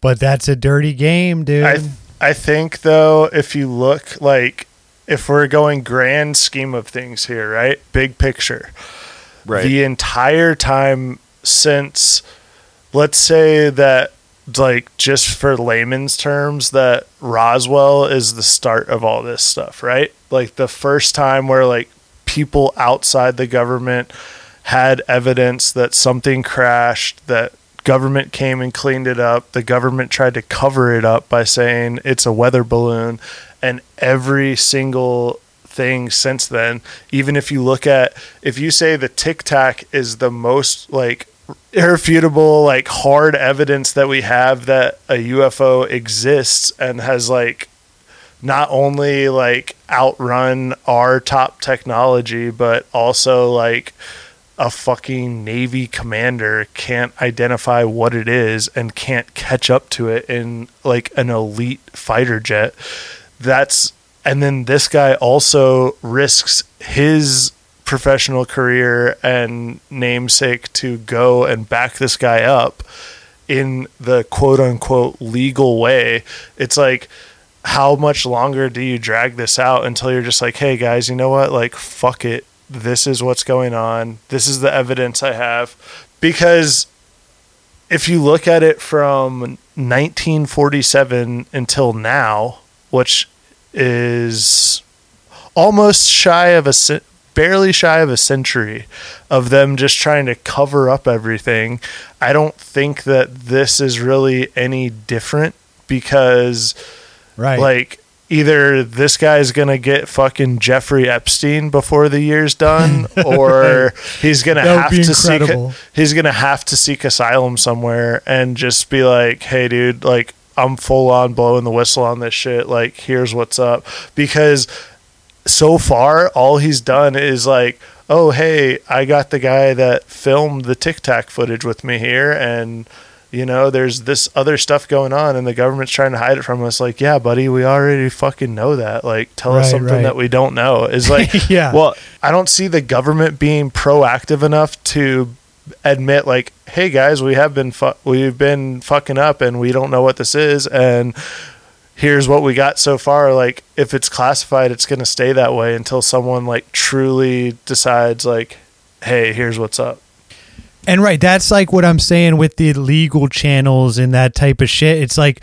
E: But that's a dirty game, dude.
F: I I think though, if you look like if we're going grand scheme of things here, right? Big picture.
G: Right.
F: The entire time since let's say that like just for layman's terms that Roswell is the start of all this stuff, right? Like the first time where like people outside the government had evidence that something crashed that government came and cleaned it up the government tried to cover it up by saying it's a weather balloon and every single thing since then even if you look at if you say the tic tac is the most like irrefutable like hard evidence that we have that a UFO exists and has like not only like outrun our top technology but also like a fucking navy commander can't identify what it is and can't catch up to it in like an elite fighter jet. That's and then this guy also risks his professional career and namesake to go and back this guy up in the quote unquote legal way. It's like, how much longer do you drag this out until you're just like, hey guys, you know what? Like, fuck it. This is what's going on. This is the evidence I have. Because if you look at it from 1947 until now, which is almost shy of a barely shy of a century of them just trying to cover up everything. I don't think that this is really any different because
E: right.
F: like either this guy's gonna get fucking Jeffrey Epstein before the year's done, or he's gonna have to seek he's gonna have to seek asylum somewhere and just be like, hey, dude, like I'm full on blowing the whistle on this shit. Like, here's what's up. Because so far, all he's done is like, oh, hey, I got the guy that filmed the Tic Tac footage with me here, and you know, there's this other stuff going on, and the government's trying to hide it from us. Like, yeah, buddy, we already fucking know that. Like, tell us something
E: right.
F: that we don't know. Is like,
E: yeah.
F: well, I don't see the government being proactive enough to admit like hey guys we have been fu- we've been fucking up and we don't know what this is and here's what we got so far like if it's classified it's going to stay that way until someone like truly decides like hey here's what's up
E: And right, that's like what I'm saying with the legal channels and that type of shit. It's like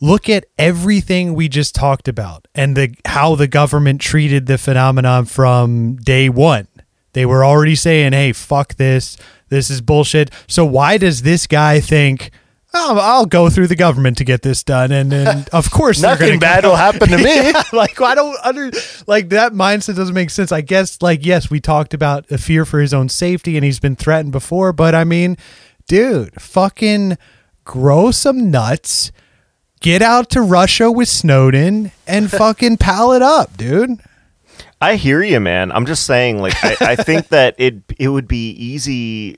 E: look at everything we just talked about and the how the government treated the phenomenon from day 1. They were already saying, "Hey, fuck this. This is bullshit." So why does this guy think Oh, I'll go through the government to get this done, and then of course
F: nothing bad will happen to me
E: Yeah, like I don't under like that mindset doesn't make sense. I guess like yes, we talked about a fear for his own safety and he's been threatened before, but I mean, dude, fucking grow some nuts, get out to Russia with Snowden and fucking pal it up, dude.
G: I hear you, man. I'm just saying, like, I, I think that it it would be easy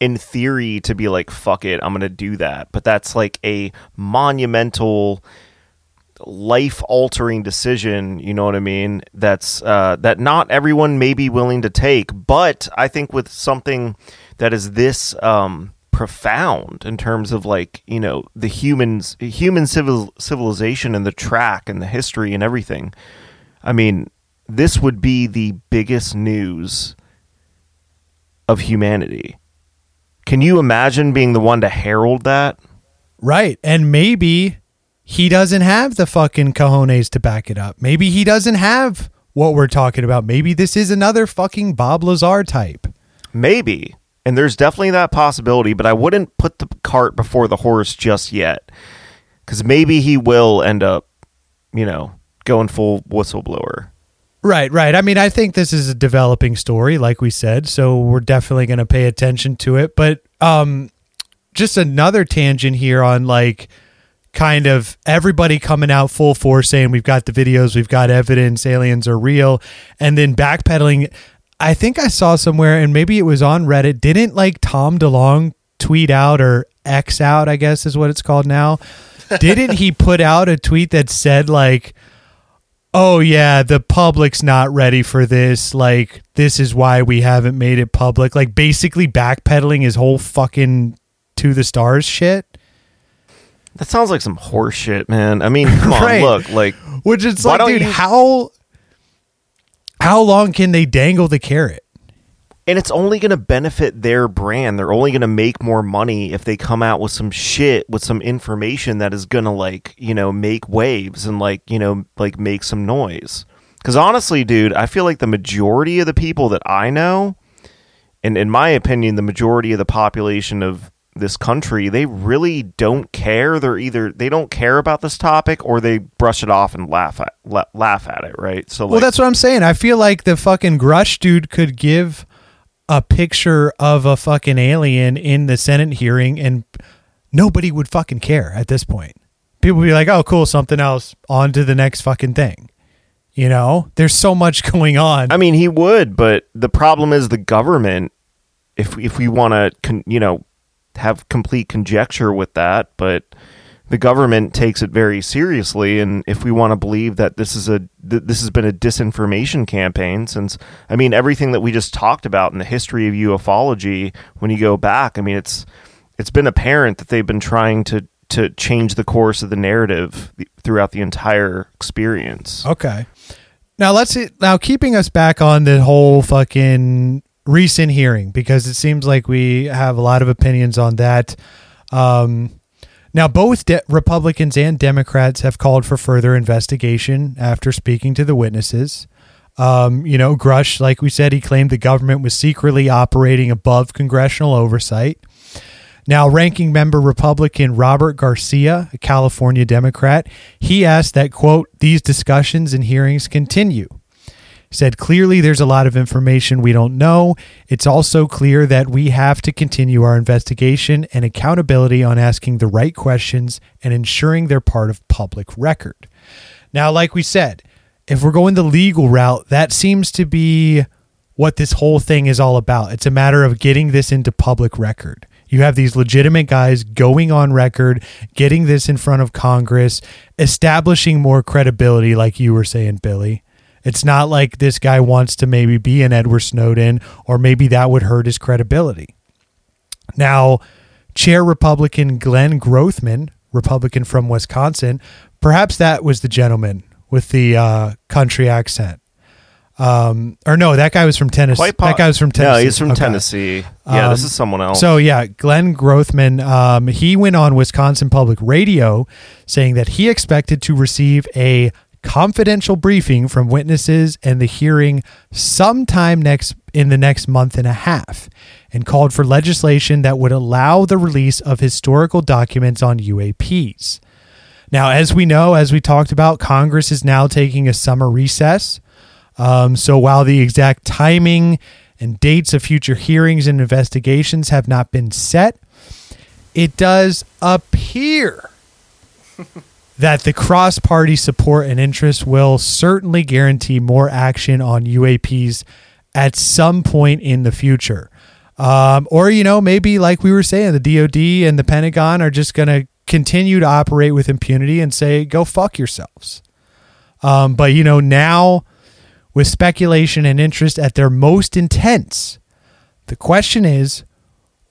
G: in theory to be like, fuck it, I'm gonna do that. But that's like a monumental life altering decision, you know what I mean? That's uh that not everyone may be willing to take. But I think with something that is this um profound in terms of like, you know, the humans human civil civilization and the track and the history and everything. I mean, this would be the biggest news of humanity. Can you imagine being the one to herald that?
E: Right. And maybe he doesn't have the fucking cojones to back it up. Maybe he doesn't have what we're talking about. Maybe this is another fucking Bob Lazar type.
G: Maybe. And there's definitely that possibility, but I wouldn't put the cart before the horse just yet. Because maybe he will end up, you know, going full whistleblower.
E: Right, right. I mean, I think this is a developing story, like we said, so we're definitely going to pay attention to it. But um, just another tangent here on like kind of everybody coming out full force saying we've got the videos, we've got evidence, aliens are real, and then backpedaling. I think I saw somewhere, and maybe it was on Reddit. Didn't like Tom DeLonge tweet out or X out? I guess is what it's called now. Didn't he put out a tweet that said like? Oh yeah the public's not ready for this. Like this is why we haven't made it public. Like basically backpedaling his whole fucking to the stars shit?
G: That sounds like some horse shit, man. I mean, come on, look, like
E: which it's like dude
G: you-
E: how how long can they dangle the carrot
G: and it's only going to benefit their brand. They're only going to make more money if they come out with some shit with some information that is going to like, you know, make waves and like, you know, like make some noise. Cuz honestly, dude, I feel like the majority of the people that I know and in my opinion, the majority of the population of this country, they really don't care. They're either they don't care about this topic or they brush it off and laugh at la- laugh at it, right? So like
E: well that's what i'm saying i feel like the fucking grusch dude could give a picture of a fucking alien in the senate hearing and nobody would fucking care at this point people would be like oh cool something else on to the next fucking thing you know there's so much going on
G: I mean, he would, but the problem is the government. If if we want to, con, you know, have complete conjecture with that, but the government takes it very seriously, and if we want to believe that this is a th- this has been a disinformation campaign, since I mean everything that we just talked about in the history of ufology, when you go back, I mean it's it's been apparent that they've been trying to to change the course of the narrative throughout the entire experience.
E: Okay. Now let's see, now keeping us back on the whole fucking recent hearing because it seems like we have a lot of opinions on that. Um, now both de- Republicans and Democrats have called for further investigation after speaking to the witnesses. Um, you know, Grusch, like we said, he claimed the government was secretly operating above congressional oversight. Now, ranking member Republican Robert Garcia, a California Democrat, he asked that, quote, these discussions and hearings continue. Said clearly there's a lot of information we don't know. It's also clear that we have to continue our investigation and accountability on asking the right questions and ensuring they're part of public record. Now, like we said, if we're going the legal route, that seems to be what this whole thing is all about. It's a matter of getting this into public record. You have these legitimate guys going on record, getting this in front of Congress, establishing more credibility, like you were saying, Billy. It's not like this guy wants to maybe be an Edward Snowden, or maybe that would hurt his credibility. Now, Chair Republican Glenn Grothman, Republican from Wisconsin, perhaps that was the gentleman with the uh, country accent. Um, or no, that guy was from Tennessee.
G: Po-
E: that guy was from Tennessee.
G: No, he's from
E: Okay.
G: Tennessee. Yeah, this
E: Um,
G: is someone else.
E: So yeah, Glenn Grothman, um, he went on Wisconsin Public Radio saying that he expected to receive a confidential briefing from witnesses and the hearing sometime next in the next month and a half and called for legislation that would allow the release of historical documents on UAPs. Now, as we know, as we talked about, Congress is now taking a summer recess. Um, so while the exact timing and dates of future hearings and investigations have not been set, it does appear that the cross party support and interest will certainly guarantee more action on UAPs at some point in the future. Um, or, you know, maybe like we were saying, the DoD and the Pentagon are just going to continue to operate with impunity and say, go fuck yourselves. Um, but, you know, now with speculation and interest at their most intense, the question is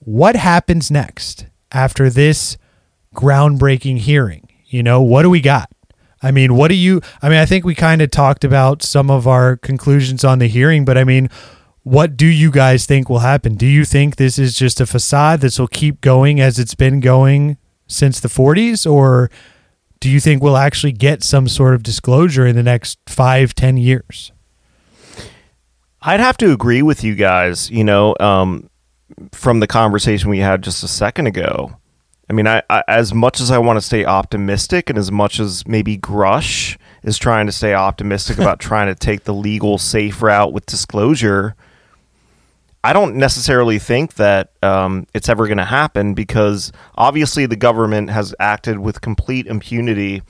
E: what happens next after this groundbreaking hearing? You know, what do we got? I mean, what do you? I mean, I think we kind of talked about some of our conclusions on the hearing, but I mean, what do you guys think will happen? Do you think this is just a facade this will keep going as it's been going since the 40s, or do you think we'll actually get some sort of disclosure in the next five, ten years?
G: I'd have to agree with you guys. You know, um, from the conversation we had just a second ago. I mean, I, I as much as I want to stay optimistic, and as much as maybe Grusch is trying to stay optimistic about trying to take the legal safe route with disclosure, I don't necessarily think that um, it's ever going to happen because obviously the government has acted with complete impunity,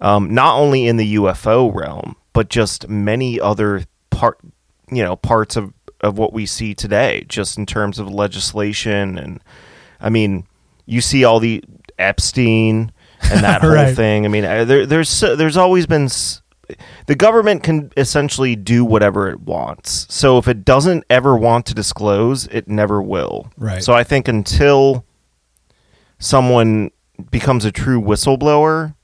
G: um, not only in the UFO realm, but just many other part, you know, parts of of what we see today, just in terms of legislation and, I mean, you see all the Epstein and that whole
E: Right.
G: thing. I mean, uh, there, there's there's always been. The government can essentially do whatever it wants. So if it doesn't ever want to disclose, it never will.
E: Right.
G: So I think until someone becomes a true whistleblower,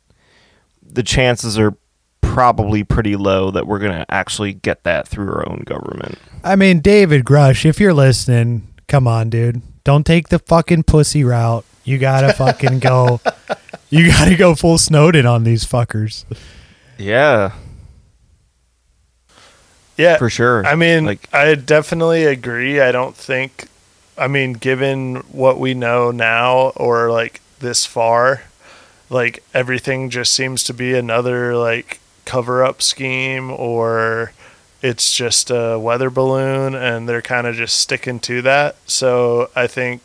G: the chances are probably pretty low that we're going to actually get that through our own government.
E: I mean, David Grusch, if you're listening, come on, dude. Don't take the fucking pussy route. You gotta fucking go. You gotta go full Snowden on these fuckers.
G: Yeah,
F: Yeah,
G: for sure.
F: I mean,
G: like
F: I definitely agree. I don't think, I mean, given what we know now or like this far, like everything just seems to be another like cover up scheme or it's just a weather balloon and they're kind of just sticking to that. So I think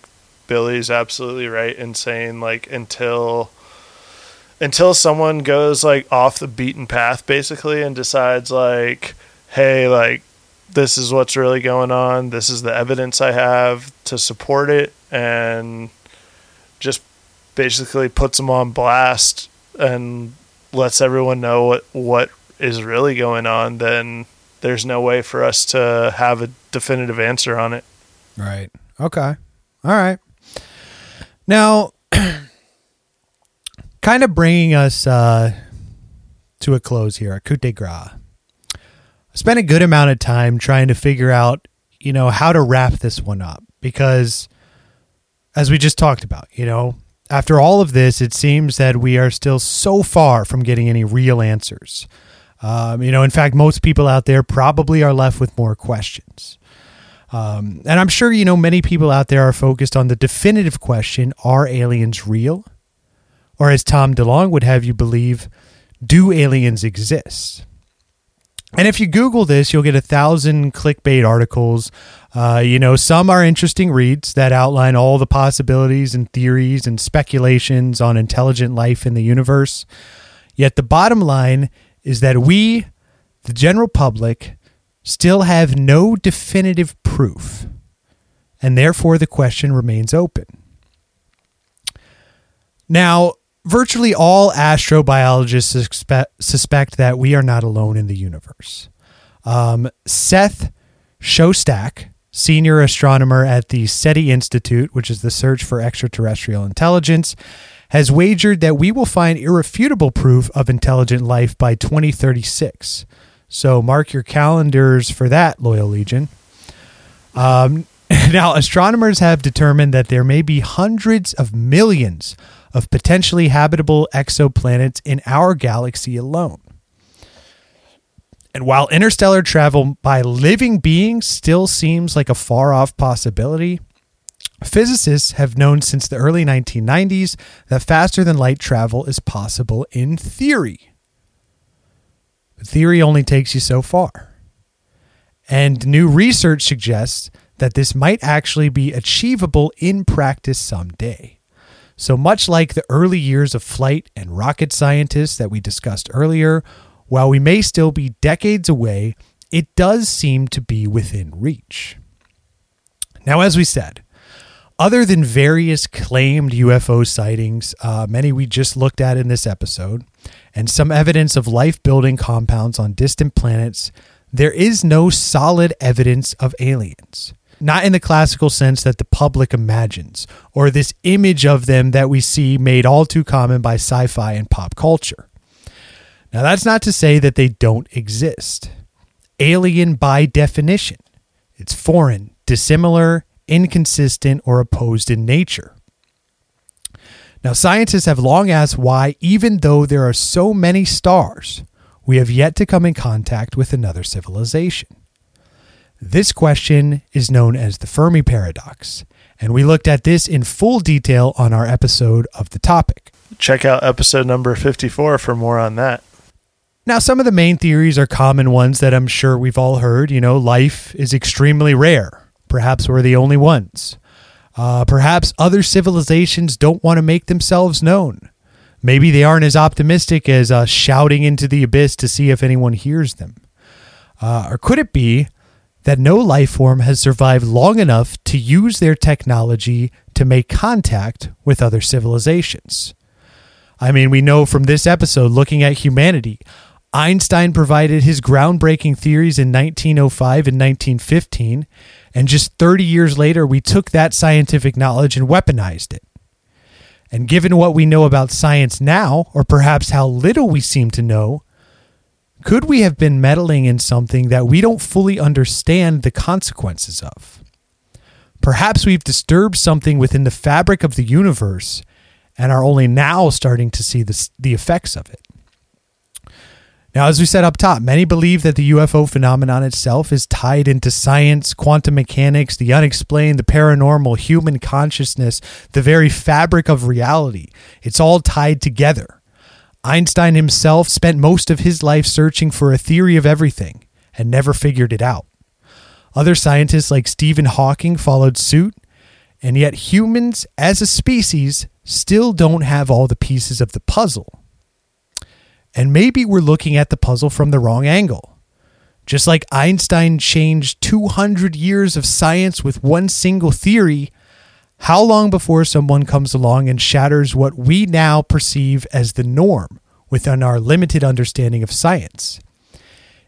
F: Billy's absolutely right in saying like until until someone goes like off the beaten path basically and decides like hey like this is what's really going on this is the evidence i have to support it and just basically puts them on blast and lets everyone know what what is really going on then there's no way for us to have a definitive answer on it
E: Right. Okay. All right. Now, kind of bringing us uh, to a close here, coup de grace. I spent a good amount of time trying to figure out, you know, how to wrap this one up because, as we just talked about, you know, after all of this, it seems that we are still so far from getting any real answers. Um, you know, in fact, most people out there probably are left with more questions. Um, and I'm sure, you know, many people out there are focused on the definitive question are aliens real? Or as Tom DeLonge would have you believe, do aliens exist? And if you Google this, you'll get a thousand clickbait articles. Uh, you know, some are interesting reads that outline all the possibilities and theories and speculations on intelligent life in the universe. Yet the bottom line is that we, the general public, still have no definitive proof, and therefore the question remains open. Now, virtually all astrobiologists suspect, suspect that we are not alone in the universe. Um, Seth Shostak, senior astronomer at the SETI Institute, which is the Search for Extraterrestrial Intelligence, has wagered that we will find irrefutable proof of intelligent life by 2036. So mark your calendars for that, Loyal Legion. Um, now, astronomers have determined that there may be hundreds of millions of potentially habitable exoplanets in our galaxy alone. And while interstellar travel by living beings still seems like a far off possibility, physicists have known since the early 1990s that faster than light travel is possible in theory. But theory only takes you so far. And new research suggests that this might actually be achievable in practice someday. So, much like the early years of flight and rocket scientists that we discussed earlier, while we may still be decades away, it does seem to be within reach. Now, as we said, other than various claimed UFO sightings, uh, many we just looked at in this episode, and some evidence of life building compounds on distant planets, there is no solid evidence of aliens. Not in the classical sense that the public imagines, or this image of them that we see made all too common by sci fi and pop culture. Now, that's not to say that they don't exist. Alien by definition, it's foreign, dissimilar, inconsistent, or opposed in nature. Now, scientists have long asked why, even though there are so many stars, we have yet to come in contact with another civilization. This question is known as the Fermi paradox, and we looked at this in full detail on our episode of the topic.
F: Check out episode number 54 for more on that.
E: Now, some of the main theories are common ones that I'm sure we've all heard. You know, life is extremely rare. Perhaps we're the only ones. Uh, perhaps other civilizations don't want to make themselves known. Maybe they aren't as optimistic as uh, shouting into the abyss to see if anyone hears them. Uh, or could it be that no life form has survived long enough to use their technology to make contact with other civilizations? I mean, we know from this episode, looking at humanity, Einstein provided his groundbreaking theories in 1905 and 1915, and just 30 years later, we took that scientific knowledge and weaponized it. And given what we know about science now, or perhaps how little we seem to know, could we have been meddling in something that we don't fully understand the consequences of? Perhaps we've disturbed something within the fabric of the universe and are only now starting to see the, the effects of it. Now, as we said up top, many believe that the UFO phenomenon itself is tied into science, quantum mechanics, the unexplained, the paranormal, human consciousness, the very fabric of reality. It's all tied together. Einstein himself spent most of his life searching for a theory of everything and never figured it out. Other scientists like Stephen Hawking followed suit, and yet humans as a species still don't have all the pieces of the puzzle. And maybe we're looking at the puzzle from the wrong angle. Just like Einstein changed 200 years of science with one single theory, how long before someone comes along and shatters what we now perceive as the norm within our limited understanding of science?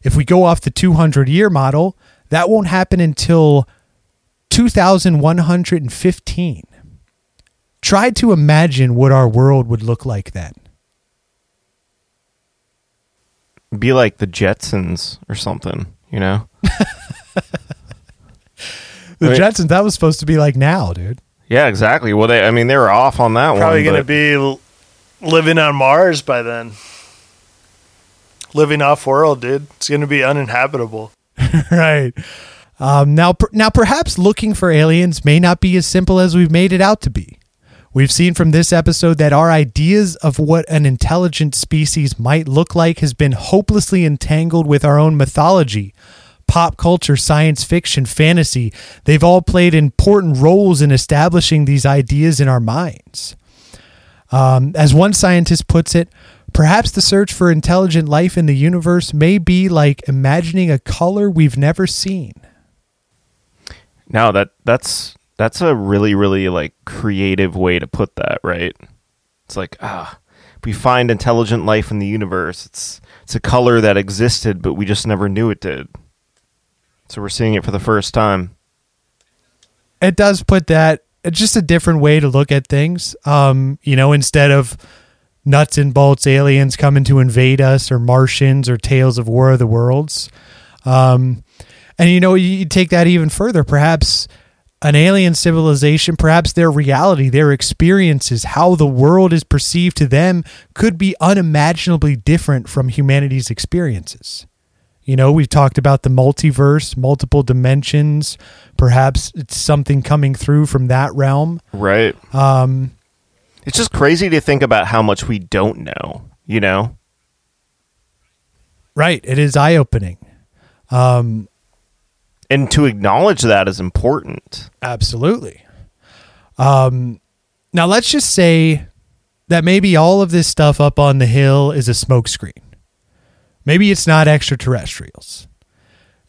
E: If we go off the 200 year model, that won't happen until 2115. Try to imagine what our world would look like then.
G: Be like the Jetsons or something, you know?
E: The
G: I mean-
E: Jetsons, that was supposed to be like now, dude.
G: Yeah, exactly. Well, they, I mean, they were off on that
F: Probably
G: one.
F: Probably going to be living on Mars by then. Living off world, dude. It's going to be uninhabitable.
E: right. Um, now, per- now, perhaps looking for aliens may not be as simple as we've made it out to be. We've seen from this episode that our ideas of what an intelligent species might look like has been hopelessly entangled with our own mythology, pop culture, science fiction, fantasy. They've all played important roles in establishing these ideas in our minds. Um, as one scientist puts it, perhaps the search for intelligent life in the universe may be like imagining a color we've never seen.
G: Now that that's that's a really really like creative way to put that, right? It's like ah, we find intelligent life in the universe. It's it's a color that existed, but we just never knew it did. So we're seeing it for the first time.
E: It does put that it's just a different way to look at things. Um, you know, instead of nuts and bolts aliens coming to invade us or Martians or tales of War of the Worlds. Um, and you know, you you take that even further. Perhaps an alien civilization, perhaps their reality, their experiences, how the world is perceived to them could be unimaginably different from humanity's experiences. You know, we've talked about the multiverse, multiple dimensions. Perhaps it's something coming through from that realm.
G: Right.
E: Um,
G: It's just crazy to think about how much we don't know, you know?
E: right. It is eye opening. Um,
G: And to acknowledge that is important.
E: Absolutely. Um, now let's just say that maybe all of this stuff up on the hill is a smokescreen. Maybe it's not extraterrestrials.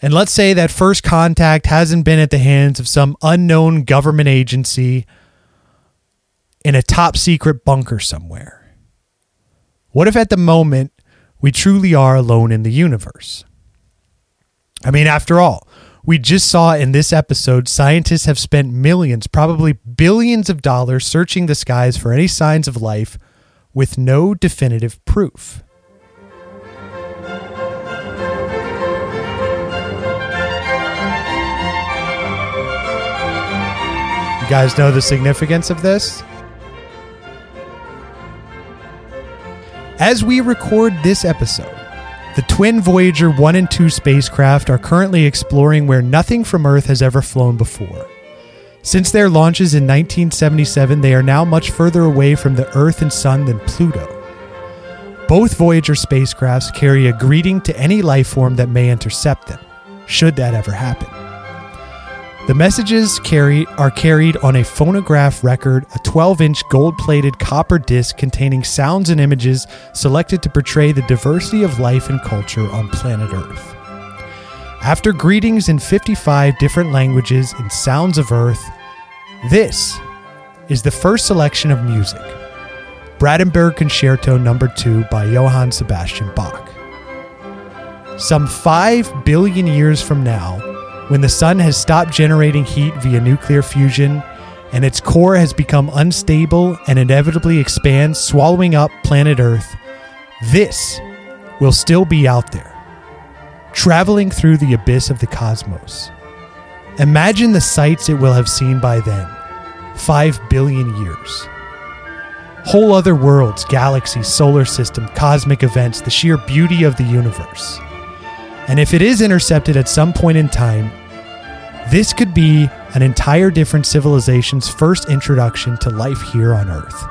E: And let's say that first contact hasn't been at the hands of some unknown government agency in a top secret bunker somewhere. What if at the moment we truly are alone in the universe? I mean, after all, we just saw in this episode scientists have spent millions, probably billions of dollars searching the skies for any signs of life with no definitive proof. You guys know the significance of this? As we record this episode, the twin Voyager 1 and 2 spacecraft are currently exploring where nothing from Earth has ever flown before. Since their launches in 1977, they are now much further away from the Earth and Sun than Pluto. Both Voyager spacecrafts carry a greeting to any life form that may intercept them, should that ever happen. The messages carry are carried on a phonograph record, a 12-inch gold-plated copper disc containing sounds and images selected to portray the diversity of life and culture on planet Earth. After greetings in 55 different languages and sounds of Earth, this is the first selection of music. Brandenburg Concerto Number 2 by Johann Sebastian Bach. Some 5 billion years from now, when the sun has stopped generating heat via nuclear fusion and its core has become unstable and inevitably expands, swallowing up planet Earth, this will still be out there, traveling through the abyss of the cosmos. Imagine the sights it will have seen by then 5 billion years. Whole other worlds, galaxies, solar system, cosmic events, the sheer beauty of the universe. And if it is intercepted at some point in time, this could be an entire different civilization's first introduction to life here on Earth.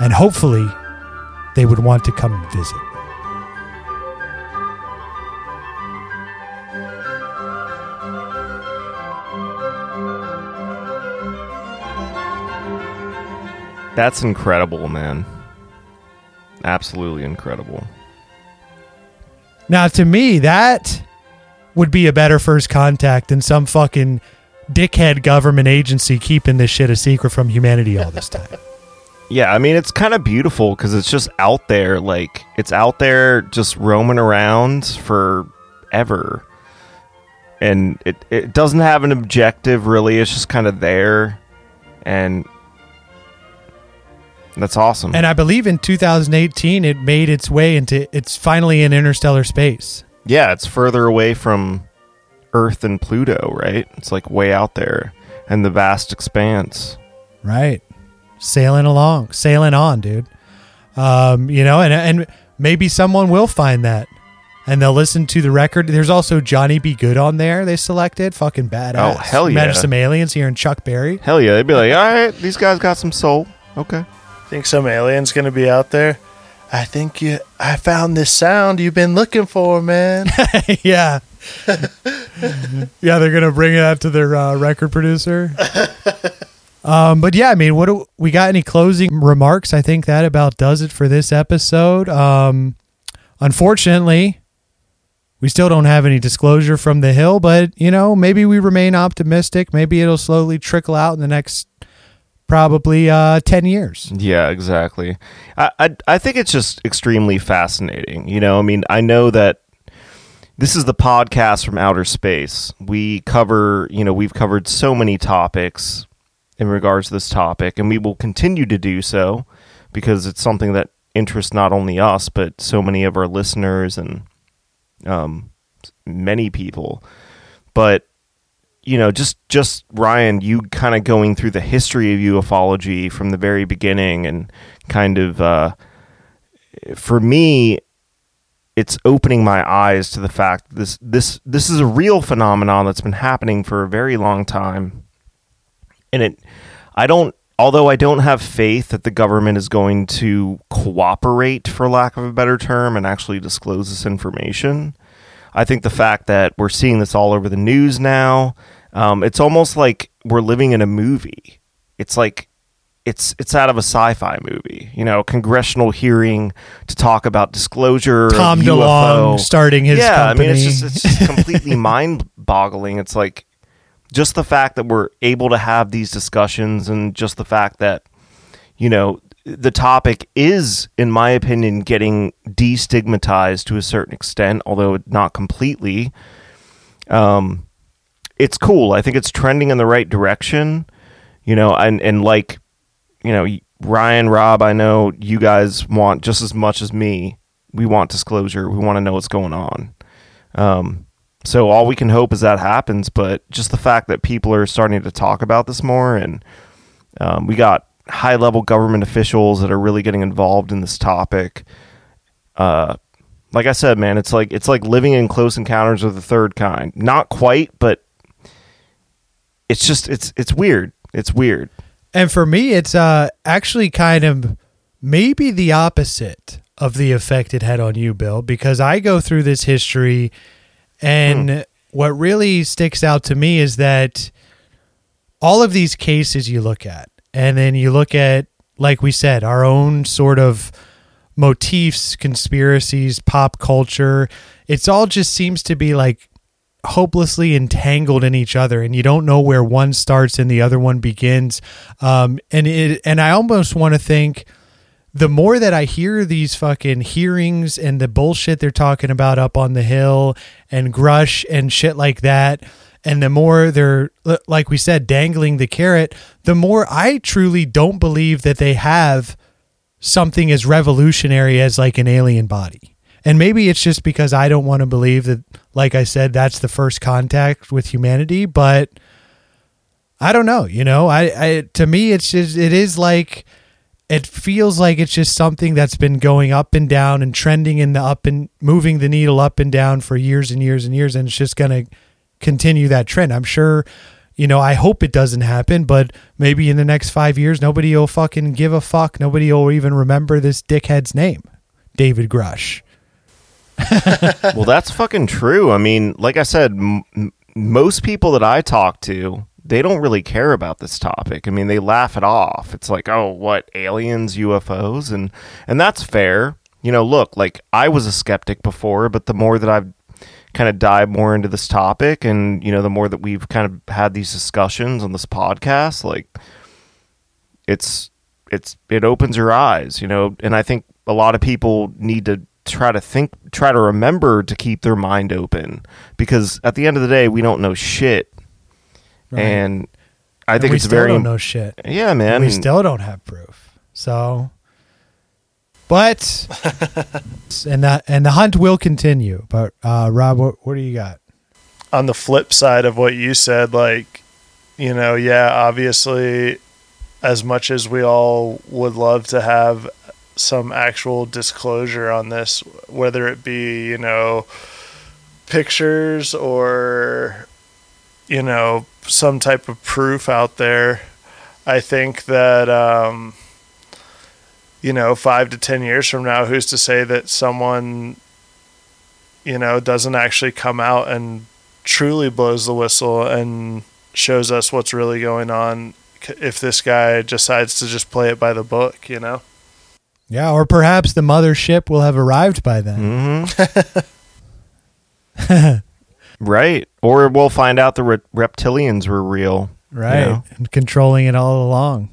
E: And hopefully, they would want to come visit.
G: That's incredible, man. Absolutely incredible.
E: Now, to me, that would be a better first contact than some fucking dickhead government agency keeping this shit a secret from humanity all this time.
G: Yeah, I mean it's kind of beautiful because it's just out there, like it's out there, just roaming around forever, and it it doesn't have an objective really. It's just kind of there, and that's awesome.
E: and I believe in 2018, it made its way into, it's finally in interstellar space.
G: yeah, it's further away from Earth and Pluto, right? It's like way out there, and the vast expanse.
E: Right. Sailing along, sailing on, dude. Um, you know, and and maybe someone will find that. And they'll listen to the record. There's also Johnny B. Goode on there. They selected fucking badass.
G: Oh, hell yeah!
E: Met some aliens here in Chuck Berry.
G: Hell yeah, they'd be like, all right, these guys got some soul. Okay.
F: Think some alien's gonna be out there? I think you. I found this sound you've been looking for, man.
E: yeah. yeah, they're gonna bring that to their uh, record producer. um, but yeah, I mean, what do we got? Any closing remarks? I think that about does it for this episode. Um, unfortunately, we still don't have any disclosure from the hill, but you know, maybe we remain optimistic. Maybe it'll slowly trickle out in the next probably uh, ten years.
G: Yeah, exactly. I, I I think it's just extremely fascinating. You know, I mean, I know that this is the podcast from outer space. We cover, you know, we've covered so many topics in regards to this topic, and we will continue to do so because it's something that interests not only us but so many of our listeners and um, many people. But you know, just just Ryan, you kind of going through the history of ufology from the very beginning, and kind of uh, for me, it's opening my eyes to the fact this this this is a real phenomenon that's been happening for a very long time, and it, I don't. Although I don't have faith that the government is going to cooperate, for lack of a better term, and actually disclose this information, I think the fact that we're seeing this all over the news now, um, it's almost like we're living in a movie. It's like it's it's out of a sci-fi movie. You know, congressional hearing to talk about disclosure.
E: Tom
G: UFO.
E: DeLonge starting his
G: yeah,
E: company.
G: I mean, it's just it's just completely mind-boggling. It's like just the fact that we're able to have these discussions, and just the fact that you know the topic is, in my opinion, getting destigmatized to a certain extent, although not completely. Um, it's cool. I think it's trending in the right direction. You know, and and like, you know, Ryan, Rob, I know you guys want just as much as me. We want disclosure. We want to know what's going on. Um, So all we can hope is that happens. But just the fact that people are starting to talk about this more, and um, we got high level government officials that are really getting involved in this topic. Uh, like I said, man, it's like it's like living in close encounters of the third kind. Not quite, but it's just it's it's weird. It's weird.
E: And for me, it's uh, actually kind of maybe the opposite of the effect it had on you, Bill, because I go through this history, and what really sticks out to me is that all of these cases you look at, and then you look at, like we said, our own sort of motifs, conspiracies, pop culture. It's all just seems to be like hopelessly entangled in each other and you don't know where one starts and the other one begins. Um, and it and i almost want to think the more that i hear these fucking hearings and the bullshit they're talking about up on the hill and grusch and shit like that and the more they're like we said dangling the carrot the more i truly don't believe that they have something as revolutionary as like an alien body and maybe it's just because I don't want to believe that, like I said, that's the first contact with humanity. But I don't know. You know, I, I to me, it's just it is like it feels like it's just something that's been going up and down and trending in the up and moving the needle up and down for years and years and years, and it's just going to continue that trend. I'm sure. You know, I hope it doesn't happen, but maybe in the next five years, nobody will fucking give a fuck. Nobody will even remember this dickhead's name, David Grusch
G: well, that's fucking true. I mean, like I said, m- most people that I talk to, they don't really care about this topic. I mean, they laugh it off. It's like, oh, what aliens, UFOs, and and that's fair. You know, look, like I was a skeptic before, but the more that I've kind of dived more into this topic, and you know, the more that we've kind of had these discussions on this podcast, like it's it's it opens your eyes, you know. And I think a lot of people need to try to think try to remember to keep their mind open. Because at the end of the day we don't know shit. Right. and i
E: and
G: think
E: we
G: it's
E: still
G: very
E: don't know shit.
G: Yeah man.
E: We still don't have proof. So but and the and the hunt will continue. But uh rob what, what do you got?
F: On the flip side of what you said like you know yeah obviously as much as we all would love to have some actual disclosure on this, whether it be, you know, pictures or, you know, some type of proof out there. I think that, um, you know, five to 10 years from now, who's to say that someone, you know, doesn't actually come out and truly blows the whistle and shows us what's really going on if this guy decides to just play it by the book, you know?
E: Yeah, or perhaps the mothership will have arrived by then.
G: Mm-hmm. right. Or we'll find out the re- reptilians were real.
E: Right.
G: You know?
E: And controlling it all along.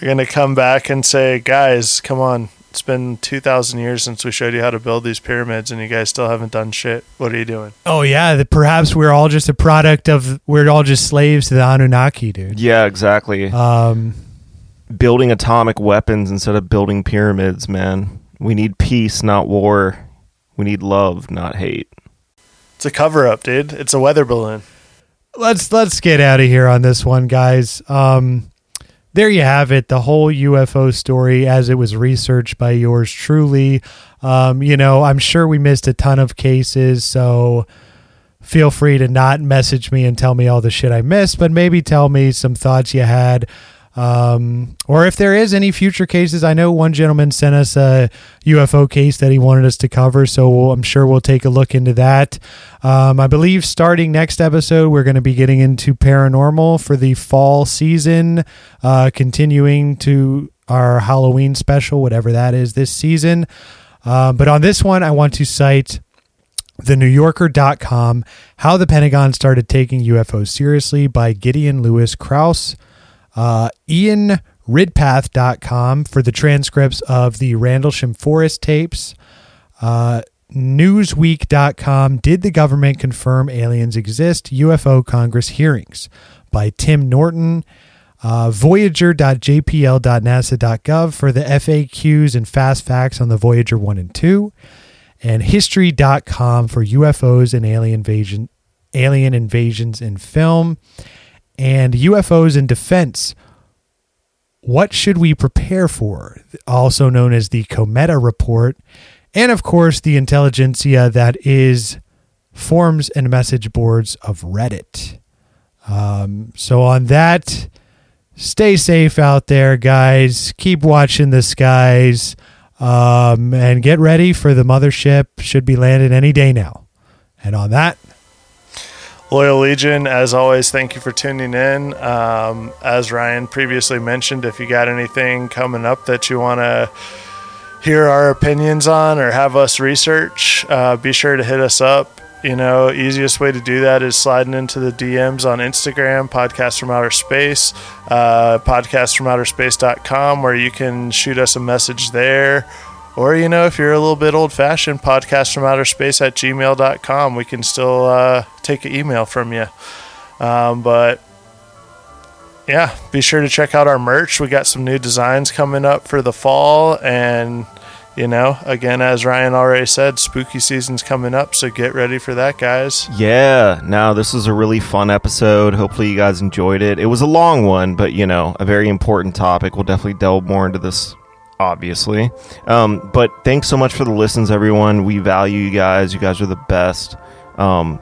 F: They're going to come back and say, guys, come on. It's been 2,000 years since we showed you how to build these pyramids, and you guys still haven't done shit. What are you doing?
E: Oh, yeah. That perhaps we're all just a product of, we're all just slaves to the Anunnaki, dude.
G: Yeah, exactly.
E: Um,
G: building atomic weapons instead of building pyramids, man. We need peace, not war. We need love, not hate.
F: It's a cover up, dude. It's a weather balloon.
E: Let's let's get out of here on this one, guys. Um, there you have it, the whole UFO story as it was researched by yours truly. Um, you know, I'm sure we missed a ton of cases, so feel free to not message me and tell me all the shit I missed, but maybe tell me some thoughts you had. Um, or if there is any future cases, I know one gentleman sent us a UFO case that he wanted us to cover, so I'm sure we'll take a look into that. Um, I believe starting next episode, we're going to be getting into paranormal for the fall season, uh, continuing to our Halloween special, whatever that is this season. Uh, but on this one, I want to cite thenewyorker.com, How the Pentagon Started Taking UFOs Seriously by Gideon Lewis Kraus uh, IanRidpath.com for the transcripts of the Rendlesham Forest tapes. Uh, Newsweek.com Did the government confirm aliens exist? UFO Congress hearings by Tim Norton. Uh, Voyager.jpl.nasa.gov for the FAQs and fast facts on the Voyager 1 and 2. And History.com for UFOs and alien invasion alien invasions in film and UFOs in defense. What should we prepare for? Also known as the Cometa Report. And of course, the intelligentsia that is forums and message boards of Reddit. Um, so, on that, stay safe out there, guys. Keep watching the skies um, and get ready for the mothership. Should be landed any day now. And on that,
F: Loyal Legion, as always, thank you for tuning in. Um, as Ryan previously mentioned, if you got anything coming up that you want to hear our opinions on or have us research, uh, be sure to hit us up. You know, easiest way to do that is sliding into the DMs on Instagram, Podcast from Outer Space, uh, podcastfromouterspace.com, where you can shoot us a message there. Or, you know, if you're a little bit old fashioned, podcast from outer space at gmail.com. We can still uh, take an email from you. Um, but yeah, be sure to check out our merch. We got some new designs coming up for the fall. And, you know, again, as Ryan already said, spooky season's coming up. So get ready for that, guys.
G: Yeah, now this was a really fun episode. Hopefully, you guys enjoyed it. It was a long one, but you know, a very important topic. We'll definitely delve more into this, obviously. Um, but thanks so much for the listens, everyone. We value you guys. You guys are the best. Um,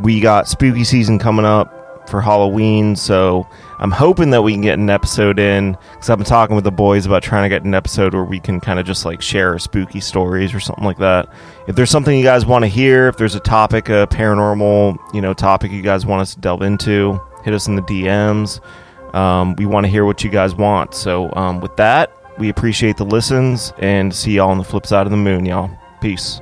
G: we got spooky season coming up for Halloween, so I'm hoping that we can get an episode in because I've been talking with the boys about trying to get an episode where we can kind of just like share spooky stories or something like that. If there's something you guys want to hear, if there's a topic, a paranormal, you know, topic you guys want us to delve into, hit us in the DMs. Um, we want to hear what you guys want. So um, with that, we appreciate the listens and see y'all on the flip side of the moon, y'all. Peace.